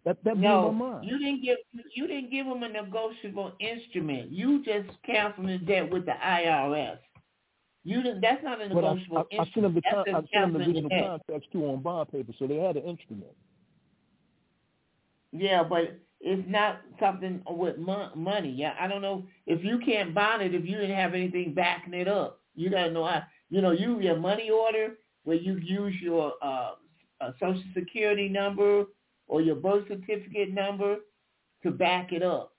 That that blew my mind. you didn't give you didn't give them a negotiable instrument. You just canceled the debt with the IRS. You didn't. That's not a But I, negotiable I, I sent them the instrument. con- I sent them the canceling the original contracts too on bond paper, so they had an instrument. Yeah, but it's not something with mo- money. Yeah, I don't know if you can't bond it if you didn't have anything backing it up. You gotta know how. You know, you your money order where you use your uh, uh, social security number or your birth certificate number to back it up.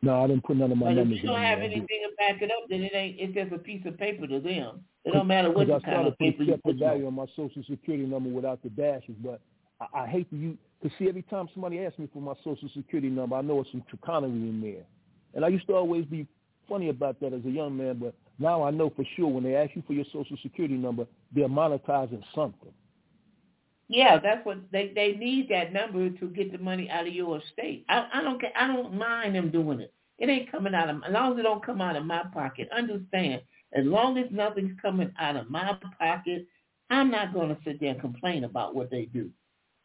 No, I didn't put none of my But if you don't have. I anything to back it up, then it ain't. It's just a piece of paper to them. It don't matter what I kind of put paper you separate put value on. on my social security number without the dashes, but I, I hate to to see every time somebody asks me for my social security number, I know it's some chicanery in there. And I used to always be funny about that as a young man, but now I know for sure when they ask you for your social security number, they're monetizing something. Yeah, that's what they they need that number to get the money out of your estate. I, I don't I don't mind them doing it. It ain't coming out of as long as it don't come out of my pocket. Understand? As long as nothing's coming out of my pocket, I'm not going to sit there and complain about what they do.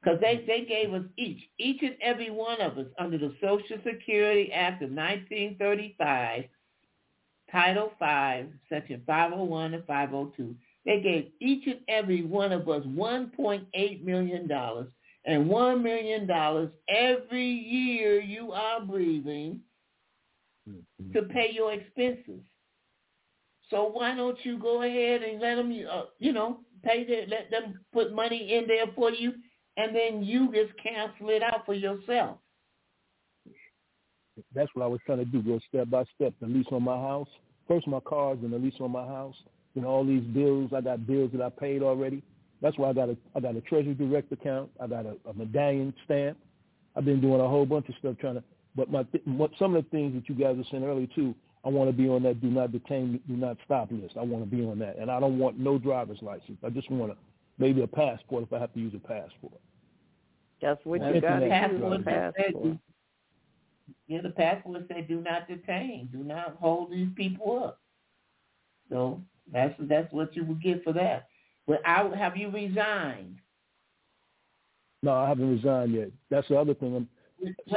Because they, they gave us each, each and every one of us under the Social Security Act of 1935, Title 5, Section 501 and 502. They gave each and every one of us $1.8 million and $1 million every year you are breathing to pay your expenses. So why don't you go ahead and let them, uh, you know, pay their, let them put money in there for you, and then you just cancel it out for yourself. That's what I was trying to do, go step by step. The lease on my house, first my cars, and the lease on my house. Know, all these bills. I got bills that I paid already. That's why I got a I got a Treasury Direct account. I got a, a medallion stamp. I've been doing a whole bunch of stuff trying to. But my what, some of the things that you guys were saying earlier too, I want to be on that do not detain, do not stop list. I want to be on that, and I don't want no driver's license. I just want to maybe a passport if I have to use a passport. That's what you got to passport use. Passport. Yeah, the passport said do not detain, do not hold these people up. So that's that's what you would get for that. But I have you resigned? No, I haven't resigned yet. That's the other thing. I'm,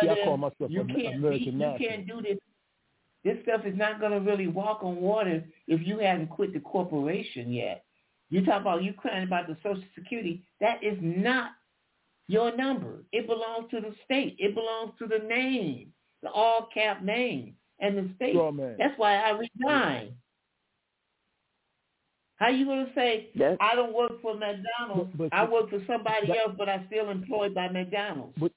see, I call myself you an can't American be, national. You can't do this. This stuff is not going to really walk on water if you haven't quit the corporation yet. You talk about you crying about the Social Security. That is not your number. It belongs to the state. It belongs to the name, the all cap name, and the state. Sure. That's why I resigned. How you gonna say That's- I don't work for McDonald's? But- but- I work for somebody that- else, but I'm still employed by McDonald's. But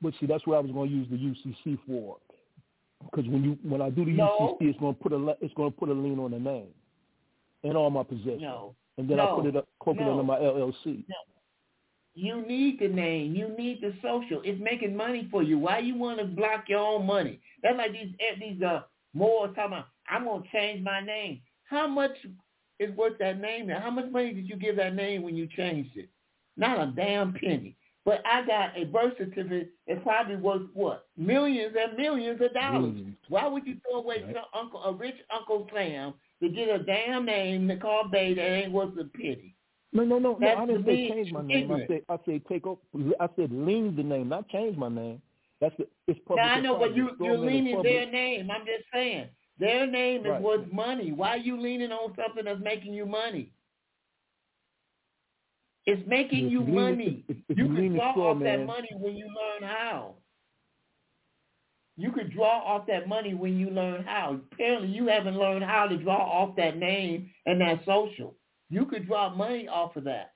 but see, that's what I was going to use the UCC for. Because when you when I do the No. UCC, it's going to put a it's going to put a lien on the name and all my possessions, No, and then I put it up, it No. under my LLC. you need the name. You need the social. It's making money for you. Why you want to block your own money? That's like these eh, these uh more talking about. I'm gonna change my name. How much is worth that name? Now, how much money did you give that name when you changed it? Not a damn penny. But I got a birth certificate. It's probably worth what? Millions and millions of dollars. Why would you throw away Right. uncle, a rich Uncle Sam to get a damn name to call Bay that ain't worth a penny? No, no, no, no. I didn't say change my name. I said I said take up. I said lien the name, not change my name. That's the, it's public. Now I know, but you you're leaning their name. I'm just saying their name is Right. worth money. Why are you leaning on something that's making you money? It's making If you money. if- if you you could lean the draw straw off that money when you learn how. You could draw off that money when you learn how. Apparently, you haven't learned how to draw off that name and that social. You could draw money off of that.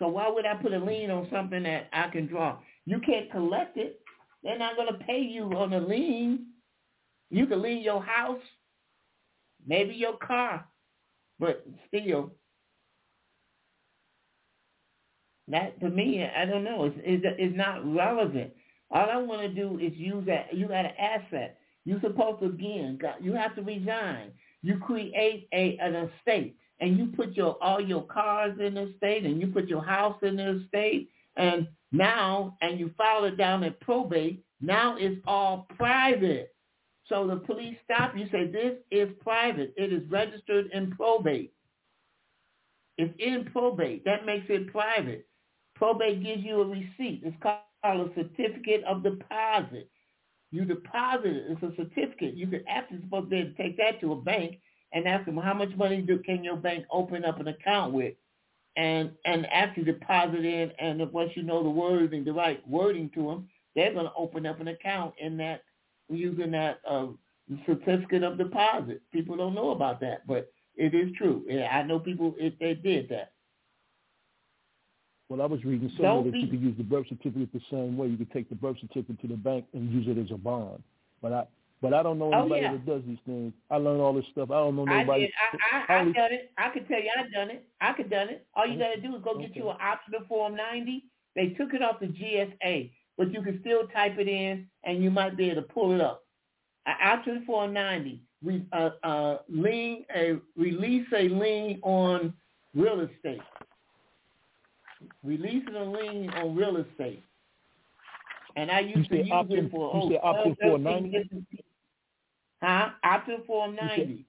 So why would I put a lien on something that I can draw? You can't collect it. They're not going to pay you on a lien. You can lien your house, maybe your car, but still, that to me, mm-hmm. I don't know. It's it's, it's not relevant. All I want to do is use that. You got an asset. You're supposed to again. You have to resign. You create a an estate, and you put your all your cars in the estate, and you put your house in the estate, and now and you file it down at probate. Now it's all private. So the police stop you. Say this is private. It is registered in probate. It's in probate. That makes it private. Probate gives you a receipt. It's called a certificate of deposit. You deposit it. It's a certificate. You could actually supposed to be to take that to a bank and ask them how much money do, can your bank open up an account with, and and actually deposit in. And once you know the wording, the right wording to them, they're going to open up an account in that using that uh, certificate of deposit. People don't know about that, but it is true. Yeah, I know people if they did that. Well, I was reading somewhere Don't that you could use the birth certificate the same way. You could take the birth certificate to the bank and use it as a bond. But I, but I don't know Oh, anybody yeah. that does these things. I learned all this stuff. I don't know I nobody. did. I, I, I only- done it. I could tell you I done it. I could done it. All you gotta do is go get you an optional form 90. They took it off the GSA, but you can still type it in and you might be able to pull it up. An option form 90. We uh, uh, lien a release a lien on real estate. Releasing a lien on real estate. And I used to use option- it for you oh, say option 12, 490? Huh? Option form said- 90.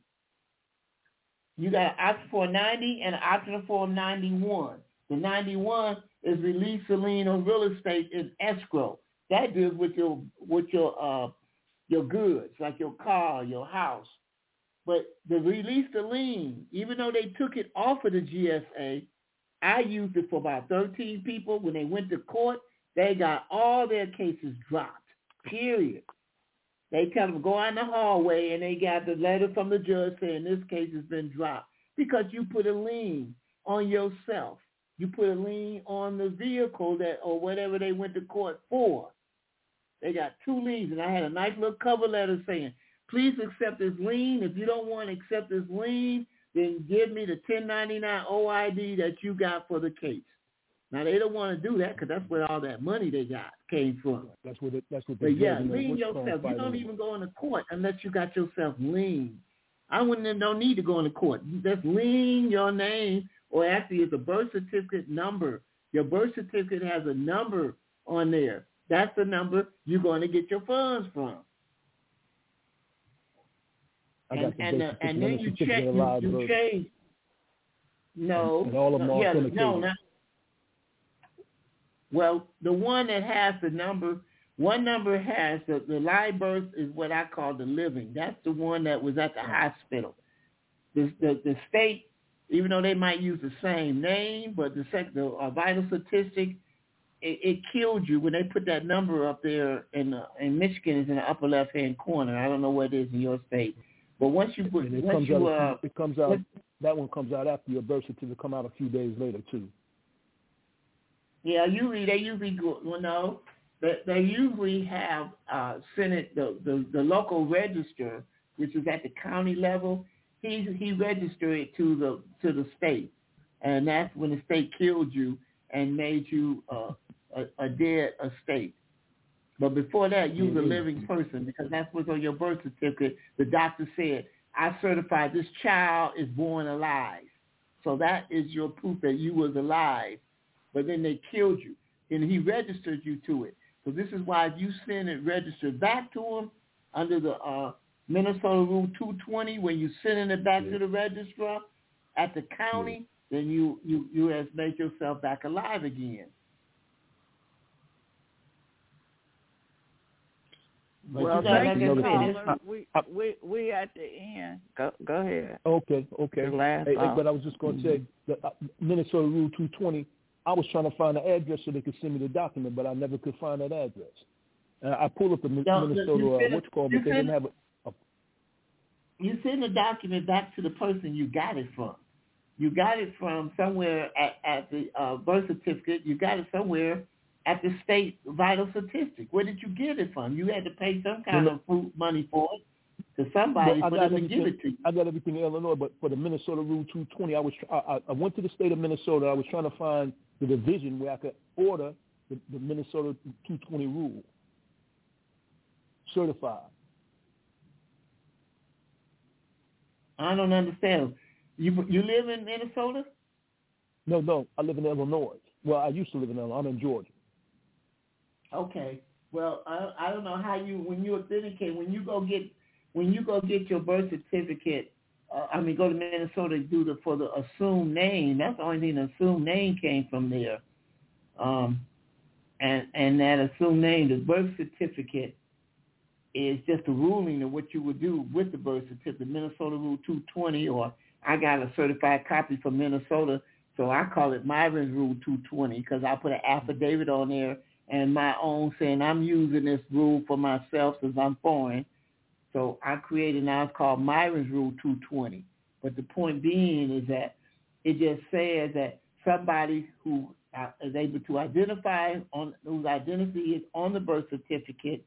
You got an option for 90 and an option for 91. The 91 is release a lien on real estate in escrow. That deals with your with your uh your goods, like your car, your house. But the release the lien, even though they took it off of the GSA, I used it for about 13 people. When they went to court, they got all their cases dropped. Period. They tell them go out in the hallway and they got the letter from the judge saying this case has been dropped because you put a lien on yourself. You put a lien on the vehicle that or whatever they went to court for. They got two liens, and I had a nice little cover letter saying, "Please accept this lien. If you don't want to accept this lien, then give me the 1099 OID that you got for the case." Now they don't want to do that because that's where all that money they got came from. That's what it, that's what. But yeah, lien yourself. You don't even go into court unless you got yourself lien. I wouldn't don't need to go into court. Just lien your name, or actually it's a birth certificate number. Your birth certificate has a number on there. That's the number you're going to get your funds from. And and, uh, and then you check you, you change. No, and, and all of them yeah, no, not, well, the one that has the number, one number has the, the live birth is what I call the living. That's the one that was at the hospital. The, the, the state, even though they might use the same name, but the, sec, the uh, vital statistic, it, it killed you when they put that number up there in uh, in Michigan is in the upper left hand corner. I don't know what it is in your state, but once you put it once comes you out, uh, it comes out. That one comes out after your birth certificate come out a few days later too. Yeah, usually they usually go. Well, no, they, they usually have uh, Senate the, the the local register, which is at the county level. He he registered it to the to the state, and that's when the state killed you and made you uh, a, a dead estate. But before that, you was a living person because that's what's on your birth certificate. The doctor said, "I certify this child is born alive." So that is your proof that you was alive but then they killed you. And he registered you to it. So this is why if you send it registered back to him under the uh, Minnesota Rule 220, when you sending it back yeah. to the registrar at the county, yeah. then you, you, you have made yourself back alive again. Well, thank you, caller. We, we we at the end. Go go ahead. Okay, okay. Last hey, but I was just going to mm-hmm. say that uh, Minnesota Rule 220 I was trying to find the address so they could send me the document, but I never could find that address. And I pulled up the no, Minnesota uh, what's called, but they didn't have it. You send the document back to the person you got it from. You got it from somewhere at, at the uh, birth certificate. You got it somewhere at the state vital statistic. Where did you get it from? You had to pay some kind of food money for it to somebody for them to give it to you. I got everything in Illinois, but for the Minnesota Rule 220, I was I, I went to the state of Minnesota. I was trying to find the division where I could order the, the Minnesota 220 rule certified. I don't understand. You you live in Minnesota? No, no. I live in Illinois. Well, I used to live in Illinois. I'm in Georgia. Okay. Well, I I don't know how you when you authenticate when you go get when you go get your birth certificate uh, I mean, go to Minnesota do the for the assumed name. That's the only thing. The assumed name came from there, um, and and that assumed name, the birth certificate, is just a ruling of what you would do with the birth certificate. Minnesota Rule 220, or I got a certified copy from Minnesota, so I call it Myron's Rule 220 because I put an affidavit on there and my own saying I'm using this rule for myself since I'm foreign so I created now it's called Myron's Rule 220. But the point being is that it just says that somebody who uh, able to identify on whose identity is on the birth certificate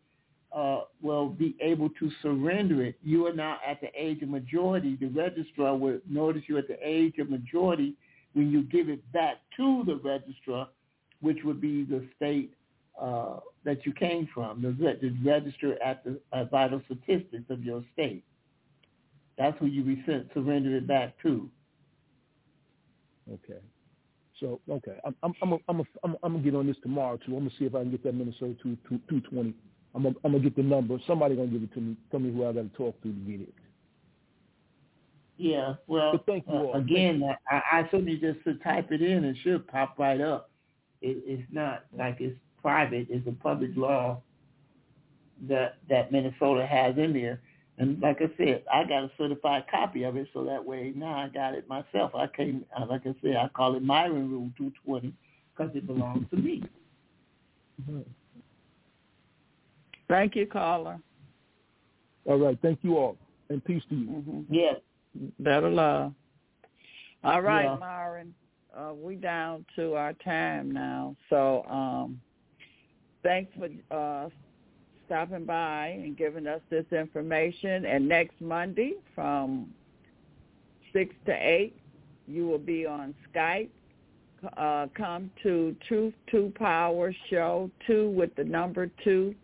uh, will be able to surrender it. You are now at the age of majority. The registrar will notice you at the age of majority when you give it back to the registrar, which would be the state uh, that you came from, the, the register at the uh, vital statistics of your state. That's who you resent, surrender it back to. Okay. So okay, I'm I'm I'm a, I'm a, I'm, I'm gonna get on this tomorrow too. I'm gonna see if I can get that Minnesota two two two twenty. I'm gonna, I'm gonna get the number. Somebody gonna give it to me. Tell me who I got to talk to to get it. Yeah, well, but thank you uh, again, I, I you just to type it in, it should pop right up. It, it's not like it's private is a public law that that Minnesota has in there. And like I said, I got a certified copy of it, so that way now I got it myself. I came, uh, like I said, I call it Myron Rule 220 because it belongs to me. Thank you, caller. All right. Thank you all. And peace to you. Mm-hmm. Yes. Better love. All right, Yeah. Myron. Uh, we down to our time now. So um, thanks for uh, stopping by and giving us this information. And next Monday from 6 to 8, you will be on Skype. Uh, come to Truth to Power Show 2 with the number 2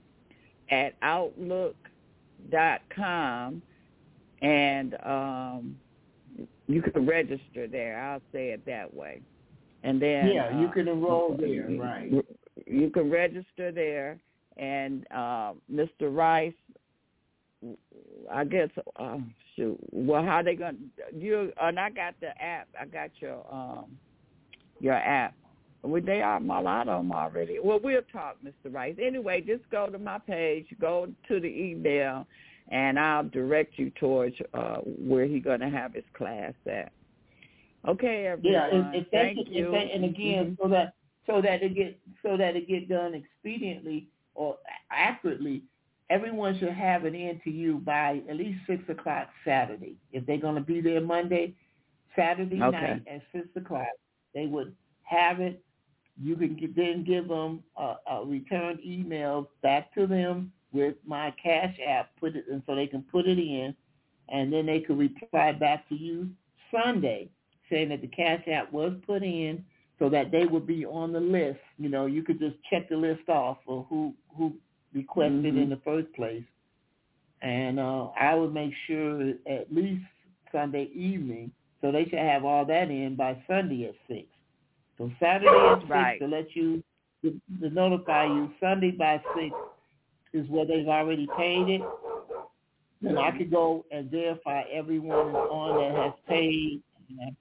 at outlook.com. And um, you can register there. I'll say it that way. And then Yeah, you uh, can enroll there, right. You can register there, and uh, Mr. Rice, I guess. Uh, shoot, well, how they gonna? You and I got the app. I got your um your app. Well, they are a lot of them already. Well, we'll talk, Mr. Rice. Anyway, just go to my page, go to the email, and I'll direct you towards uh, where he's going to have his class at. Okay, everyone. Yeah, if, if they Thank could, you. if they, and again, Mhm. so that so that it get so that it get done expediently or accurately, everyone should have it in to you by at least six o'clock Saturday. If they're going to be there Monday, Saturday Okay. night at six o'clock, they would have it. You can get, then give them a, a returned email back to them with my Cash App, put it, and so they can put it in, and then they could reply back to you Sunday saying that the Cash App was put in so that they would be on the list. You know, you could just check the list off of who who requested Mhm. in the first place. And uh, I would make sure at least Sunday evening, so they should have all that in by Sunday at six. So Saturday at six Right. to let you to, to notify you. Sunday by six is where they've already paid it. Then I could go and verify everyone is on that has paid, and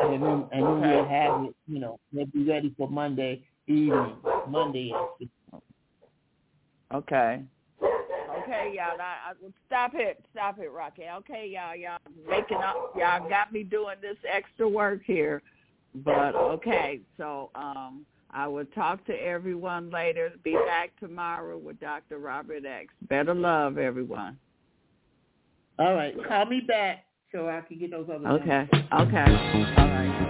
and then and then we'll have it. You know, they'll be ready for Monday evening. Monday. Okay. Okay, y'all. I, I, stop it. Stop it, Rocky. Okay, y'all. Y'all making up. Y'all got me doing this extra work here. But okay, so um, I will talk to everyone later. Be back tomorrow with Dr. Robert X. Better love, everyone. All right, call me back so I can get those other. Okay. Okay. All right.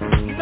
And